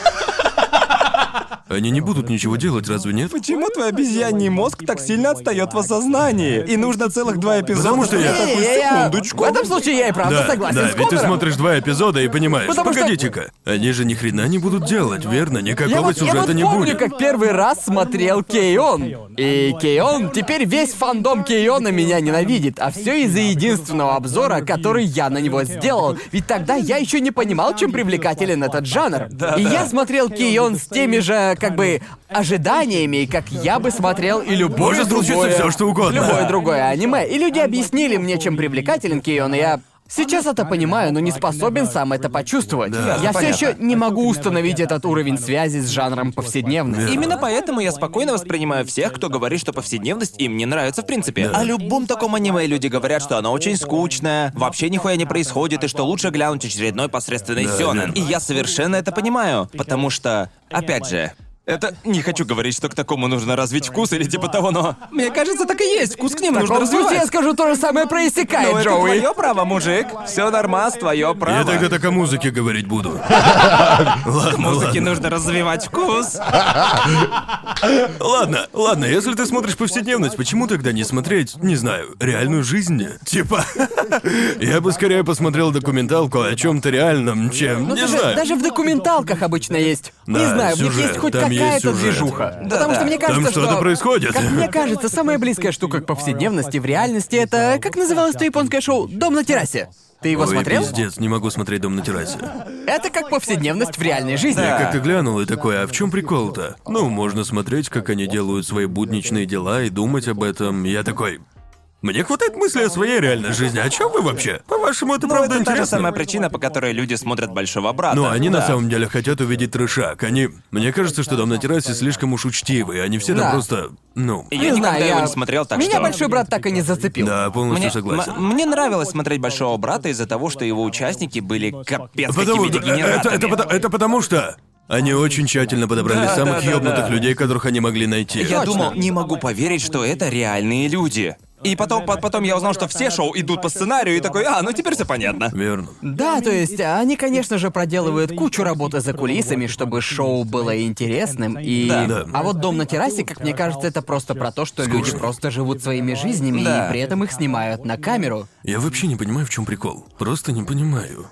S3: Они не будут ничего делать, разве нет?
S1: Почему твой обезьяний мозг так сильно отстает в осознании? И нужно целых два эпизода.
S3: Потому что я-
S2: я-
S1: секундочку.
S2: В этом случае я и правда
S3: Да,
S2: согласен
S3: да,
S2: с
S3: ведь ты смотришь два эпизода и понимаешь,
S2: Потому что-
S3: погодите-ка, они же ни хрена не будут делать, верно? Никакого
S2: Я вот, я
S3: сюжета
S2: вот
S3: не
S2: помню,
S3: будет.
S2: как первый раз смотрел Кейон. И Кейон, теперь весь фандом Кейона меня ненавидит, а все из-за единственного обзора, который я на него сделал. Ведь тогда я еще не понимал, чем привлекателен этот жанр. и я смотрел Кейон с теми же, как бы, ожиданиями, как я бы смотрел и любое
S3: Может случиться
S2: другое-
S3: всё, что угодно.
S2: Любое другое аниме. И люди объяснили мне, чем привлекателен Кейон, и я Сейчас это понимаю, но не способен сам это почувствовать. я все еще не могу установить этот уровень связи с жанром повседневности.
S1: Именно поэтому я спокойно воспринимаю всех, кто говорит, что повседневность им не нравится в принципе. О любом таком аниме люди говорят, что оно очень скучное, вообще нихуя не происходит, и что лучше глянуть очередной посредственный
S3: Да,
S1: сёнэн.
S3: верно.
S1: И я совершенно это понимаю, потому что, опять же, это не хочу говорить, что к такому нужно развить вкус или типа того, но мне кажется, так и есть. Вкус к ним нужно
S2: случае я
S1: развивать.
S2: скажу то же самое про Исекай,
S1: Ну, это
S2: Джоуи.
S1: твое право, мужик. Все нормас, твое право.
S3: Я тогда так о музыке говорить буду. (laughs) Ладно,
S1: Музыке
S3: ладно.
S1: нужно развивать вкус.
S3: Ладно, ладно, если ты смотришь повседневность, почему тогда не смотреть, не знаю, реальную жизнь? Типа, (laughs) я бы скорее посмотрел документалку о чем-то реальном, чем,
S2: Ну,
S3: не
S2: даже,
S3: знаю.
S2: даже в документалках обычно есть. не
S3: Да,
S2: знаю, в них
S3: сюжет,
S2: есть хоть
S3: там есть
S2: какая-то
S3: сюжет.
S2: движуха.
S1: Да,
S2: Потому
S1: да.
S2: что мне кажется,
S3: Там что-то
S2: что.
S3: происходит.
S2: Как мне (laughs) кажется, самая близкая штука к повседневности в реальности это. Как называлось то японское шоу? Дом на террасе. Ты его
S3: Ой,
S2: смотрел?
S3: пиздец, не могу смотреть дом на террасе.
S2: Это как повседневность в реальной жизни.
S3: Я как-то глянул и такой, а в чем прикол-то? Ну, можно смотреть, как они делают свои будничные дела и думать об этом. Я такой. Мне хватает мысли о своей реальной жизни. О чем вы вообще? По-вашему, это
S1: Ну,
S3: правда
S1: это та же
S3: интересно?
S1: самая причина, по которой люди смотрят Большого Брата.
S3: Но они
S1: Да.
S3: на самом деле хотят увидеть трешак. Они... Мне кажется, что дом на террасе слишком уж учтивый. Они все
S2: Да.
S3: там просто... Ну...
S1: Я
S2: не
S1: никогда
S2: знаю,
S1: его
S2: я...
S1: не смотрел, так
S2: Меня
S1: что...
S2: большой брат так и не зацепил.
S3: Да, полностью
S1: Мне,
S3: согласен.
S1: м- мне нравилось смотреть Большого Брата из-за того, что его участники были капец
S3: Потому
S1: какими
S3: это, это, это, потому- это потому что... Они очень тщательно подобрали
S1: Да,
S3: самых
S1: да, да,
S3: ёбнутых
S1: да.
S3: людей, которых они могли найти.
S1: Я
S2: Точно.
S1: думал, не могу поверить, что это реальные люди. И потом, по- потом я узнал, что все шоу идут по сценарию, и такой, а, ну теперь все понятно.
S3: Верно.
S2: Да, то есть они, конечно же, проделывают кучу работы за кулисами, чтобы шоу было интересным, и...
S1: Да.
S3: Да.
S2: А вот «Дом на террасе», как мне кажется, это просто про то, что люди просто живут своими жизнями,
S1: Да.
S2: и при этом их снимают на камеру.
S3: Я вообще не понимаю, в чем прикол. Просто не понимаю.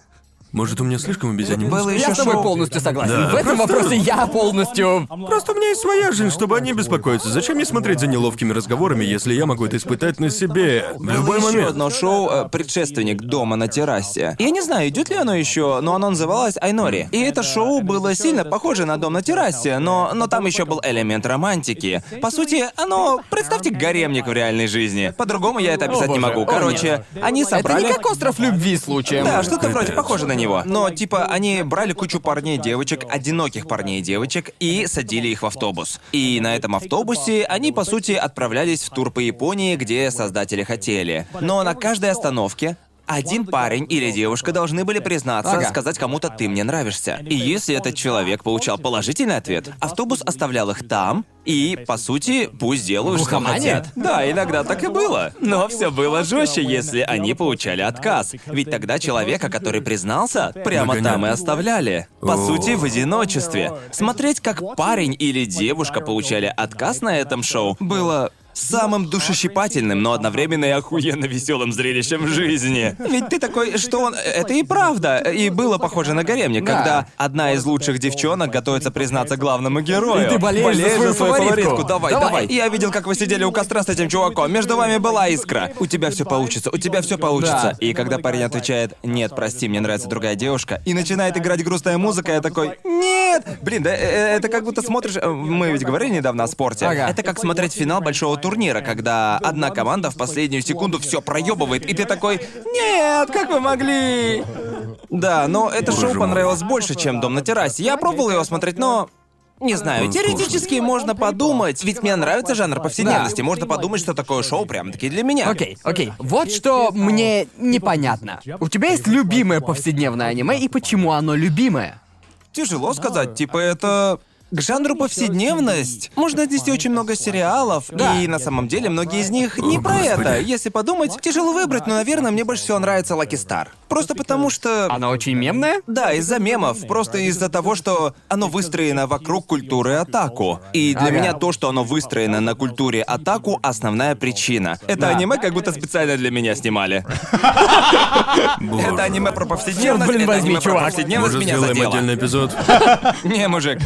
S3: Может, у меня слишком обезьяний
S1: Было
S3: мозг?
S1: еще
S2: Я с тобой
S1: шоу-
S2: полностью согласен.
S3: Да,
S2: В этом
S3: просто-
S2: вопросе я полностью...
S3: Просто у меня есть своя жизнь, чтобы они беспокоиться. Зачем мне смотреть за неловкими разговорами, если я могу это испытать на себе в любой
S1: Было еще
S3: момент?
S1: одно шоу, э, предшественник дома на террасе. Я не знаю, идет ли оно еще, но оно называлось Айнори. И это шоу было сильно похоже на дом на террасе, но, но там еще был элемент романтики. По сути, оно, представьте, гаремник в реальной жизни. По-другому я это описать
S2: О,
S1: не могу.
S2: О,
S1: Короче, они
S2: Это
S1: собрали.
S2: не как остров любви случаем.
S1: Да, что-то вроде похоже на него. Но, типа, они брали кучу парней девочек, одиноких парней и девочек, и садили их в автобус. И на этом автобусе они, по сути, отправлялись в тур по Японии, где создатели хотели. Но на каждой остановке один парень или девушка должны были признаться,
S2: Ага.
S1: сказать кому-то «ты мне нравишься». И если этот человек получал положительный ответ, автобус оставлял их там, и, по сути, пусть делают, что хотят. Да, иногда так и было. Но все было жестче, если они получали отказ. Ведь тогда человека, который признался, прямо
S3: Нагоняли.
S1: там и оставляли. По
S3: О.
S1: сути, в одиночестве. Смотреть, как парень или девушка получали отказ на этом шоу, было самым душещипательным, но одновременно и охуенно веселым зрелищем в жизни. Ведь ты такой, что он... Это и правда. И было похоже на гаремник,
S2: Да.
S1: когда одна из лучших девчонок готовится признаться главному герою.
S2: И ты болеешь за свою фаворитку.
S1: Давай,
S2: Давай.
S1: давай. Я видел, как вы сидели у костра с этим чуваком. Между вами была искра. У тебя все получится, у тебя все получится.
S2: Да.
S1: И когда парень отвечает, нет, прости, мне нравится другая девушка, и начинает играть грустная музыка, я такой, нет! Блин, да э, э, это как будто смотришь... э, Мы ведь говорили недавно о спорте.
S2: Ага.
S1: Это как смотреть финал большого турнира, когда одна команда в последнюю секунду все проебывает, и ты такой, нет, как вы могли? Да, но это шоу понравилось больше, чем Дом на террасе. Я пробовал его смотреть, но не знаю,
S3: Он
S1: теоретически можно подумать, ведь мне нравится жанр повседневности,
S2: Да.
S1: можно подумать, что такое шоу прям-таки для меня.
S2: Окей, окей. Вот что мне непонятно. У тебя есть любимое повседневное аниме, и почему оно любимое?
S1: Тяжело сказать, типа это... К жанру повседневность можно отнести очень много сериалов,
S2: Да.
S1: и на самом деле многие из них не
S3: О,
S1: про
S3: Господи.
S1: это. Если подумать, тяжело выбрать, но, наверное, мне больше всего нравится Лаки Стар. Просто потому что...
S2: Оно очень мемное?
S1: Да, из-за мемов, просто из-за того, что оно выстроено вокруг культуры атаку. И для
S2: Ага.
S1: меня то, что оно выстроено на культуре атаку, основная причина. Это
S2: Да.
S1: аниме как будто специально для меня снимали. Это аниме про повседневность,
S2: блин,
S1: это
S2: возьми,
S1: аниме про
S2: чувак.
S1: повседневность
S3: Может,
S1: меня
S3: сделаем
S1: задело.
S3: отдельный эпизод? (laughs)
S1: Не, мужик.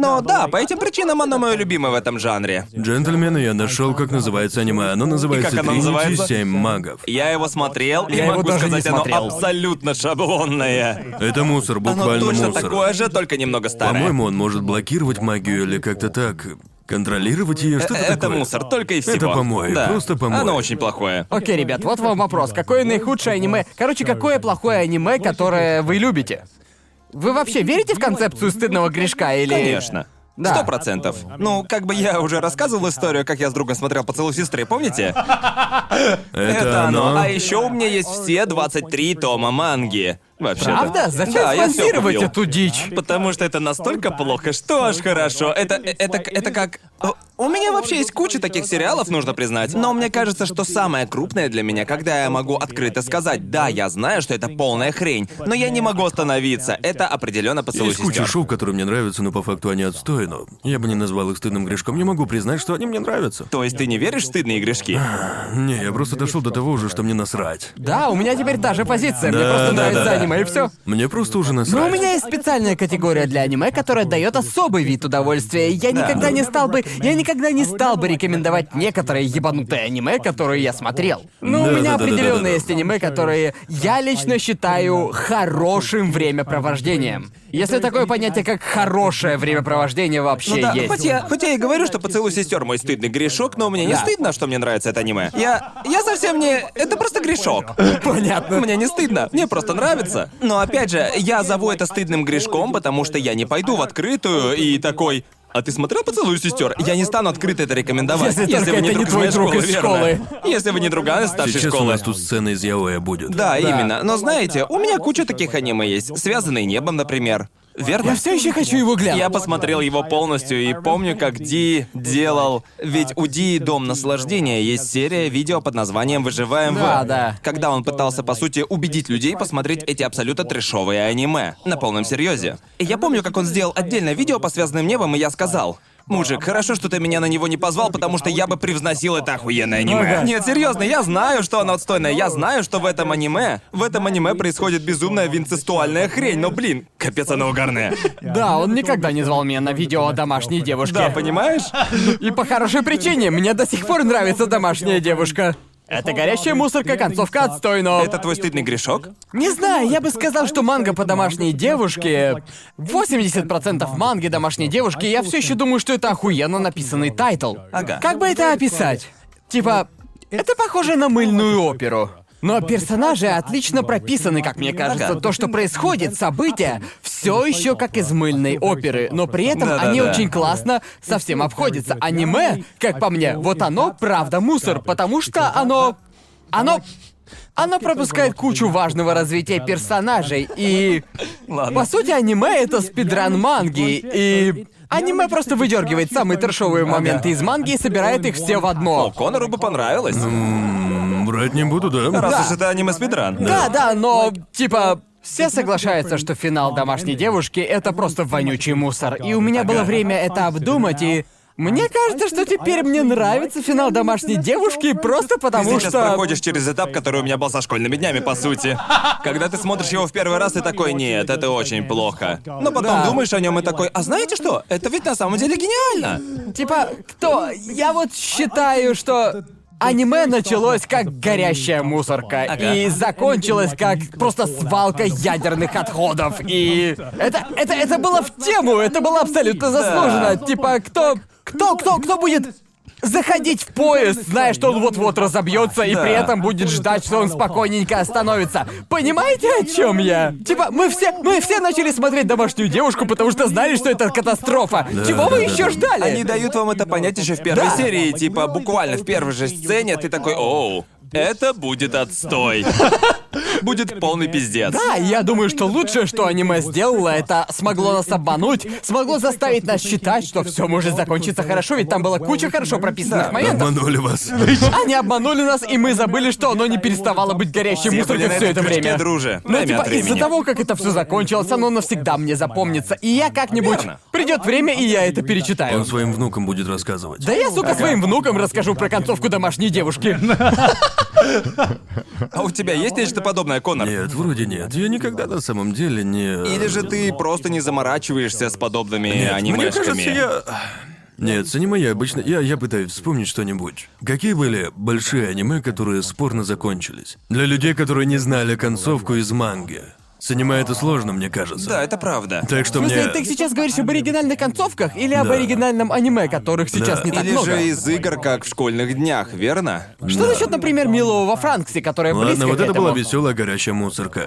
S1: Но да, по этим причинам оно мое любимое в этом жанре.
S3: Джентльмены, я нашел, как называется аниме. Оно называется
S1: оно
S3: «Тринити
S1: называется?
S3: Семь магов».
S1: Я его смотрел, и
S2: Я его
S1: могу
S2: даже не
S1: сказать, оно
S2: смотрел.
S1: абсолютно шаблонное.
S3: Это мусор,
S1: Оно
S3: буквально
S1: точно
S3: мусор.
S1: такое же, только немного старое.
S3: По-моему, он может блокировать магию или как-то так. Контролировать ее, что-то
S1: Это
S3: такое.
S1: мусор, только и всего.
S3: Это помой,
S1: Да.
S3: просто помой.
S1: Оно очень плохое.
S2: Окей, ребят, вот вам вопрос. Какое наихудшее аниме? Короче, какое плохое аниме, которое вы любите? Вы вообще верите в концепцию стыдного грешка или...
S1: Конечно. Сто процентов. Ну, как бы я уже рассказывал историю, как я с другом смотрел «Поцелуй сестры», помните?
S3: Это, оно.
S1: А еще у меня есть все 23 тома манги. Вообще.
S2: Правда? Зачем
S1: да,
S2: спонсировать эту дичь?
S1: Потому что это настолько плохо, что аж хорошо. Это, это, это как... У меня вообще есть куча таких сериалов, нужно признать. Но мне кажется, что самое крупное для меня, когда я могу открыто сказать, да, я знаю, что это полная хрень, но я не могу остановиться. Это определенно поцелуй
S3: Есть куча шоу, которые мне нравятся, но по факту они отстой, но я бы не назвал их стыдным грешком. Не могу признать, что они мне нравятся.
S1: То есть ты не веришь в стыдные грешки?
S3: Не, я просто дошел до того уже, что мне насрать.
S2: Да, у меня теперь та же позиция. Мне
S3: Да,
S2: просто
S3: да,
S2: нравится
S3: да.
S2: аниме, и все.
S3: Мне просто уже насрать.
S2: Но у меня есть специальная категория для аниме, которая дает особый вид удовольствия. Я
S1: Да.
S2: никогда не стал бы. Я никогда не стал бы рекомендовать некоторые ебанутые аниме, которые я смотрел. Но у
S3: Да,
S2: меня
S3: да, да, да,
S2: определенно
S3: да, да.
S2: есть аниме, которые я лично считаю хорошим времяпровождением. Если такое понятие, как хорошее времяпровождение вообще
S1: Ну да,
S2: есть.
S1: хоть я, хоть я и говорю, что поцелуй сестер мой стыдный грешок, но мне не
S2: Да.
S1: стыдно, что мне нравится это аниме. Я. Я совсем не. Это просто грешок.
S2: Понятно.
S1: Мне не стыдно, мне просто нравится. Но опять же, я зову это стыдным грешком, потому что я не пойду в открытую и такой. А ты смотрел поцелуй сестер? Я не стану открыто это рекомендовать.
S2: Если только это не
S1: друг
S2: твой
S1: моей
S2: друг
S1: школы,
S2: из
S1: верно?
S2: школы.
S1: Если вы не друган из старшей
S3: Сейчас у
S1: школы.
S3: нас тут сцена из Яоя будет.
S1: Да, именно. Но знаете, у меня куча таких аниме есть. Связанные небом, например. Верно?
S2: Я все еще хочу его глянуть.
S1: Я посмотрел его полностью и помню, как Ди делал... Ведь у Ди «Дом наслаждения» есть серия видео под названием «Выживаем
S2: Да,
S1: в...»
S2: да.
S1: Когда он пытался, по сути, убедить людей посмотреть эти абсолютно трэшовые аниме. На полном серьезе. И я помню, как он сделал отдельное видео по «Связанным небом», и я сказал... Мужик, хорошо, что ты меня на него не позвал, потому что я бы превзносил это охуенное аниме.
S2: Ага.
S1: Нет, серьезно, я знаю, что оно отстойное. Я знаю, что в этом аниме, в этом аниме происходит безумная винцестуальная хрень, но, блин, капец оно угарное.
S2: Да, он никогда не звал меня на видео о домашней девушке.
S1: Да, понимаешь?
S2: И по хорошей причине. Мне до сих пор нравится домашняя девушка. Это горящая мусорка, концовка отстой, но...
S1: Это твой стыдный грешок?
S2: Не знаю, я бы сказал, что манга по домашней девушке... 80% манги домашней девушки, я все еще думаю, что это охуенно написанный тайтл.
S1: Ага.
S2: Как бы это описать? Типа, это похоже на мыльную оперу. Но персонажи отлично прописаны, как мне кажется. То, что происходит, события, все еще как из мыльной оперы, но при этом
S1: Да-да-да.
S2: они очень классно со всем обходятся. Аниме, как по мне, вот оно правда мусор, потому что оно... Оно... Оно пропускает кучу важного развития персонажей, и...
S1: Ладно.
S2: По сути, аниме — это спидран манги, и... Аниме просто выдергивает самые трэшовые моменты. из манги и собирает их все в
S1: О,
S2: одно.
S1: Конору бы понравилось.
S3: М, Врать не буду, да?
S1: Раз
S2: Да.
S1: уж это аниме спидран.
S2: Да, да, но типа все соглашаются, что финал домашней девушки это просто вонючий мусор. И у меня было время это обдумать, и мне кажется, что теперь мне нравится финал домашней девушки просто
S1: Ты
S2: потому
S1: сейчас
S2: что.
S1: проходишь через этап, который у меня был со школьными днями, по сути. Когда ты смотришь его в первый раз, ты такой, нет, это очень плохо. Но потом
S2: Да.
S1: думаешь о нем и такой, а знаете что? Это ведь на самом деле гениально.
S2: Типа, кто? Я вот считаю, что. Аниме началось как горящая мусорка
S1: Ага.
S2: и закончилось как просто свалка ядерных отходов. И это, это, это было в тему, это было абсолютно заслуженно. Типа, кто, кто, кто, кто будет заходить в поезд, зная, что он вот-вот разобьется, и
S1: Да.
S2: при этом будет ждать, что он спокойненько остановится. Понимаете, о чем я? Типа, мы все, мы все начали смотреть домашнюю девушку, потому что знали, что это катастрофа. Чего вы
S3: да,
S2: еще
S3: да.
S2: ждали?
S1: Они дают вам это понять еще в первой
S2: Да.
S1: серии, типа буквально в первой же сцене ты такой, оу, это будет отстой. (laughs) Будет полный пиздец.
S2: Да, я думаю, что лучшее, что аниме сделало, это смогло нас обмануть, смогло заставить нас считать, что все может закончиться хорошо, ведь там была куча хорошо прописанных моментов.
S3: Обманули вас.
S2: Они обманули нас, и мы забыли, что оно не переставало быть горящей мусоркой
S1: были на
S2: все это время.
S1: друже.
S2: Ну, типа, из-за того, как это все закончилось, оно навсегда мне запомнится. И я как-нибудь придет время, и я это перечитаю.
S3: Он своим внукам будет рассказывать.
S2: Да я, сука, своим внукам расскажу про концовку домашней девушки. (laughs)
S1: А у тебя есть нечто подобное, Конор?
S3: Нет, вроде нет. Я никогда на самом деле не...
S1: Или же ты просто не заморачиваешься с подобными
S3: Нет, мне
S1: анимешками?
S3: кажется, я... Нет, с аниме я обычно... Я, я пытаюсь вспомнить что-нибудь. Какие были большие аниме, которые спорно закончились? Для людей, которые не знали концовку из манги. С аниме это сложно, мне кажется.
S1: Да, это правда.
S3: Так
S2: В
S3: что
S2: смысле,
S3: мне...
S2: ты сейчас говоришь об оригинальных концовках или об
S3: Да.
S2: оригинальном аниме, которых сейчас
S3: Да.
S2: не так
S1: Или
S2: много?
S1: же из игр, как в школьных днях, верно?
S2: Что насчет, например, Милого во Франксе, которая
S3: Ладно,
S2: близко
S3: вот
S2: к
S3: это
S2: этому?
S3: была веселая горящая мусорка.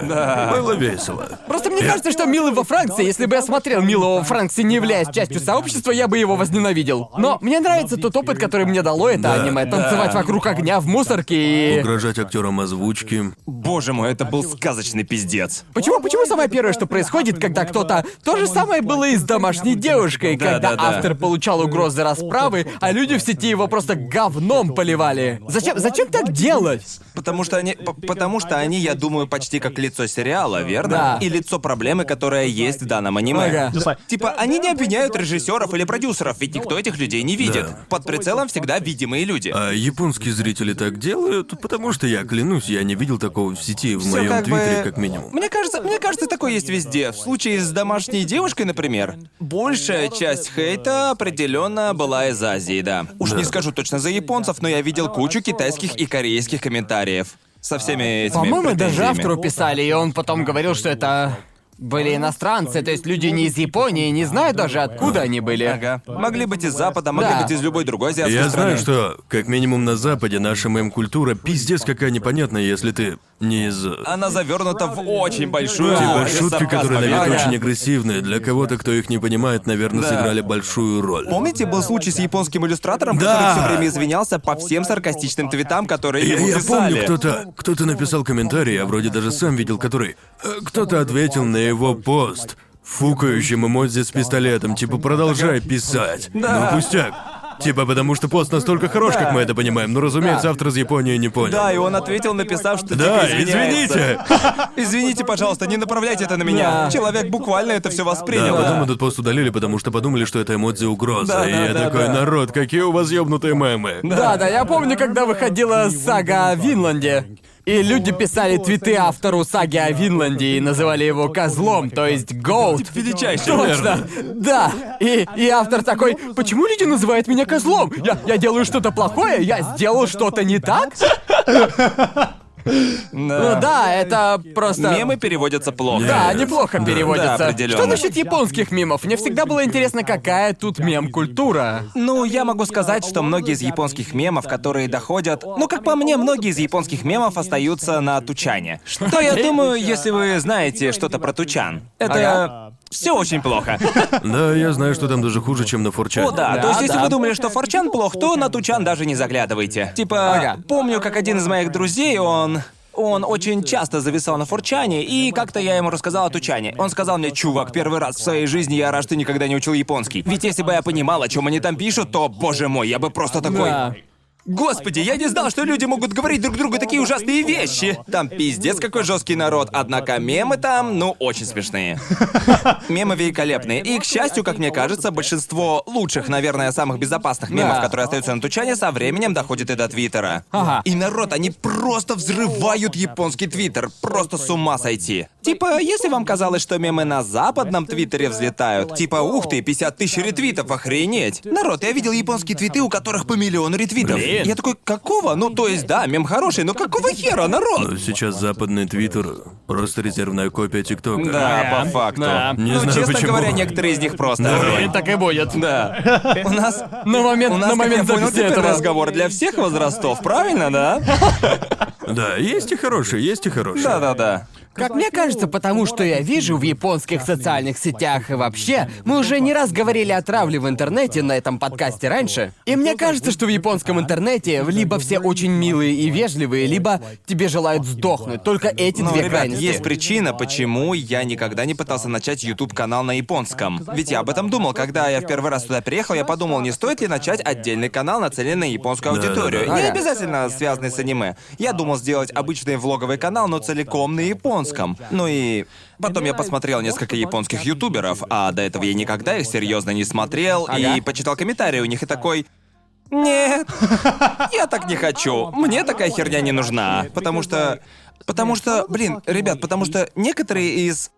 S3: Было весело.
S2: Просто мне кажется, что Милый во Франксе, если бы я смотрел Милого во Франксе, не являясь частью сообщества, я бы его возненавидел. Но мне нравится тот опыт, который мне дало это
S3: Да.
S2: аниме. Танцевать вокруг огня в мусорке и...
S3: Угрожать актерам озвучки.
S1: Боже мой, это был сказочный пиздец.
S2: Почему, почему самое первое, что происходит, когда кто-то... То же самое было и с домашней девушкой,
S1: Да,
S2: когда
S1: да, да.
S2: автор получал угрозы расправы, а люди в сети его просто говном поливали. Зачем, зачем так делать?
S1: Потому что они, п- потому что они, я думаю, почти как лицо сериала, верно?
S2: Да.
S1: И лицо проблемы, которая есть в данном аниме.
S2: Ага.
S1: Типа, они не обвиняют режиссеров или продюсеров, ведь никто этих людей не видит.
S3: Да.
S1: Под прицелом всегда видимые люди.
S3: А японские зрители так делают, потому что я клянусь, я не видел такого в сети в
S1: Всё
S3: моем
S1: как бы-
S3: твиттере, как минимум.
S1: Мне кажется, мне кажется, такое есть везде. В случае с домашней девушкой, например, большая часть хейта определенно была из Азии, да. Уж
S3: Да.
S1: не скажу точно за японцев, но я видел кучу китайских и корейских комментариев со всеми этими.
S2: По-моему, даже автору писали, и он потом говорил, что это были иностранцы, то есть люди не из Японии, не знают даже откуда они были.
S1: Ага. Могли быть из Запада, могли
S2: Да.
S1: быть из любой другой азиатской
S3: Я
S1: страны.
S3: знаю, что, как минимум на Западе, наша мем-культура пиздец какая непонятная, если ты не из...
S1: Она завернута в очень большую
S3: Типа шутки, которые на вид
S1: верно?
S3: очень агрессивные, для кого-то, кто их не понимает, наверное,
S1: Да.
S3: сыграли большую роль.
S1: Помните, был случай с японским иллюстратором,
S3: Да.
S1: который все время извинялся по всем саркастичным твитам, которые
S3: Я,
S1: ему
S3: я
S1: писали?
S3: помню, кто-то, кто-то написал комментарий, я вроде даже сам видел, который... э, Кто-то ответил на его пост фукающим эмодзи с пистолетом, типа продолжай писать.
S1: Да.
S3: Ну пустяк. Типа потому что пост настолько хорош, как мы это понимаем. Но разумеется, автор из Японии не понял.
S1: Да, и он ответил, написав, что
S3: Да,
S1: типа, извиняется.
S3: извините! (laughs)
S1: Извините, пожалуйста, не направляйте это на меня.
S2: Да.
S1: Человек буквально это все
S3: Да,
S1: воспринял.
S3: потом этот пост удалили, потому что подумали, что это эмодзи угроза.
S1: Да,
S3: и
S1: да,
S3: я
S1: да,
S3: такой,
S1: да.
S3: народ, какие у вас ёбнутые мемы.
S2: Да, да, я помню, когда выходила сага о Винланде. И люди писали твиты автору саги о Винланде и называли его козлом, то есть Гоут.
S1: Величайший.
S2: Точно! Да! И, и автор такой, почему люди называют меня козлом? Я, я делаю что-то плохое? Я сделал что-то не так? Ну да, это просто...
S1: Мемы переводятся плохо.
S2: Да, неплохо
S1: Да,
S2: переводится.
S1: определенно.
S2: Что насчет японских мемов? Мне всегда было интересно, какая тут мем-культура.
S1: Ну, я могу сказать, что многие из японских мемов, которые доходят... Ну, как по мне, многие из японских мемов остаются на Тучане. Что я думаю, если вы знаете что-то про Тучан. Это... Все очень плохо. (laughs)
S3: Да, я знаю, что там даже хуже, чем на Форчане.
S1: О, да.
S2: Да,
S1: То есть, если
S2: да.
S1: вы думали, что Форчан плох, то на Тучан даже не заглядывайте. Типа,
S2: Ага.
S1: помню, как один из моих друзей, он... Он очень часто зависал на Форчане, и как-то я ему рассказал о Тучане. Он сказал мне, чувак, первый раз в своей жизни я рад, что никогда не учил японский. Ведь если бы я понимал, о чем они там пишут, то, боже мой, я бы просто такой...
S2: Да.
S1: Господи, я не знал, что люди могут говорить друг другу такие ужасные вещи. Там пиздец какой жесткий народ, однако мемы там, ну, очень смешные. Мемы великолепные. И, к счастью, как мне кажется, большинство лучших, наверное, самых безопасных мемов, которые остаются на Тучане, со временем доходят и до Твиттера.
S2: Ага.
S1: И народ, они просто взрывают японский Твиттер. Просто с ума сойти. Типа, если вам казалось, что мемы на западном Твиттере взлетают, типа, ух ты, 50 тысяч ретвитов, охренеть. Народ, я видел японские твиты, у которых по миллиону ретвитов.
S2: Блин.
S1: Я такой, какого? Ну, то есть, да, мем хороший, но какого хера, народ?
S3: Но сейчас западный твиттер просто резервная копия ТикТока.
S1: Да, по факту.
S2: Да.
S3: Не
S1: ну,
S3: знаю,
S1: честно
S3: почему.
S1: говоря, некоторые из них просто.
S3: Да.
S2: Так и будет.
S1: Да. (laughs) У нас...
S2: На момент,
S1: У нас,
S2: на
S1: как я
S2: момент
S1: понял, теперь
S2: этого.
S1: разговор для всех возрастов, правильно, да? (laughs)
S3: Да, есть и хорошие, есть и хорошие.
S1: Да-да-да.
S2: Как мне кажется, потому что я вижу в японских социальных сетях и вообще, мы уже не раз говорили о травле в интернете на этом подкасте раньше. И мне кажется, что в японском интернете либо все очень милые и вежливые, либо тебе желают сдохнуть. Только эти
S1: Ну,
S2: две
S1: ребят,
S2: крайности.
S1: есть причина, почему я никогда не пытался начать YouTube-канал на японском. Ведь я об этом думал, когда я в первый раз туда приехал, я подумал, не стоит ли начать отдельный канал, нацеленный на японскую аудиторию. Не обязательно связанный с аниме. Я думал сделать обычный влоговый канал, но целиком на японском. Ну и потом я посмотрел несколько японских ютуберов, а до этого я никогда их серьезно не смотрел,
S2: Ага.
S1: и почитал комментарии у них и такой. Нет, я так не хочу. Мне такая херня не нужна. Потому что... Потому что, блин, ребят, потому что некоторые из...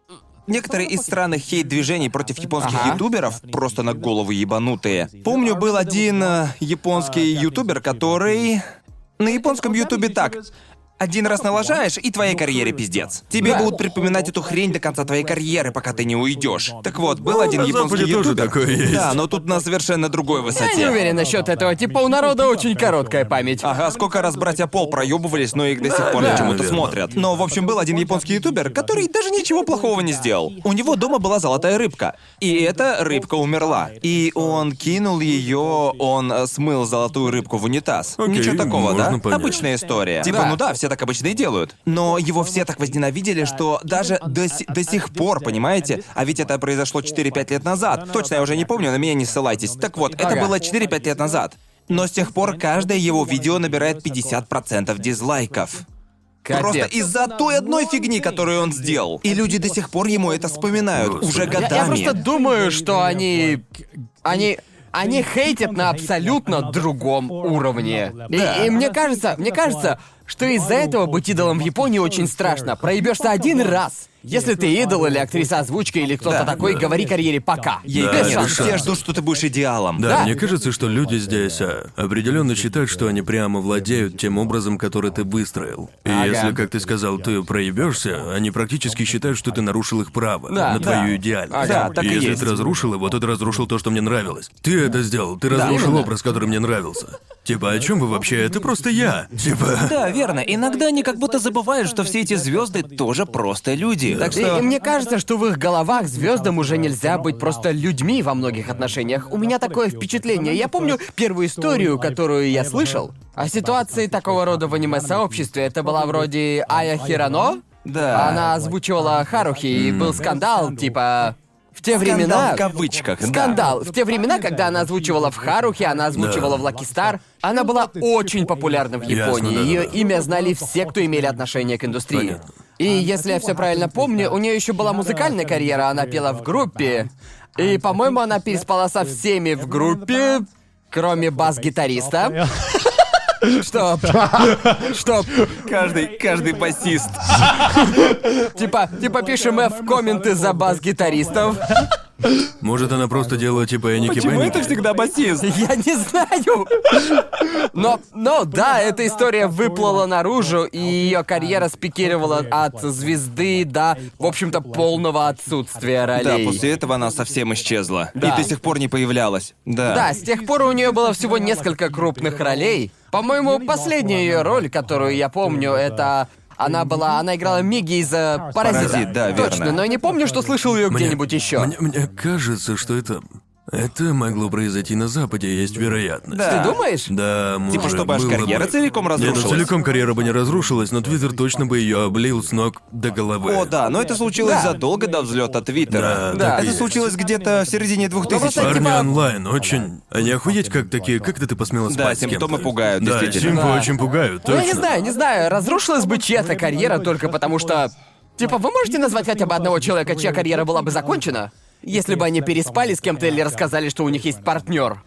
S1: Некоторые из странных хейт-движений против японских
S2: Ага.
S1: ютуберов просто на голову ебанутые. Помню, был один э, японский ютубер, который... На японском ютубе так. Один раз налажаешь, и твоей карьере пиздец. Тебе
S2: Да.
S1: будут припоминать эту хрень до конца твоей карьеры, пока ты не уйдешь. Так вот, был
S3: Ну,
S1: один
S3: на
S1: японский
S3: Западе тоже
S1: ютубер.
S3: такое есть.
S1: Да, но тут на совершенно другой высоте.
S2: Я не уверен насчет этого. Типа у народа очень короткая память.
S1: Ага, сколько раз братья Пол проебывались, но их до сих пор
S2: да,
S1: почему-то смотрят. Но, в общем, был один японский ютубер, который даже ничего плохого не сделал. У него дома была золотая рыбка. И эта рыбка умерла. И он кинул ее, он смыл золотую рыбку в унитаз.
S3: Окей,
S1: Ничего такого, да?
S3: понять.
S1: Обычная история. Типа,
S2: Да.
S1: ну да, все так обычно и делают. Но его все так возненавидели, что даже до, си- до сих пор, понимаете? А ведь это произошло 4-5 лет назад. Точно, я уже не помню, на меня не ссылайтесь. Так вот, это было 4-5 лет назад. Но с тех пор каждое его видео набирает 50% дизлайков. Просто
S2: Капец.
S1: из-за той одной фигни, которую он сделал. И люди до сих пор ему это вспоминают.
S3: Господи.
S1: Уже
S3: Я-
S2: Я,
S1: годами.
S2: я просто думаю, что они... Они... Они хейтят на абсолютно другом уровне. И, и мне кажется, мне кажется, что из-за этого быть идолом в Японии очень страшно. Проебешься один раз. Если ты идол или актриса озвучки или кто-то
S1: Да.
S2: такой,
S3: Да.
S2: говори карьере пока.
S1: Ей
S3: Да,
S1: конец.
S3: без
S1: Все ждут, что ты будешь идеалом.
S3: Да,
S2: Да.
S3: мне кажется, что люди здесь а, определенно считают, что они прямо владеют тем образом, который ты выстроил. И
S2: Ага.
S3: если, как ты сказал, ты проебешься, они практически считают, что ты нарушил их право
S2: Да,
S3: на
S2: да.
S3: твою идеальность.
S2: Ага.
S1: Да, так и
S3: если
S1: есть.
S3: ты разрушил его, то ты разрушил то, что мне нравилось. Ты это сделал, ты разрушил
S2: именно.
S3: образ, который мне нравился. Типа, о чем вы вообще? Это просто я. Типа.
S1: Да, верно. Иногда они как будто забывают, что все эти звезды тоже просто люди. Так
S2: И,
S1: что.
S2: и мне кажется, что в их головах звездам уже нельзя быть просто людьми во многих отношениях. У меня такое впечатление. Я помню первую историю, которую я слышал о ситуации такого рода в аниме-сообществе. Это была вроде Ая Хирано.
S1: Да.
S2: Она озвучивала Харухи, и был скандал, типа... В те времена...
S1: Скандал в кавычках. да.
S2: Скандал. В те времена, когда она озвучивала в Харухе, она озвучивала
S3: Да.
S2: в Лаки Стар, она была очень популярна в Японии.
S3: Ясно,
S2: Ее
S3: да-да-да.
S2: имя знали все, кто имели отношение к индустрии.
S3: Понятно.
S2: И если я все правильно помню, у нее еще была музыкальная карьера, она пела в группе. И, по-моему, она переспала со всеми в группе, кроме бас-гитариста. Что? (laughs) Что? (laughs)
S1: Каждый, каждый басист.
S2: Типа, типа пишем F в комменты за бас-гитаристов. (laughs)
S3: Может, она просто делала типа Эники
S1: Почему
S3: Бенники?
S1: это всегда басист?
S2: Я не знаю. Но, но да, эта история выплыла наружу, и ее карьера спикировала от звезды до, в общем-то, полного отсутствия
S1: Да,
S2: ролей.
S1: после этого она совсем исчезла.
S2: Да.
S1: И до сих пор не появлялась. Да.
S2: Да, с тех пор у нее было всего несколько крупных ролей. По-моему, последняя ее роль, которую я помню, это она была, она играла Миги из э, Паразита.
S1: Паразит, да, верно.
S2: Точно, но я не помню, что слышал ее где-нибудь еще.
S3: Мне, мне кажется, что это... Это могло произойти на Западе, есть вероятность.
S1: Да.
S2: Ты думаешь?
S3: Да, может,
S1: Типа, чтобы аж
S3: было
S1: карьера
S3: бы.
S1: целиком
S3: Не,
S1: разрушилась.
S3: ну целиком карьера бы не разрушилась, но Твиттер точно бы ее облил с ног до головы.
S1: О, да, но это случилось
S2: Да.
S1: задолго до взлета Твиттера.
S3: Да,
S2: Да.
S1: Это
S3: есть.
S1: случилось где-то в середине 2000
S2: просто
S3: Парни
S2: типа-
S3: онлайн очень... Они охуеть как такие... Как это ты посмела
S1: Да,
S3: спать с
S1: симптомы
S3: кем-то?
S1: пугают,
S3: Да,
S1: действительно.
S3: симпы
S2: Да.
S3: очень пугают,
S2: Ну,
S3: точно.
S2: я не знаю, не знаю, разрушилась бы чья-то карьера только потому что... Типа, вы можете назвать хотя бы одного человека, чья карьера была бы закончена? Если бы они переспали с кем-то или рассказали, что у них есть партнер.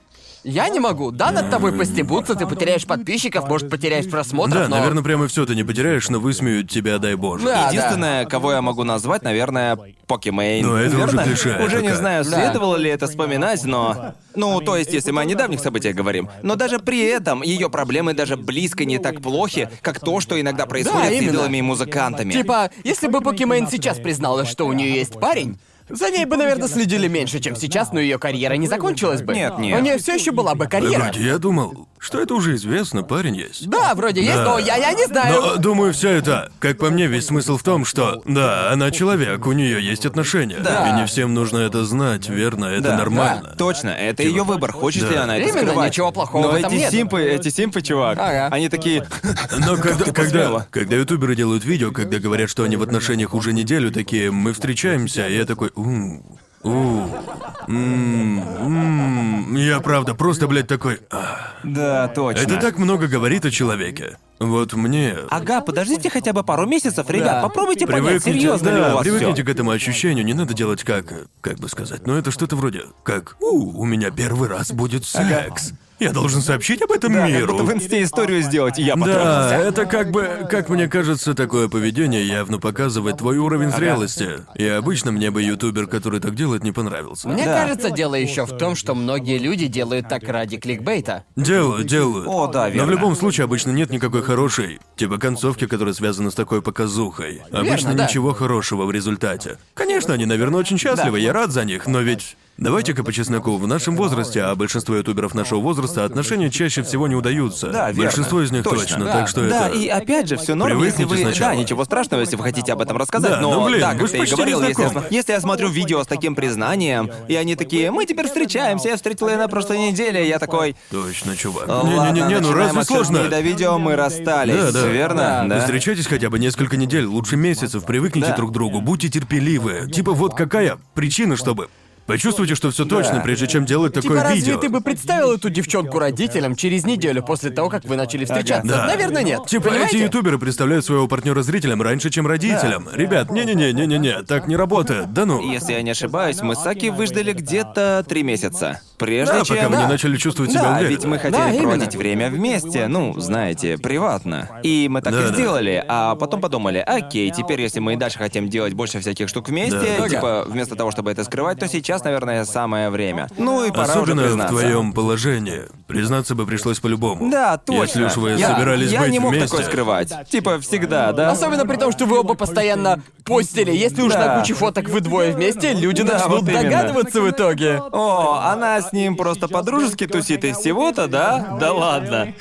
S2: Я не могу. Да, над тобой постебутся, ты потеряешь подписчиков, может, потеряешь просмотров,
S3: Да,
S2: но...
S3: наверное, прямо все ты не потеряешь, но высмеют тебя, дай боже.
S2: Да.
S1: Единственное, кого я могу назвать, наверное, Pokimane.
S3: Ну, это уже
S1: Верно?
S3: клише,
S1: Уже не
S3: как?
S1: знаю,
S2: Да.
S1: следовало ли это вспоминать, но... Ну, то есть, если мы о недавних событиях говорим. Но даже при этом ее проблемы даже близко не так плохи, как то, что иногда происходит с
S2: именно.
S1: идолами и музыкантами.
S2: Типа, если бы Pokimane сейчас призналась, что у нее есть парень, за ней бы, наверное, следили меньше, чем сейчас, но ее карьера не закончилась бы.
S1: Нет, нет.
S2: У нее все еще была бы карьера.
S3: Вроде я думал, что это уже известно, парень есть.
S2: Да, вроде есть,
S3: Да.
S2: но я, я не знаю.
S3: Но, думаю, все это, как по мне, весь смысл в том, что, да, она человек, у нее есть отношения.
S2: Да.
S3: И не всем нужно это знать, верно? Это
S1: Да,
S3: нормально.
S1: Точно, это ее выбор, хочет ли она это
S2: Именно,
S1: скрывать.
S2: ничего плохого
S1: Но
S2: в этом
S1: эти
S2: нет.
S1: симпы, эти симпы, чувак,
S2: Ага.
S1: они такие... (laughs)
S3: Но когда, когда,
S1: посмела?
S3: когда ютуберы делают видео, когда говорят, что они в отношениях уже неделю, такие, мы встречаемся, и я такой, у, у, м, м». я правда просто, блядь, такой.
S1: Да, точно.
S3: это так много говорит о человеке. Вот мне...
S1: Ага, подождите хотя бы пару месяцев, ребят, попробуйте понять,
S3: Привыкните,
S1: серьезно ли
S3: да,
S1: у вас
S3: привыкните
S1: всё.
S3: к этому ощущению, не надо делать как, как бы сказать, но это что-то вроде, как, у, у меня первый раз будет секс. Я должен сообщить об этом
S1: Да, как
S3: миру.
S1: будто в инсте историю сделать, и я
S3: Да, это как бы, как мне кажется, такое поведение явно показывает твой уровень зрелости. И обычно мне бы ютубер, который так делает, не понравился.
S2: Мне
S1: Да.
S2: кажется, дело еще в том, что многие люди делают так ради кликбейта.
S3: Делают, делают.
S1: О, да,
S3: Но в
S1: верно.
S3: любом случае обычно нет никакой хорошей, типа концовки, которая связана с такой показухой. Обычно
S2: да.
S3: ничего хорошего в результате. Конечно, они, наверное, очень счастливы, я рад за них, но ведь... Давайте-ка по чесноку, в нашем возрасте, а большинство ютуберов нашего возраста, отношения чаще всего не удаются.
S1: Да, верно.
S3: Большинство из них
S1: Точно.
S3: точно,
S2: Да.
S3: так что
S1: Да,
S3: это...
S1: и опять же, все норм, если
S3: Привыкните
S1: вы...
S3: сначала.
S1: Да, ничего страшного, если вы хотите об этом рассказать,
S3: Да,
S1: но
S3: ну, блин,
S1: да,
S3: вы
S1: как
S3: ж
S1: ты и
S3: почти
S1: говорил,
S3: не
S1: если я,
S3: знакомы.
S1: см- если я смотрю видео с таким признанием, и они такие, мы теперь встречаемся, я встретила ее на прошлой неделе, я такой...
S3: Точно, чувак.
S1: «Ладно,
S3: Не-не-не, ну разве сложно?
S1: до видео мы расстались,
S3: Да, да.
S1: верно?
S2: Да.
S1: Да.
S3: Встречайтесь хотя бы несколько недель, лучше месяцев, привыкните
S1: Да.
S3: друг к другу, будьте терпеливы. Типа вот какая причина, чтобы... Почувствуйте, что все точно, прежде чем делать такое
S2: Типа, разве
S3: видео.
S2: ты бы представил эту девчонку родителям через неделю после того, как вы начали встречаться?
S3: Да.
S2: Наверное, нет.
S3: Типа
S2: Понимаете?
S3: эти ютуберы представляют своего партнера зрителям раньше, чем родителям. Ребят, не-не-не, не-не-не, так не работает. Да ну.
S1: Если я не ошибаюсь, мы с Саки выждали где-то три месяца. Прежде
S3: Да,
S1: чем...
S3: пока вы не
S1: Да.
S3: начали чувствовать себя
S1: Да,
S3: уверенно.
S1: ведь мы
S2: Да,
S1: хотели
S2: именно.
S1: проводить время вместе, ну, знаете, приватно. И мы так
S3: Да,
S1: и
S3: да.
S1: сделали, а потом подумали, окей, теперь если мы и дальше хотим делать больше всяких штук вместе,
S3: Да.
S1: типа, вместо того, чтобы это скрывать, то сейчас, наверное, самое время. Ну и пора
S3: Особенно
S1: уже
S3: в
S1: признаться.
S3: твоем положении. Признаться бы пришлось по-любому.
S1: Да, точно.
S3: Если уж вы
S1: я,
S3: собирались
S1: я
S3: быть
S1: не мог
S3: вместе.
S1: такое скрывать. Типа, всегда, да?
S2: Особенно при том, что вы оба постоянно постили. Если уж
S1: Да.
S2: на куче фоток вы двое вместе, люди
S1: Да,
S2: начнут
S1: вот именно.
S2: догадываться в итоге.
S1: О, она с ним просто по-дружески тусит и всего-то, да? Да ладно.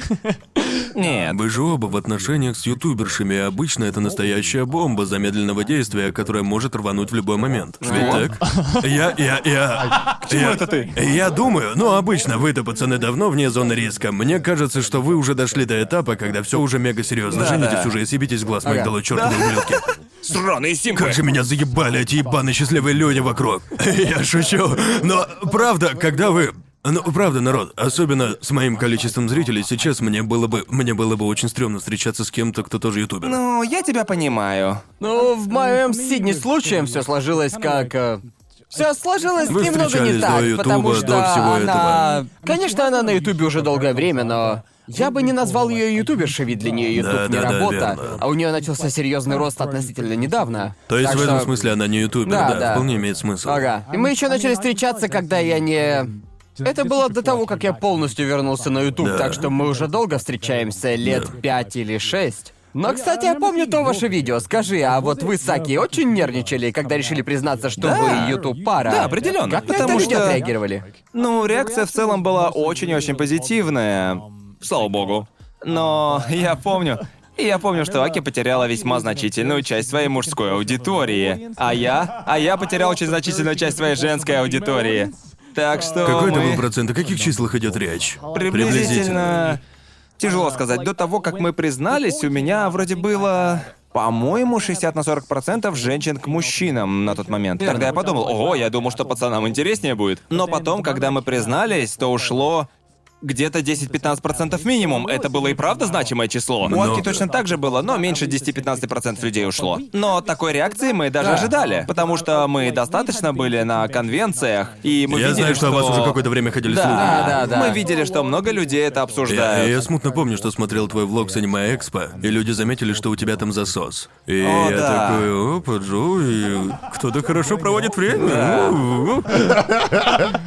S1: Нет.
S3: Вы же оба в отношениях с ютубершами, и обычно это настоящая бомба замедленного действия, которая может рвануть в любой момент. Ведь так? Я, я, я... К
S1: чему это ты?
S3: Я думаю, ну обычно вы-то, пацаны, давно вне зоны риска. Мне кажется, что вы уже дошли до этапа, когда все уже мега серьезно.
S1: Да,
S3: Женитесь
S1: да.
S3: уже и съебитесь с глаз моих
S2: Ага.
S3: долой, чертовы ублюдки.
S1: Сраные симпы.
S3: Как же меня заебали эти ебаные счастливые люди вокруг. (laughs) Я шучу. Но правда, когда вы... Ну, правда, народ, особенно с моим количеством зрителей, сейчас мне было бы... Мне было бы очень стрёмно встречаться с кем-то, кто тоже ютубер.
S1: Ну, я тебя понимаю.
S2: Ну, в моем Сидни случаем все сложилось как. Все сложилось
S3: Вы
S2: немного не
S3: встречались
S2: так,
S3: до Ютуба,
S2: потому
S3: до
S2: что
S3: всего
S2: она... Конечно, она на Ютубе уже долгое время, но Я бы не назвал ее ютубершей, ведь для нее ютуб
S3: Да,
S2: не
S3: да, да,
S2: работа.
S3: верно.
S2: а у нее начался серьезный рост относительно недавно.
S3: То есть
S2: Так
S3: в этом
S2: что-
S3: смысле она не ютубер,
S2: Да,
S3: да,
S2: да.
S3: вполне имеет смысл.
S2: Ага. И мы еще начали встречаться, когда я не. Это было до того, как я полностью вернулся на YouTube,
S3: Да.
S2: так что мы уже долго встречаемся, лет пять или шесть. Но, кстати, я помню то ваше видео. Скажи, а вот вы с Аки очень нервничали, когда решили признаться, что
S1: Да.
S2: вы YouTube пара?
S1: Да, определенно.
S2: Как на это
S1: Потому
S2: люди
S1: что-
S2: отреагировали?
S1: Ну, реакция в целом была очень и очень позитивная. Слава богу. Но я помню, я помню, что Аки потеряла весьма значительную часть своей мужской аудитории. А я, а я потерял очень значительную часть своей женской аудитории. Так что
S3: Какой это
S1: мы
S3: был процент? О каких числах идет речь?
S1: приблизительно... Тяжело сказать. До того, как мы признались, у меня вроде было... По-моему, 60 на 40 процентов женщин к мужчинам на тот момент. Тогда я подумал, ого, я думал, что пацанам интереснее будет. Но потом, когда мы признались, то ушло где-то 10-15% минимум. Это было и правда значимое число. У Аки
S3: Много.
S1: точно так же было, но меньше 10-15% людей ушло. Но такой реакции мы даже
S2: Да.
S1: ожидали, потому что мы достаточно были на конвенциях, и мы
S3: Я
S1: видели,
S3: знаю, что о вас уже какое-то время ходили
S1: да,
S3: слухи.
S2: Да, да, да.
S1: Мы видели, что много людей это
S3: Я,
S1: обсуждают.
S3: я смутно помню, что смотрел твой влог с аниме Экспо, и люди заметили, что у тебя там засос. И
S1: О,
S3: я
S1: да.
S3: такой, опа, Джо, и кто-то хорошо проводит время. У-у-у».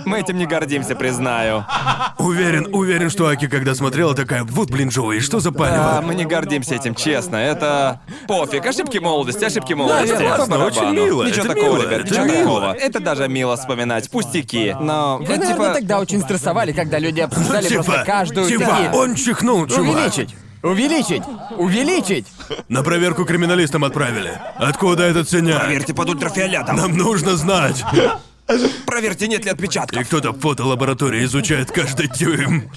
S1: Мы этим не гордимся, признаю.
S3: Уверен, уверен, что Аки, когда смотрела, такая, вот, блин, Джоуи, что за
S1: А,
S3: палево?
S1: мы не гордимся этим, честно. Это пофиг. Ошибки молодости, ошибки молодости.
S3: верно,
S1: По
S3: очень мило,
S1: Ничего
S3: это
S1: такого,
S3: мило,
S1: ребят,
S3: это
S1: ничего
S3: мило.
S1: такого. Это даже мило вспоминать. Пустяки. Но,
S2: Вы,
S1: ну,
S2: наверное,
S1: типа...
S2: тогда очень стрессовали, когда люди (laughs) обсуждали просто каждую
S3: типа, он чихнул, чувак.
S2: Увеличить! Увеличить! Увеличить!
S3: На проверку криминалистам отправили. Откуда этот синяк?
S1: Проверьте под ультрафиолетом.
S3: Нам нужно знать.
S1: Проверьте, нет ли
S3: И
S1: отпечатков.
S3: кто-то в фотолаборатории изучает каждый дюйм.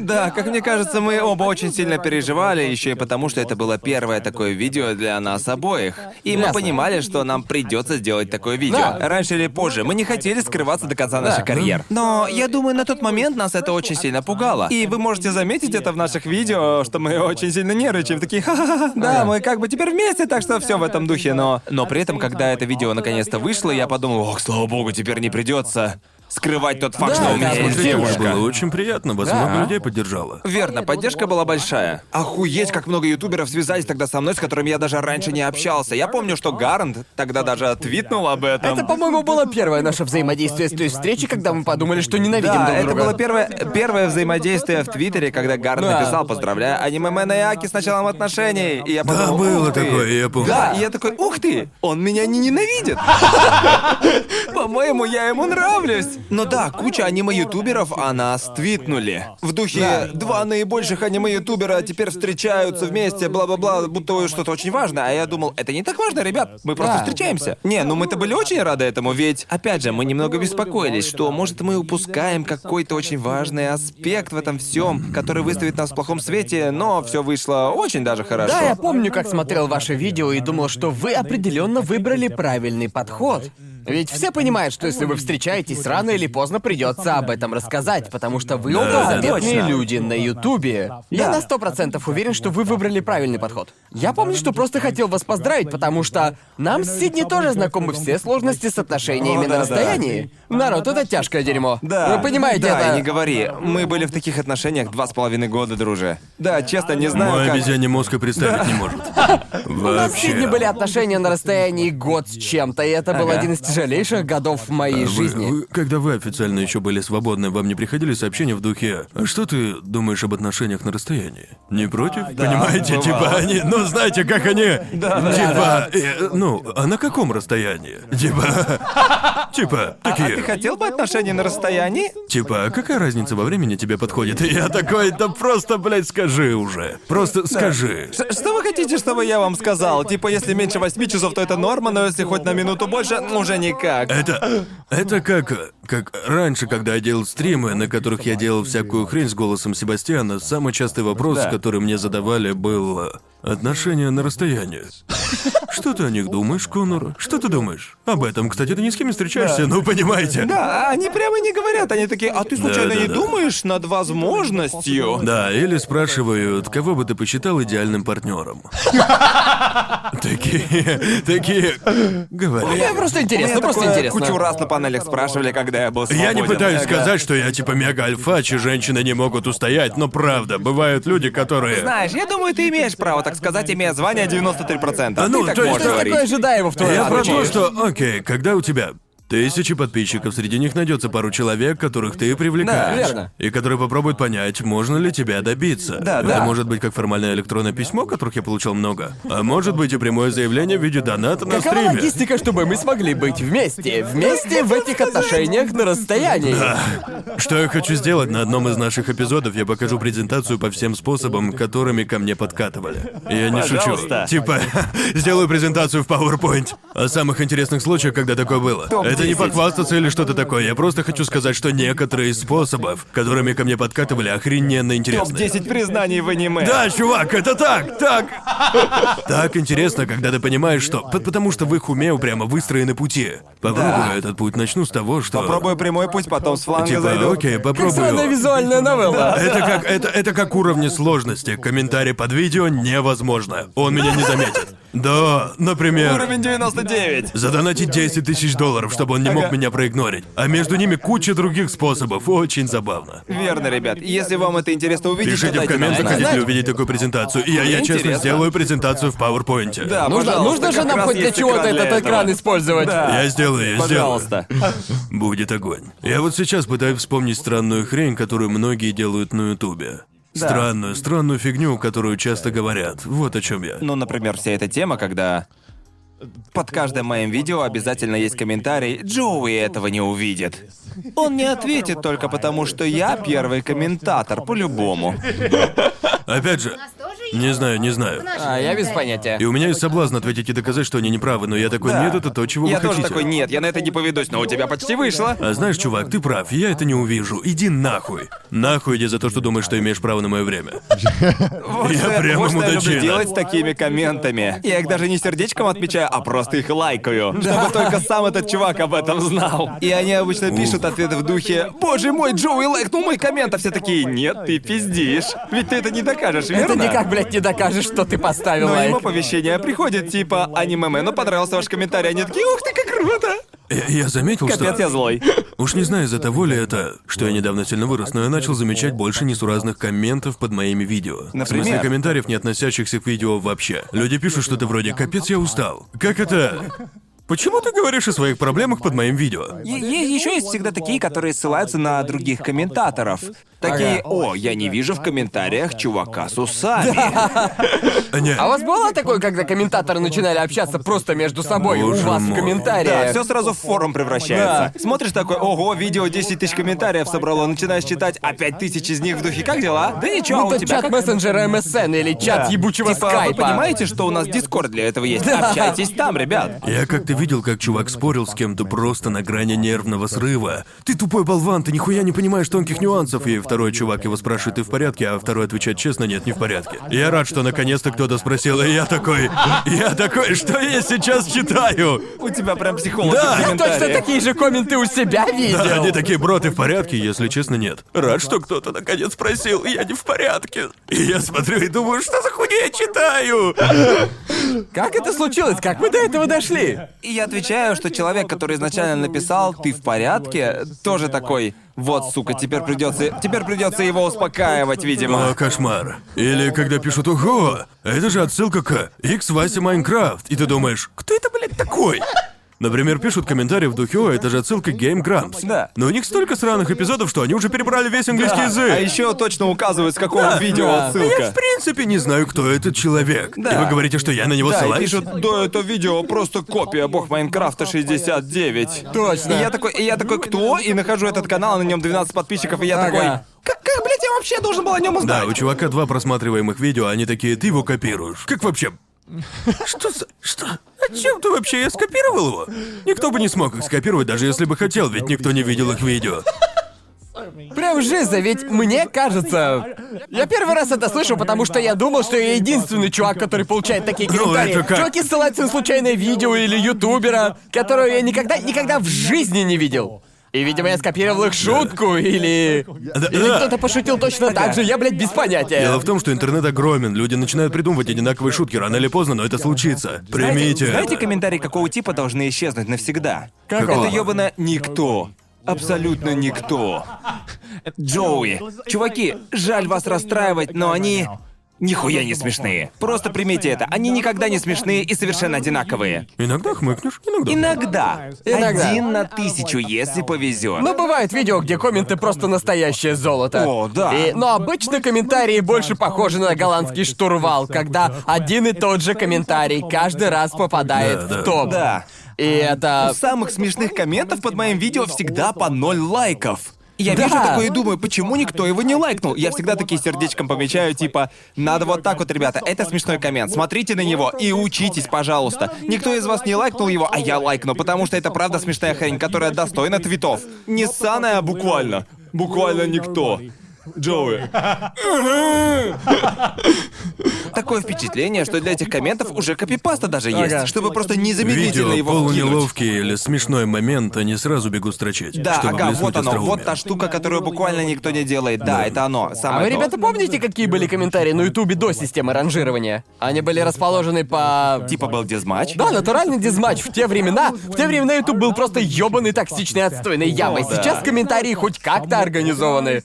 S1: Да, как мне кажется, мы оба очень сильно переживали, еще и потому, что это было первое такое видео для нас обоих. И мы
S2: Ясно.
S1: понимали, что нам придется сделать такое видео.
S2: Да.
S1: Раньше или позже. Мы не хотели скрываться до конца наших карьер. Но я думаю, на тот момент нас это очень сильно пугало. И вы можете заметить это в наших видео, что мы очень сильно нервничаем. Такие, ха-ха-ха, да, мы как бы теперь вместе, так что все в этом духе. Но, но при этом, когда это видео наконец-то вышло, я подумал, ох, слава богу, теперь не придется скрывать тот факт,
S2: Да,
S1: что у меня есть девушка.
S3: Было очень приятно, вас
S2: Да.
S3: много людей поддержало.
S1: Верно, поддержка была большая. Охуеть, как много ютуберов связались тогда со мной, с которыми я даже раньше не общался. Я помню, что Гарант тогда даже твитнул об этом.
S2: Это, по-моему, было первое наше взаимодействие с той встречи, когда мы подумали, что ненавидим
S1: Да,
S2: друг
S1: это
S2: друга.
S1: было первое, первое взаимодействие в Твиттере, когда Гарн
S2: Да.
S1: написал, поздравляю, аниме и Аки с началом отношений. И я
S3: Да,
S1: подумал,
S3: было
S1: «Ух ты».
S3: такое, я помню.
S1: Да, и я такой, ух ты, он меня не ненавидит. (laughs) По-моему, я ему нравлюсь. Но да, куча аниме-ютуберов о нас твитнули. В духе, два наибольших аниме-ютубера теперь встречаются вместе, бла-бла-бла, будто что-то очень важно. А я думал, это не так важно, ребят, мы просто
S2: Да.
S1: встречаемся. Не, ну мы-то были очень рады этому, ведь, опять же, мы немного беспокоились, что, может, мы упускаем какой-то очень важный аспект в этом всем, который выставит нас в плохом свете, но все вышло очень даже хорошо.
S2: Да, я помню, как смотрел ваше видео и думал, что вы определенно выбрали правильный подход. Ведь все понимают, что если вы встречаетесь, рано или поздно придется об этом рассказать, потому что вы оба
S3: Да,
S2: заметные
S1: точно.
S2: люди на Ютубе. Я
S1: Да.
S2: на сто процентов уверен, что вы выбрали правильный подход. Я помню, что просто хотел вас поздравить, потому что нам с Сидни тоже знакомы все сложности с отношениями
S1: О,
S2: на
S1: да,
S2: расстоянии. Народ, это тяжкое дерьмо.
S1: Да.
S2: Вы понимаете,
S1: да,
S2: это...
S1: не говори. Мы были в таких отношениях два с половиной года, друже. Да, честно, не знаю,
S3: Мой
S1: как...
S3: обезьяний мозг и представить не может. (laughs)
S2: У нас с Сидни были отношения на расстоянии год с чем-то, и это был один из тяжелейших годов моей
S3: Вы-
S2: жизни.
S3: вы- когда вы официально еще были свободны, вам не приходили сообщения в духе «А что ты думаешь об отношениях на расстоянии?» Не против? Понимаете,
S1: бывало.
S3: типа они... Ну, знаете, как они...
S1: да,
S3: Типа... э, ну, а на каком расстоянии? Типа... (laughs) Типа,
S1: А
S3: такие...
S1: ты хотел бы отношения на расстоянии?
S3: Типа, а какая разница во времени тебе подходит? И я такой, да просто, блядь, скажи уже. Просто скажи.
S1: Ш- Что вы хотите, чтобы я вам сказал? Типа, если меньше восьми часов, то это норма, но если хоть на минуту больше, ну, уже никак.
S3: Это... Это как... Как раньше, когда я делал стримы, на которых я делал всякую хрень с голосом Себастьяна, самый частый вопрос, который мне задавали, был... Отношения на расстоянии. Что ты о них думаешь, Конор? Что ты думаешь? Об этом, кстати, ты ни с кем не встречаешься, ну понимаете.
S1: Да, они прямо не говорят, они такие, а ты случайно не
S3: Да-да-да.
S1: думаешь над возможностью?
S3: Да, или спрашивают, кого бы ты посчитал идеальным партнером. Такие, такие,
S2: Мне
S3: говорят.
S2: просто интересно, просто
S1: такое
S2: интересно.
S1: Кучу раз на панелях спрашивали, когда я был свободен.
S3: Я не пытаюсь сказать, что я типа мега альфач, и женщины не могут устоять, но правда, бывают люди, которые...
S1: Знаешь, я думаю, ты имеешь право, так сказать, имея звание 93%.
S3: А ну,
S1: ты так
S3: то есть
S1: можешь
S3: ты
S1: говорить.
S2: Такое ожидаемо в твоем
S3: Я про то,
S2: случае.
S3: что, окей, когда у тебя тысячи подписчиков, среди них найдется пару человек, которых ты привлекаешь.
S2: Да, верно.
S3: И которые попробуют понять, можно ли тебя добиться.
S1: Да,
S3: Это
S1: да.
S3: может быть как формальное электронное письмо, которых я получил много. А может быть и прямое заявление в виде доната на
S2: Какова
S3: стриме.
S2: логистика, чтобы мы смогли быть вместе? Вместе в этих отношениях на расстоянии.
S3: Что я хочу сделать на одном из наших эпизодов, я покажу презентацию по всем способам, которыми ко мне подкатывали. Я не
S1: Пожалуйста.
S3: шучу. Типа, (laughs) сделаю презентацию в PowerPoint. О самых интересных случаях, когда такое было. Это не
S1: Топ-10.
S3: похвастаться или что-то такое. Я просто хочу сказать, что некоторые из способов, которыми ко мне подкатывали, охрененно интересны.
S1: Топ-10 признаний в аниме.
S3: Да, чувак, это так, так. Так интересно, когда ты понимаешь, что... Потому что в их уме прямо выстроены пути. Попробую
S1: Да.
S3: этот путь, начну с того, что...
S1: Попробую прямой путь, потом с фланга
S3: Типа,
S1: зайду.
S3: окей, попробую.
S2: визуальная новелла.
S3: Это как, это, это как уровни сложности. Комментарий под видео невозможно. Он меня не заметит. Да, например...
S1: Уровень 99.
S3: Задонатить 10 тысяч долларов, чтобы он не мог
S1: Ага.
S3: меня проигнорить. А между ними куча других способов. Очень забавно.
S1: Верно, ребят. Если вам это интересно увидеть,
S3: Пишите в
S1: дайте нам
S3: комментах,
S1: знать.
S3: хотите ли увидеть такую презентацию. И я, я честно
S1: Интересно.
S3: сделаю презентацию в PowerPoint.
S1: Да,
S2: Нужно,
S1: пожалуйста,
S2: нужно же
S1: как
S2: нам
S1: раз
S2: хоть для
S1: есть
S2: чего-то
S1: экран для
S2: этот
S1: этого.
S2: экран использовать.
S1: Да.
S3: Я сделаю, я
S1: Пожалуйста.
S3: сделаю. Будет огонь. Я вот сейчас пытаюсь вспомнить странную хрень, которую многие делают на Ютубе.
S1: Да.
S3: Странную, странную фигню, которую часто говорят. Вот о чем я.
S1: Ну, например, вся эта тема, когда под каждым моим видео обязательно есть комментарий «Джоуи этого не увидит». Он не ответит только потому, что я первый комментатор, по-любому.
S3: Опять же, не знаю, не знаю.
S2: А, я без понятия.
S3: И у меня есть соблазн ответить и доказать, что они неправы, но я такой,
S1: Да.
S3: нет, это то, чего
S1: Я
S3: вы
S1: тоже
S3: хотите.
S1: такой, нет, я на это не поведусь, но у тебя почти вышло.
S3: А знаешь, чувак, ты прав, я это не увижу. Иди нахуй. Нахуй иди за то, что думаешь, что имеешь право на мое время.
S1: Вот
S3: Я
S1: что
S3: прямо
S1: вот что я люблю делать с такими комментами. Я их даже не сердечком отмечаю, а просто их лайкаю. Чтобы только сам этот чувак об этом знал. И они обычно пишут ответы в духе «Боже мой, Джоуи лайкнул мой коммент», а все такие «Нет, ты пиздишь». Ведь ты это не докажешь, верно?
S2: Это никак, блядь, не докажешь, что ты поставил
S1: Но
S2: лайк.
S1: оповещение приходит, типа «Аниме-мену понравился ваш комментарий». Они такие «Ух ты, как круто!»
S3: Я, я заметил,
S1: Капец,
S3: что...
S1: я злой.
S3: Уж не знаю, из-за того ли это, что я недавно сильно вырос, но я начал замечать больше несуразных комментов под моими видео. В смысле
S1: Например?
S3: комментариев, не относящихся к видео вообще. Люди пишут что-то вроде «Капец, я устал». Как это... Почему ты говоришь о своих проблемах под моим видео?
S1: еще есть всегда такие, которые ссылаются на других комментаторов. Такие «О, я не вижу в комментариях чувака с усами». (laughs)
S2: А у вас было такое, когда комментаторы начинали общаться просто между собой у вас в
S3: мой.
S1: Да,
S2: комментариях?
S1: все сразу в форум превращается. Смотришь такой, ого, видео 10 тысяч комментариев собрало, начинаешь читать, а 5 тысяч из них в духе, как дела? Да ничего, а у
S2: это
S1: тебя
S2: чат
S1: как...
S2: мессенджера MSN или чат
S1: Да.
S2: ебучего
S1: типа,
S2: скайпа.
S1: вы понимаете, что у нас Дискорд для этого есть? Общайтесь там, ребят.
S3: Я как-то видел, как чувак спорил с кем-то просто на грани нервного срыва. Ты тупой болван, ты нихуя не понимаешь тонких нюансов. И второй чувак его спрашивает, ты в порядке, а второй отвечает честно, нет, не в порядке. Я рад, что наконец-то кто-то спросил, и я такой, я такой, что я сейчас читаю?
S1: У тебя прям психолог
S3: Да.
S1: в
S2: Точно такие же комменты у себя видел.
S3: Да, они такие, бро, ты в порядке? Если честно, нет. Рад, что кто-то наконец спросил, я не в порядке. И я смотрю и думаю, что за хуйня я читаю?
S2: Как это случилось? Как мы до этого дошли?
S1: И я отвечаю, что человек, который изначально написал «ты в порядке», тоже такой «вот, сука, теперь придется, теперь придется его успокаивать, видимо».
S3: О, кошмар. Или когда пишут «Ого, это же отсылка к X Вася Майнкрафт», и ты думаешь, кто это, блядь, такой? Например, пишут комментарии в духе «О, это же отсылка к Game Grumps».
S1: Да.
S3: Но у них столько сраных эпизодов, что они уже перебрали весь английский язык.
S1: А еще точно указывают, с какого видео
S2: да.
S3: Я,
S1: отсылка.
S3: в принципе, не знаю, кто этот человек.
S1: Да.
S3: И вы говорите, что я на него
S1: Да,
S3: ссылаюсь?
S1: пишут, да, это видео просто копия бог Майнкрафта 69.
S2: Точно.
S1: И я такой, и я такой, кто? И нахожу этот канал, на нем 12 подписчиков, и я
S2: Ага.
S1: такой, как, как, блядь, я вообще должен был о нем узнать?
S3: Да, у чувака два просматриваемых видео, они такие, ты его копируешь. Как вообще? Что за... Что? О чем ты вообще? Я скопировал его? Никто бы не смог их скопировать, даже если бы хотел, ведь никто не видел их видео.
S2: Прям жизнь, ведь мне кажется... Я первый раз это слышу, потому что я думал, что я единственный чувак, который получает такие
S3: Ну,
S2: комментарии.
S3: это как?
S2: Чуваки ссылаются на случайное видео или ютубера, которого я никогда, никогда в жизни не видел. И, видимо, я скопировал их шутку, или...
S3: Да,
S2: Или
S3: да.
S2: кто-то пошутил точно так же, я, блядь, без понятия.
S3: Дело в том, что интернет огромен, люди начинают придумывать одинаковые шутки, рано или поздно, но это случится. Примите
S1: Знаете, комментарии какого типа должны исчезнуть навсегда?
S2: Какого?
S1: Это ёбано никто. Абсолютно никто. Джоуи. Чуваки, жаль вас расстраивать, но они... Нихуя не смешные. Просто примите это. Они никогда не смешные и совершенно одинаковые.
S3: Иногда хмыкнешь, иногда.
S1: Иногда.
S2: Иногда.
S1: Один на тысячу, если повезет.
S2: Ну, бывает видео, где комменты просто настоящее золото.
S1: О, да.
S2: И- но обычно комментарии больше похожи на голландский штурвал, когда один и тот же комментарий каждый раз попадает
S3: Да, да.
S2: в топ.
S1: Да.
S2: И это...
S1: У самых смешных комментов под моим видео всегда по ноль лайков. Я
S2: Да.
S1: вижу такое и думаю, почему никто его не лайкнул? Я всегда такие сердечком помечаю, типа, надо вот так вот, ребята, это смешной коммент, смотрите на него и учитесь, пожалуйста. Никто из вас не лайкнул его, а я лайкну, потому что это правда смешная хрень, которая достойна твитов. Не ссаная, а буквально. Буквально никто. Джоуи. (laughs) Такое впечатление, что для этих комментов уже копипаста даже есть,
S2: Ага.
S1: чтобы просто незамедлительно
S3: Видео
S1: его вкинуть.
S3: полунеловкий или смешной момент, они сразу бегут строчить.
S1: Да,
S3: чтобы
S1: ага, вот оно,
S3: остроумием.
S1: вот та штука, которую буквально никто не делает. Да, это оно.
S2: А
S1: Самое
S2: вы,
S1: то.
S2: ребята, помните, какие были комментарии на Ютубе до системы ранжирования? Они были расположены по...
S1: Типа был дизматч?
S2: Да, натуральный дизматч. В те времена, в те времена YouTube был просто ёбаный токсичной отстойной ямой.
S1: Да.
S2: Сейчас комментарии хоть как-то организованы.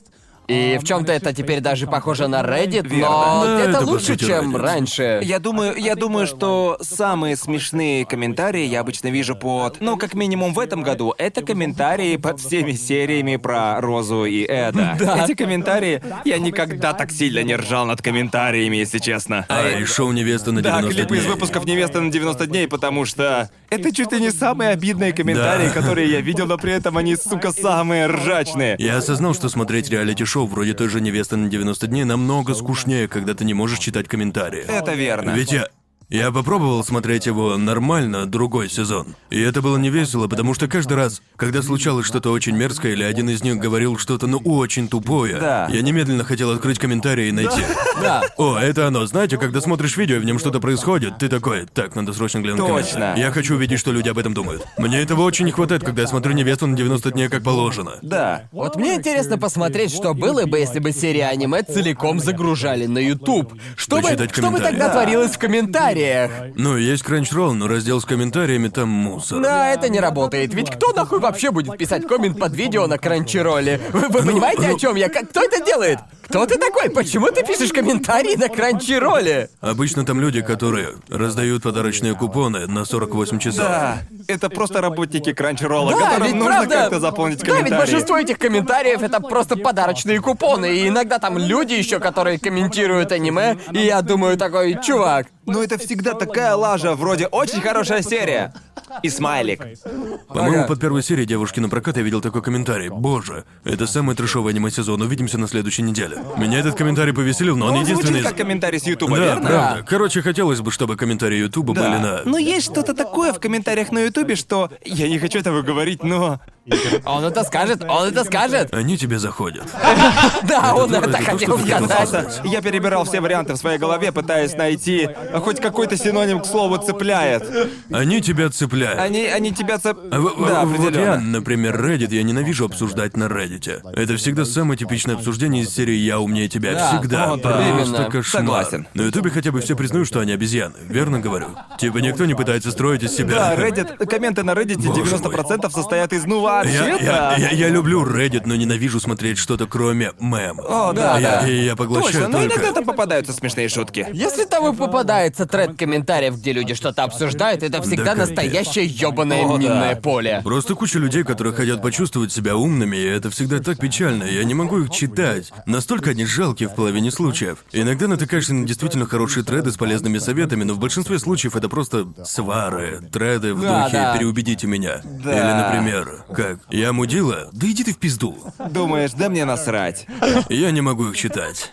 S2: И в чем-то это теперь даже похоже на Reddit, но
S3: Да,
S2: это,
S3: это,
S2: лучше, чем
S3: Reddit.
S2: раньше.
S1: Я думаю, я думаю, что самые смешные комментарии я обычно вижу под, ну, как минимум в этом году, это комментарии под всеми сериями про Розу и Эда. (laughs) Эти комментарии, я никогда так сильно не ржал над комментариями, если честно.
S3: А, и шоу «Невеста на 90
S1: Да, клипы из
S3: дней».
S1: выпусков «Невеста на 90 дней», потому что это чуть ли не самые обидные комментарии,
S3: Да.
S1: которые я видел, но при этом они, сука, самые ржачные.
S3: Я осознал, что смотреть реалити-шоу вроде той же «Невеста на 90 дней» намного скучнее, когда ты не можешь читать комментарии.
S1: Это верно.
S3: Ведь я... Я попробовал смотреть его нормально другой сезон. И это было не весело, потому что каждый раз, когда случалось что-то очень мерзкое или один из них говорил что-то ну очень тупое,
S1: Да.
S3: я немедленно хотел открыть комментарии и найти.
S2: Да.
S3: О, это оно. Знаете, когда смотришь видео, и в нем что-то происходит, ты такой, так, надо срочно глянуть
S1: Точно.
S3: Я хочу увидеть, что люди об этом думают. Мне этого очень не хватает, когда я смотрю «Невесту на 90 дней» как положено.
S1: Да.
S2: Вот мне интересно посмотреть, что было бы, если бы серии аниме целиком загружали на YouTube. Что бы, что бы тогда творилось в комментариях?
S3: Ну, есть Crunchyroll, но раздел с комментариями там мусор.
S2: Да, это не работает. Ведь кто нахуй вообще будет писать коммент под видео на кранчероле? Вы, вы понимаете, о чем я? Как- Кто это делает? Кто ты такой? Почему ты пишешь комментарии на кранчероле?
S3: Обычно там люди, которые раздают подарочные купоны на 48 часов.
S1: Да, это просто работники Кранчеролла,
S2: Да,
S1: которым
S2: ведь
S1: нужно
S2: правда...
S1: как-то заполнить
S2: Да,
S1: комментарии.
S2: ведь большинство этих комментариев это просто подарочные купоны, и иногда там люди еще, которые комментируют аниме, и я думаю такой, чувак,
S1: Но это всегда такая лажа, вроде очень хорошая серия. И смайлик.
S3: По-моему, под первой серией девушки на прокат я видел такой комментарий. Боже, это самый трешовый аниме-сезон, увидимся на следующей неделе. Меня этот комментарий повеселил, но он
S1: Он
S3: единственный
S1: звучит как комментарий с Ютуба,
S3: Да,
S1: верно?
S3: правда. Короче, хотелось бы, чтобы комментарии Ютуба были на...
S1: Но есть что-то такое в комментариях на Ютубе, что я не хочу этого говорить, но
S2: он это скажет, он это скажет.
S3: Они тебе заходят. (laughs)
S2: Да, он
S3: то-
S2: это
S3: это то,
S2: хотел сказать.
S1: я перебирал все варианты в своей голове, пытаясь найти хоть какой-то синоним к слову цепляет.
S3: Они тебя цепляют.
S1: Они, они тебя цеп...
S3: А
S1: Да,
S3: вот я, например, Reddit, я ненавижу обсуждать на Reddit. Это всегда самое типичное обсуждение из серии «Я умнее тебя».
S2: Да,
S3: всегда.
S1: да.
S3: Просто кошмар.
S1: Согласен.
S3: На Ютубе хотя бы все признают, что они обезьяны. Верно говорю? Типа никто не пытается строить из себя.
S1: Да, Reddit, комменты на Reddit
S3: Боже
S1: 90% состоят из «ну
S3: Я,
S1: вообще-то».
S3: я, я, я люблю Reddit, но ненавижу смотреть что-то кроме мемов.
S1: О, да,
S3: я,
S1: да.
S3: И я поглощаю
S1: Точно, но
S3: только...
S1: иногда там попадаются смешные шутки.
S2: Если там и попадается тред комментариев, где люди что-то обсуждают, это всегда
S3: Да,
S2: настоящее ёбаное
S1: О, да.
S2: минное поле.
S3: Просто куча людей, которые хотят почувствовать себя умными, и это всегда так печально. Я не могу их читать. Настолько они жалкие в половине случаев. Иногда натыкаешься на действительно хорошие треды с полезными советами, но в большинстве случаев это просто свары, треды в
S2: Да,
S3: духе
S2: да.
S3: «переубедите меня».
S1: Да.
S3: Или, например, как «Я мудила? Да иди ты в пизду».
S1: Думаешь, да мне насрать.
S3: Я не могу их читать.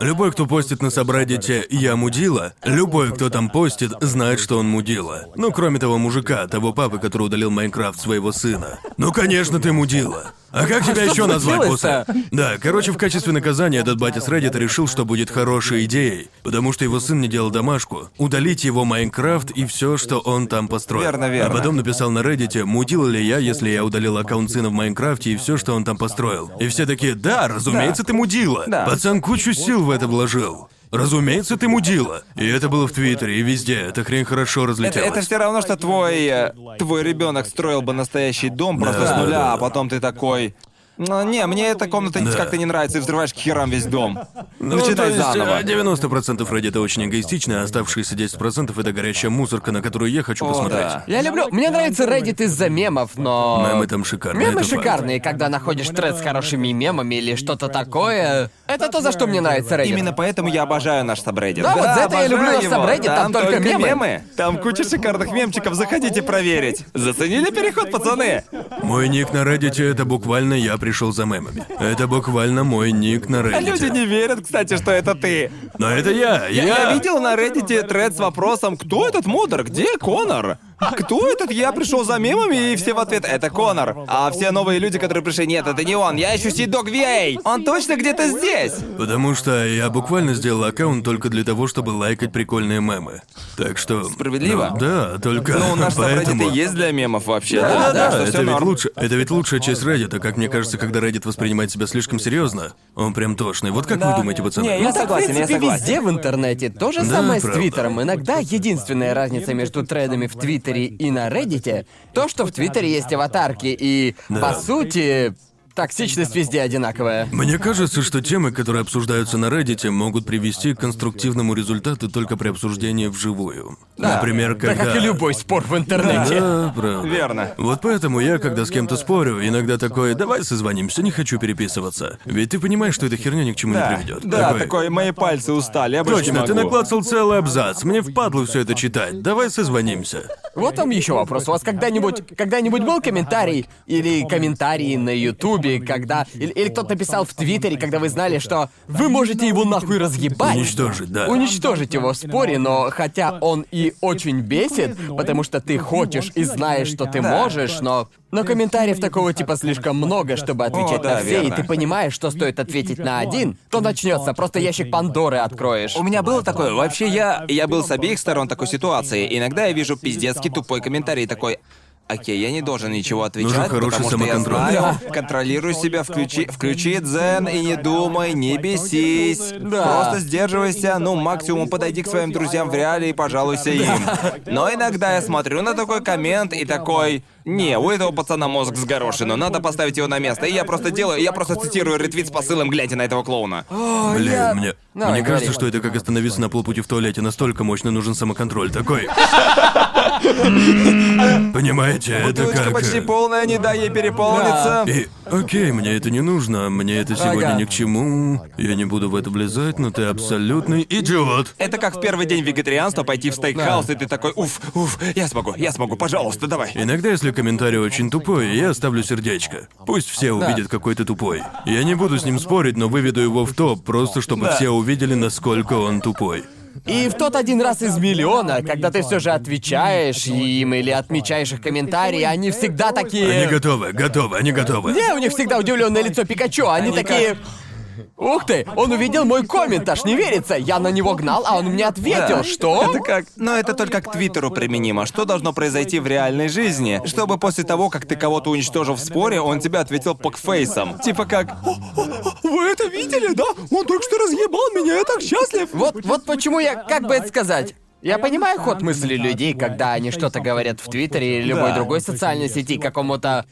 S3: Любой, кто постит на сабреддите «Я мудила», любой, кто там постит, знает, что он мудила. Ну, кроме того мужика, того папы, который удалил Майнкрафт своего сына. Ну, конечно, ты мудила. А как тебя еще назвать после? Да, короче, в качестве наказания этот батя с Reddit решил, что будет хорошей идеей, потому что его сын не делал домашку, удалить его Майнкрафт и все, что он там построил.
S1: Верно, верно.
S3: А потом написал на Reddit, мудила ли я, если я удалил аккаунт сына в Майнкрафте и все, что он там построил. И все такие, да, разумеется, ты мудила.
S1: Да.
S3: Пацан кучу сил в это вложил. Разумеется, ты мудила. И это было в Твиттере и везде. Эта хрень хорошо
S1: Это,
S3: разлетелась.
S1: это все равно, что твой э, твой ребенок строил бы настоящий дом просто
S3: Да,
S1: с нуля,
S3: да.
S1: а потом ты такой. «Ну, не, мне эта комната
S3: Да.
S1: как-то не нравится, и взрываешь к херам весь дом.
S3: Ну,
S1: Начинай
S3: то есть,
S1: заново.
S3: э, 90% Reddit очень эгоистично, а оставшиеся 10% это горячая мусорка, на которую я хочу
S1: О,
S3: посмотреть.
S1: да.
S2: Я люблю... Мне нравится Reddit из-за мемов, но...
S3: Мемы там шикарные.
S2: Мемы
S3: это факт.
S2: шикарные, когда находишь тред с хорошими мемами или что-то такое. Это то, за что мне нравится Reddit.
S1: Именно поэтому я обожаю наш сабреддит.
S2: Да, вот за это я люблю
S1: обожаю
S2: наш
S1: его.
S2: сабреддит, там только мемы.
S1: Там куча шикарных мемчиков, заходите проверить. Заценили переход, пацаны?
S3: Мой ник на Reddit это буквально я пришел за мемами. Это буквально мой ник на
S1: А люди
S3: Reddit.
S1: не верят, кстати, что это ты.
S3: Но это я,
S1: Я,
S3: я.
S1: я видел на Reddit тред с вопросом, кто этот модер, где Конор? Кто этот? Я пришел за мемами, и все в ответ, это Конор. А все новые люди, которые пришли, нет, это не он, я ищу Сидок Вей. Он точно где-то здесь.
S3: Потому что я буквально сделал аккаунт только для того, чтобы лайкать прикольные мемы. Так что...
S1: Справедливо.
S3: ну, да, только
S1: Ну, наш
S3: поэтому...
S1: Reddit и есть для мемов вообще.
S3: Да, да,
S1: что
S3: это
S1: всё
S3: ведь
S1: норм.
S3: лучше. Это ведь лучшая часть Reddit, как мне кажется, когда Reddit воспринимает себя слишком серьезно, он прям тошный. Вот как
S1: Да.
S3: вы думаете, пацаны?
S1: Не, я
S2: Ну, так,
S1: согласен,
S2: в
S1: я
S2: принципе,
S1: согласен.
S2: везде в интернете. То же
S3: Да,
S2: самое с
S3: правда.
S2: Твиттером. Иногда единственная разница между тредами в Твиттере и на Reddit то, что в Твиттере есть аватарки, и, по сути, токсичность везде одинаковая.
S3: Мне кажется, что темы, которые обсуждаются на Reddit, могут привести к конструктивному результату только при обсуждении вживую. Например,
S2: Да
S3: когда...
S2: как и любой спор в интернете.
S3: Да, правда.
S1: Верно.
S3: Вот поэтому я, когда с кем-то спорю, иногда такой, давай созвонимся, не хочу переписываться. Ведь ты понимаешь, что эта херня ни к чему
S1: Да,
S3: не приведет.
S1: да, такой, мои пальцы устали, я
S3: Точно, ты
S1: могу».
S3: наклацал целый абзац. Мне впадло все это читать. Давай созвонимся.
S2: Вот там еще вопрос. У вас когда-нибудь когда-нибудь был комментарий или комментарии на Ютубе, когда. Или, или кто-то написал в Твиттере, когда вы знали, что вы можете его нахуй разъебать.
S3: Уничтожить, да.
S2: Уничтожить его в споре, но хотя он и очень бесит, потому что ты хочешь и знаешь, что ты можешь, но. Но комментариев такого типа слишком много, чтобы отвечать
S1: О, да,
S2: на все, и
S1: верно.
S2: ты понимаешь, что стоит ответить на один, то начнется, просто ящик Пандоры откроешь.
S1: У меня было такое, вообще я, я был с обеих сторон такой ситуации. Иногда я вижу пиздецкий тупой комментарий такой. Окей, я не должен ничего отвечать,
S3: Нужен хороший
S1: потому что я
S3: самоконтроль.
S1: знаю, контролируй себя, включи, включи дзен и не думай, не бесись.
S2: Да.
S1: Просто сдерживайся, ну максимум подойди к своим друзьям в реале и пожалуйся им. Но иногда я смотрю на такой коммент и такой, не, у этого пацана мозг с горошину, надо поставить его на место. И я просто делаю, я просто цитирую ретвит с посылом, глядя на этого клоуна.
S3: Блин,
S2: я-
S3: мне,
S2: Давай,
S3: мне кажется, что это как остановиться на полпути в туалете. Настолько мощно нужен самоконтроль. Такой. (laughs) Понимаете, это
S1: Бутылочка
S3: как...
S1: почти
S3: э,
S1: полная, не дай ей переполниться.
S3: И, окей, мне это не нужно, мне это сегодня
S2: Ага.
S3: ни к чему. Я не буду в это влезать, но ты абсолютный идиот.
S1: Это как в первый день вегетарианства пойти в стейкхаус, и ты такой, уф, уф, я смогу, я смогу, пожалуйста, давай.
S3: Иногда, если комментарий очень тупой, я ставлю сердечко. Пусть все увидят, какой ты тупой. Я не буду с ним спорить, но выведу его в топ, просто чтобы все увидели, насколько он тупой.
S2: И в тот один раз из миллиона, когда ты все же отвечаешь им или отмечаешь их комментарии, они всегда такие.
S3: Они готовы, готовы, они готовы.
S2: Не, у них всегда удивленное лицо Пикачу, они,
S1: Они
S2: такие. Ух ты, он увидел мой коммент, аж не верится. Я на него гнал, а он мне ответил,
S1: Да.
S2: что?
S1: Это как... Но это только к Твиттеру применимо. Что должно произойти в реальной жизни, чтобы после того, как ты кого-то уничтожил в споре, он тебе ответил покфейсом? Типа как... «О, о, Вы это видели, да? Он только что разъебал меня, я так счастлив.
S2: Вот, вот почему я, как бы это сказать. Я понимаю ход мысли людей, когда они что-то говорят в Твиттере или любой
S1: Да.
S2: другой социальной сети какому-то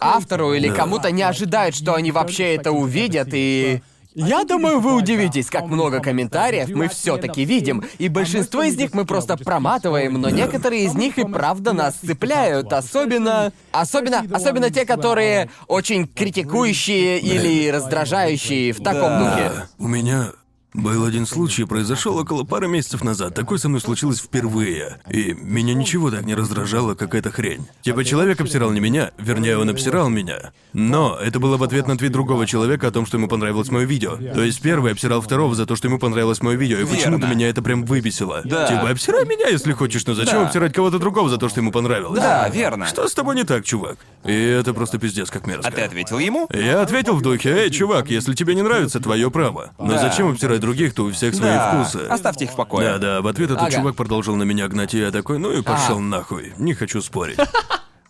S2: автору или кому-то не ожидают, что они вообще это увидят и... Я думаю, вы удивитесь, как много комментариев мы все-таки видим, и большинство из них мы просто проматываем, но некоторые из них и правда нас цепляют, особенно, особенно, особенно те, которые очень критикующие или раздражающие в таком духе.
S3: У меня... Был один случай, произошел около пары месяцев назад. Такое со мной случилось впервые. И меня ничего так не раздражало, как эта хрень. Типа человек обсирал не меня, вернее, он обсирал меня. Но это было в ответ на твит другого человека о том, что ему понравилось мое видео. То есть первый обсирал второго за то, что ему понравилось мое видео, и почему-то меня это прям выбесило.
S1: Да.
S3: Типа, обсирай меня, если хочешь, но зачем
S1: Да.
S3: обсирать кого-то другого за то, что ему понравилось?
S1: Да, верно.
S3: Что с тобой не так, чувак? И это просто пиздец как мерзко.
S1: А ты ответил ему?
S3: Я ответил в духе, эй, чувак, если тебе не нравится, твое право. Но
S1: Да.
S3: зачем обсирать других, то у всех свои
S1: Да.
S3: вкусы.
S1: Оставьте их в покое.
S3: Да, да, в ответ этот
S2: Ага.
S3: чувак продолжил на меня гнать, и я такой, ну и пошел нахуй. Не хочу спорить. (laughs)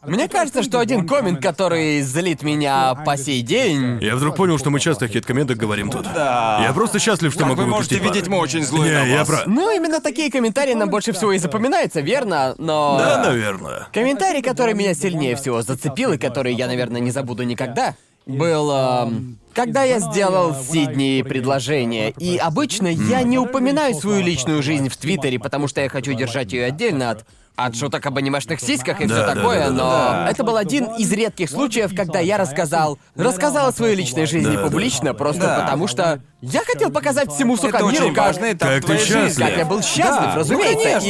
S2: Мне кажется, что один коммент, который злит меня по сей день...
S3: Я вдруг понял, что мы часто о хит-комментах говорим тут.
S1: Да.
S3: Я просто счастлив, что
S1: Как
S3: могу
S1: вы можете
S3: выпустить
S1: видеть,
S3: пар.
S1: мы очень злые
S3: Не,
S1: на
S3: я
S1: вас.
S3: про...
S2: Ну, именно такие комментарии нам больше всего и запоминаются, верно? Но...
S3: Да, наверное.
S2: Комментарий, который меня сильнее всего зацепил и который я, наверное, не забуду никогда, был... эм, когда я сделал Сидни предложение, и обычно я не упоминаю свою личную жизнь в Твиттере, потому что я хочу держать ее отдельно от от шуток об анимешных сиськах и все
S3: Да, да,
S2: такое,
S3: да, да,
S2: но
S1: да.
S2: это был один из редких случаев, когда я рассказал, рассказал о своей личной жизни
S3: Да, да.
S2: публично, просто
S1: Да.
S2: потому что я хотел показать всему сука миру,
S1: очень
S2: как-
S1: важный
S3: как ты счастлив.
S2: как я был счастлив,
S1: Да,
S2: разумеется.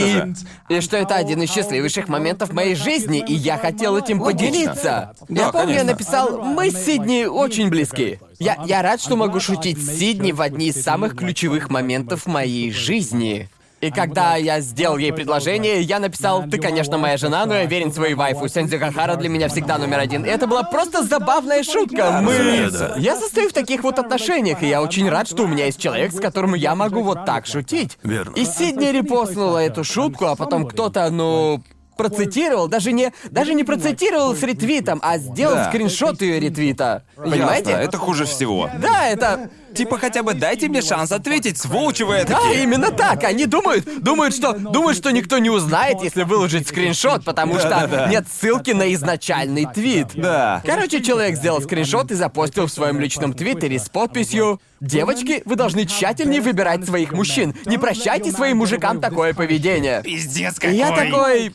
S1: Ну,
S2: и, и что это один из счастливейших моментов моей жизни, и я хотел этим
S1: Логично.
S2: поделиться.
S1: Да,
S2: я помню, я написал, мы с Сидни очень близки. Я, я рад, что могу шутить с Сидни в одни из самых ключевых моментов моей жизни. И когда я сделал ей предложение, я написал, ты, конечно, моя жена, но я верен своей вайфу. Сензи Хахара для меня всегда номер один. И это была просто забавная шутка. Мы... Я состою в таких вот отношениях, и я очень рад, что у меня есть человек, с которым я могу вот так шутить.
S3: Верно.
S2: И Сидни репостнула эту шутку, а потом кто-то, ну, процитировал, даже не, даже не процитировал с ретвитом, а сделал
S1: Да.
S2: скриншот ее ретвита. Понимаете?
S1: Ясно, это хуже всего.
S2: Да, это...
S1: Типа хотя бы дайте мне шанс ответить, сволочи вы
S2: Да, именно так. Они думают, думают, что, думают, что никто не узнает, если выложить скриншот, потому что
S1: Да-да-да.
S2: нет ссылки на изначальный твит.
S1: Да.
S2: Короче, человек сделал скриншот и запостил в своем личном твиттере с подписью «Девочки, вы должны тщательнее выбирать своих мужчин. Не прощайте своим мужикам такое поведение».
S1: Пиздец
S2: И
S1: какой.
S2: я такой...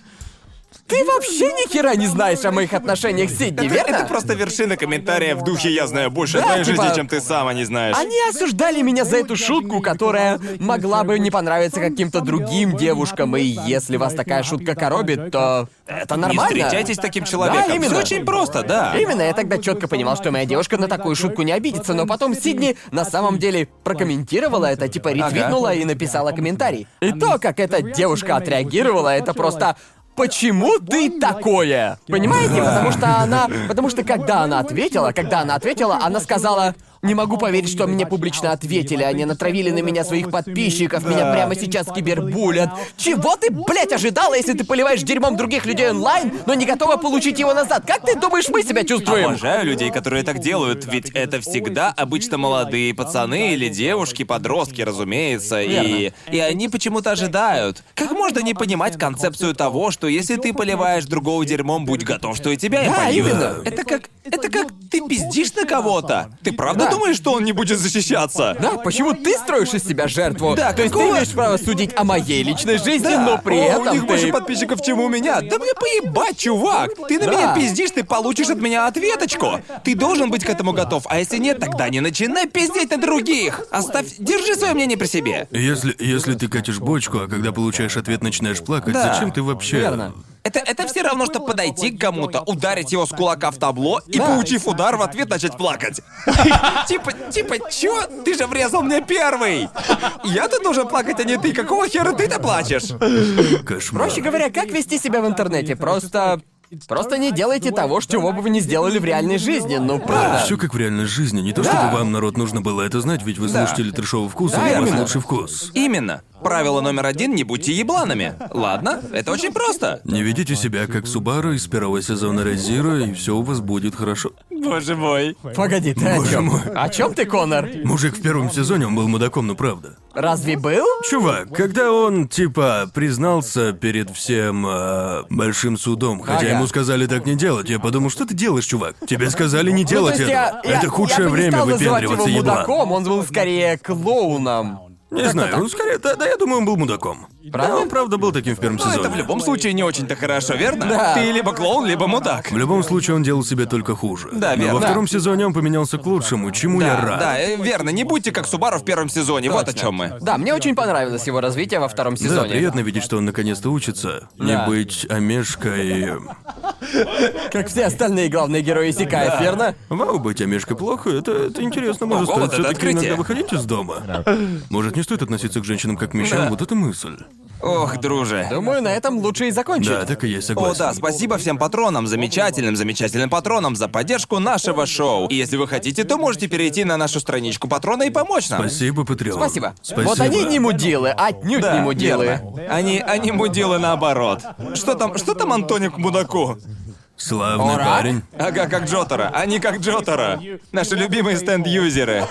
S2: Ты вообще ни хера не знаешь о моих отношениях с Сидни,
S1: Это,
S2: верно?
S1: это просто вершина комментария в духе «Я знаю больше о
S2: Да,
S1: твоей
S2: типа-
S1: жизни, чем ты сама не знаешь».
S2: Они осуждали меня за эту шутку, которая могла бы не понравиться каким-то другим девушкам, и если вас такая шутка коробит, то это
S1: Не
S2: нормально.
S1: встречайтесь с таким человеком.
S2: Да, именно.
S1: Всё очень просто, да.
S2: Именно, я тогда четко понимал, что моя девушка на такую шутку не обидится, но потом Сидни на самом деле прокомментировала это, типа ретвитнула и написала комментарий. И то, как эта девушка отреагировала, это просто Почему ты такое? Понимаете? Потому что она... Потому что когда она ответила, когда она ответила, она сказала... Не могу поверить, что мне публично ответили. Они натравили на меня своих подписчиков. Меня прямо сейчас кибербулят. Чего ты, блядь, ожидала, если ты поливаешь дерьмом других людей онлайн, но не готова получить его назад? Как ты думаешь, мы себя чувствуем?
S1: Обожаю людей, которые так делают, ведь это всегда обычно молодые пацаны или девушки, подростки, разумеется, и... И они почему-то ожидают. Как можно не понимать концепцию того, что если ты поливаешь другого дерьмом, будь готов, что и тебя и
S2: Да,
S1: польют.
S2: именно.
S1: Это как... Это как ты пиздишь на кого-то. Ты правда
S2: Да.
S1: думаешь, что он не будет защищаться?
S2: Да, почему ты строишь из себя жертву?
S1: Да,
S2: То есть ты
S1: какого-
S2: имеешь право судить о моей личной жизни, но при
S1: О,
S2: этом
S1: у них
S2: ты...
S1: больше подписчиков, чем у меня. Да мне поебать, чувак. Ты на
S2: Да.
S1: меня пиздишь, ты получишь от меня ответочку. Ты должен быть к этому готов. А если нет, тогда не начинай пиздеть на других. Оставь, держи свое мнение при себе.
S3: Если, если ты катишь бочку, а когда получаешь ответ, начинаешь плакать,
S1: Да.
S3: зачем ты вообще...
S2: Верно.
S1: Это, это все равно, что подойти к кому-то, ударить его с кулака в табло и,
S2: Да.
S1: получив удар, в ответ начать плакать. (laughs) Типа, типа, чё? Ты же врезал мне первый! Я-то должен плакать, а не ты. Какого хера ты-то плачешь?
S3: Кошмар.
S2: Проще говоря, как вести себя в интернете? Просто... Просто не делайте того, чего бы вы не сделали в реальной жизни, ну правда.
S3: Все как в реальной жизни. Не то, чтобы вам, народ, нужно было это знать, ведь вы
S1: Да.
S3: слушатели трешового вкуса,
S2: Да,
S3: и у вас
S2: именно.
S3: лучший вкус.
S1: Именно. Правило номер один — не будьте ебланами. Ладно? Это очень просто.
S3: Не ведите себя как Субару из первого сезона Резира, и все у вас будет хорошо.
S1: Боже мой.
S2: Погоди, ты о
S3: Боже
S2: чем?
S3: мой.
S2: О чем ты, Конор?
S3: Мужик в первом сезоне, он был мудаком, ну правда.
S2: Разве был?
S3: Чувак, когда он, типа, признался перед всем э, большим судом, хотя
S2: Ага.
S3: ему сказали так не делать, я подумал, что ты делаешь, чувак? Тебе сказали не
S2: Ну,
S3: делать
S2: есть
S3: этого.
S2: я, я-
S3: Это худшее
S2: я бы не
S3: время
S2: стал называть
S3: выпендриваться,
S2: его
S3: еблан.
S2: мудаком, он был скорее клоуном.
S3: Не знаю, он скорее, да, да, я думаю, он был мудаком.
S2: Правда?
S3: Да, он правда был таким в первом
S1: Ну,
S3: сезоне.
S1: это в любом случае не очень-то хорошо, верно?
S2: Да.
S1: Ты либо клоун, либо мудак.
S3: В любом случае, он делал себе только хуже.
S1: Да,
S3: Но
S1: верно.
S3: во втором сезоне он поменялся к лучшему, чему я
S1: Да,
S3: рад.
S1: да, э, верно. Не будьте как Субару в первом сезоне. Вот о чем мы.
S2: Да, мне очень понравилось его развитие во втором
S3: Да,
S2: сезоне.
S3: приятно видеть, что он наконец-то учится. Не
S2: Да.
S3: быть омешкой.
S2: Как все остальные главные герои Сикаев, верно?
S3: Вау, быть омешкой плохо, это, это интересно. Может,
S1: Ого,
S3: стоит
S1: вот
S3: все-таки иногда выходить из дома. Может, не стоит относиться к женщинам как к мужчинам?
S1: Да.
S3: Вот это мысль.
S1: Ох, друже.
S2: Думаю, на этом лучше и закончить.
S3: Да, так и есть,
S1: О,
S3: согласен.
S1: да, спасибо всем патронам, замечательным, замечательным патронам за поддержку нашего шоу. И если вы хотите, то можете перейти на нашу страничку патрона и помочь нам.
S3: Спасибо, Патреон.
S2: Спасибо.
S3: Спасибо.
S2: Вот они не мудилы, отнюдь
S1: Да,
S2: не мудилы.
S1: верно. Они, они мудилы наоборот. Что там, что там Антоник к мудаку?
S3: Славный
S2: Ура!
S3: парень.
S1: Ага, как Джотара. Они как Джотара. Наши любимые стенд-юзеры.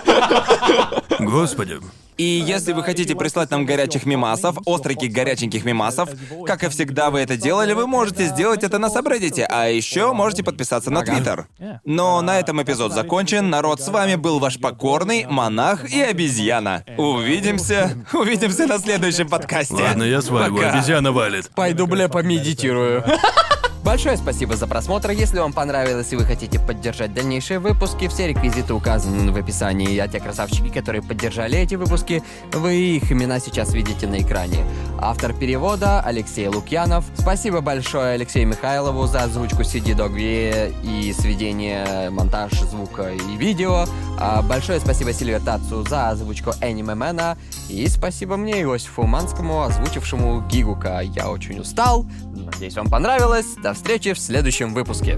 S3: Господи.
S1: И если вы хотите прислать нам горячих мимасов, остреньких горяченьких мимасов, как и всегда вы это делали, вы можете сделать это на Сабреддите, а еще можете подписаться на Твиттер. Но на этом эпизод закончен. Народ, с вами был ваш покорный монах и обезьяна. Увидимся, (laughs) увидимся на следующем подкасте.
S3: Ладно, я свадьбу,
S1: Пока.
S3: обезьяна валит.
S2: Пойду, бля, помедитирую. (laughs) Большое спасибо за просмотр. Если вам понравилось и вы хотите поддержать дальнейшие выпуски, все реквизиты указаны в описании, а те красавчики, которые поддержали эти выпуски, вы их имена сейчас видите на экране. Автор перевода Алексей Лукьянов. Спасибо большое Алексею Михайлову за озвучку CD Dog V и сведение, монтаж звука и видео. А большое спасибо Сильве Тацу за озвучку Anime Мэна. И спасибо мне, Иосифу Манскому, озвучившему Гигука. Я очень устал. Надеюсь, вам понравилось. До встречи в следующем выпуске.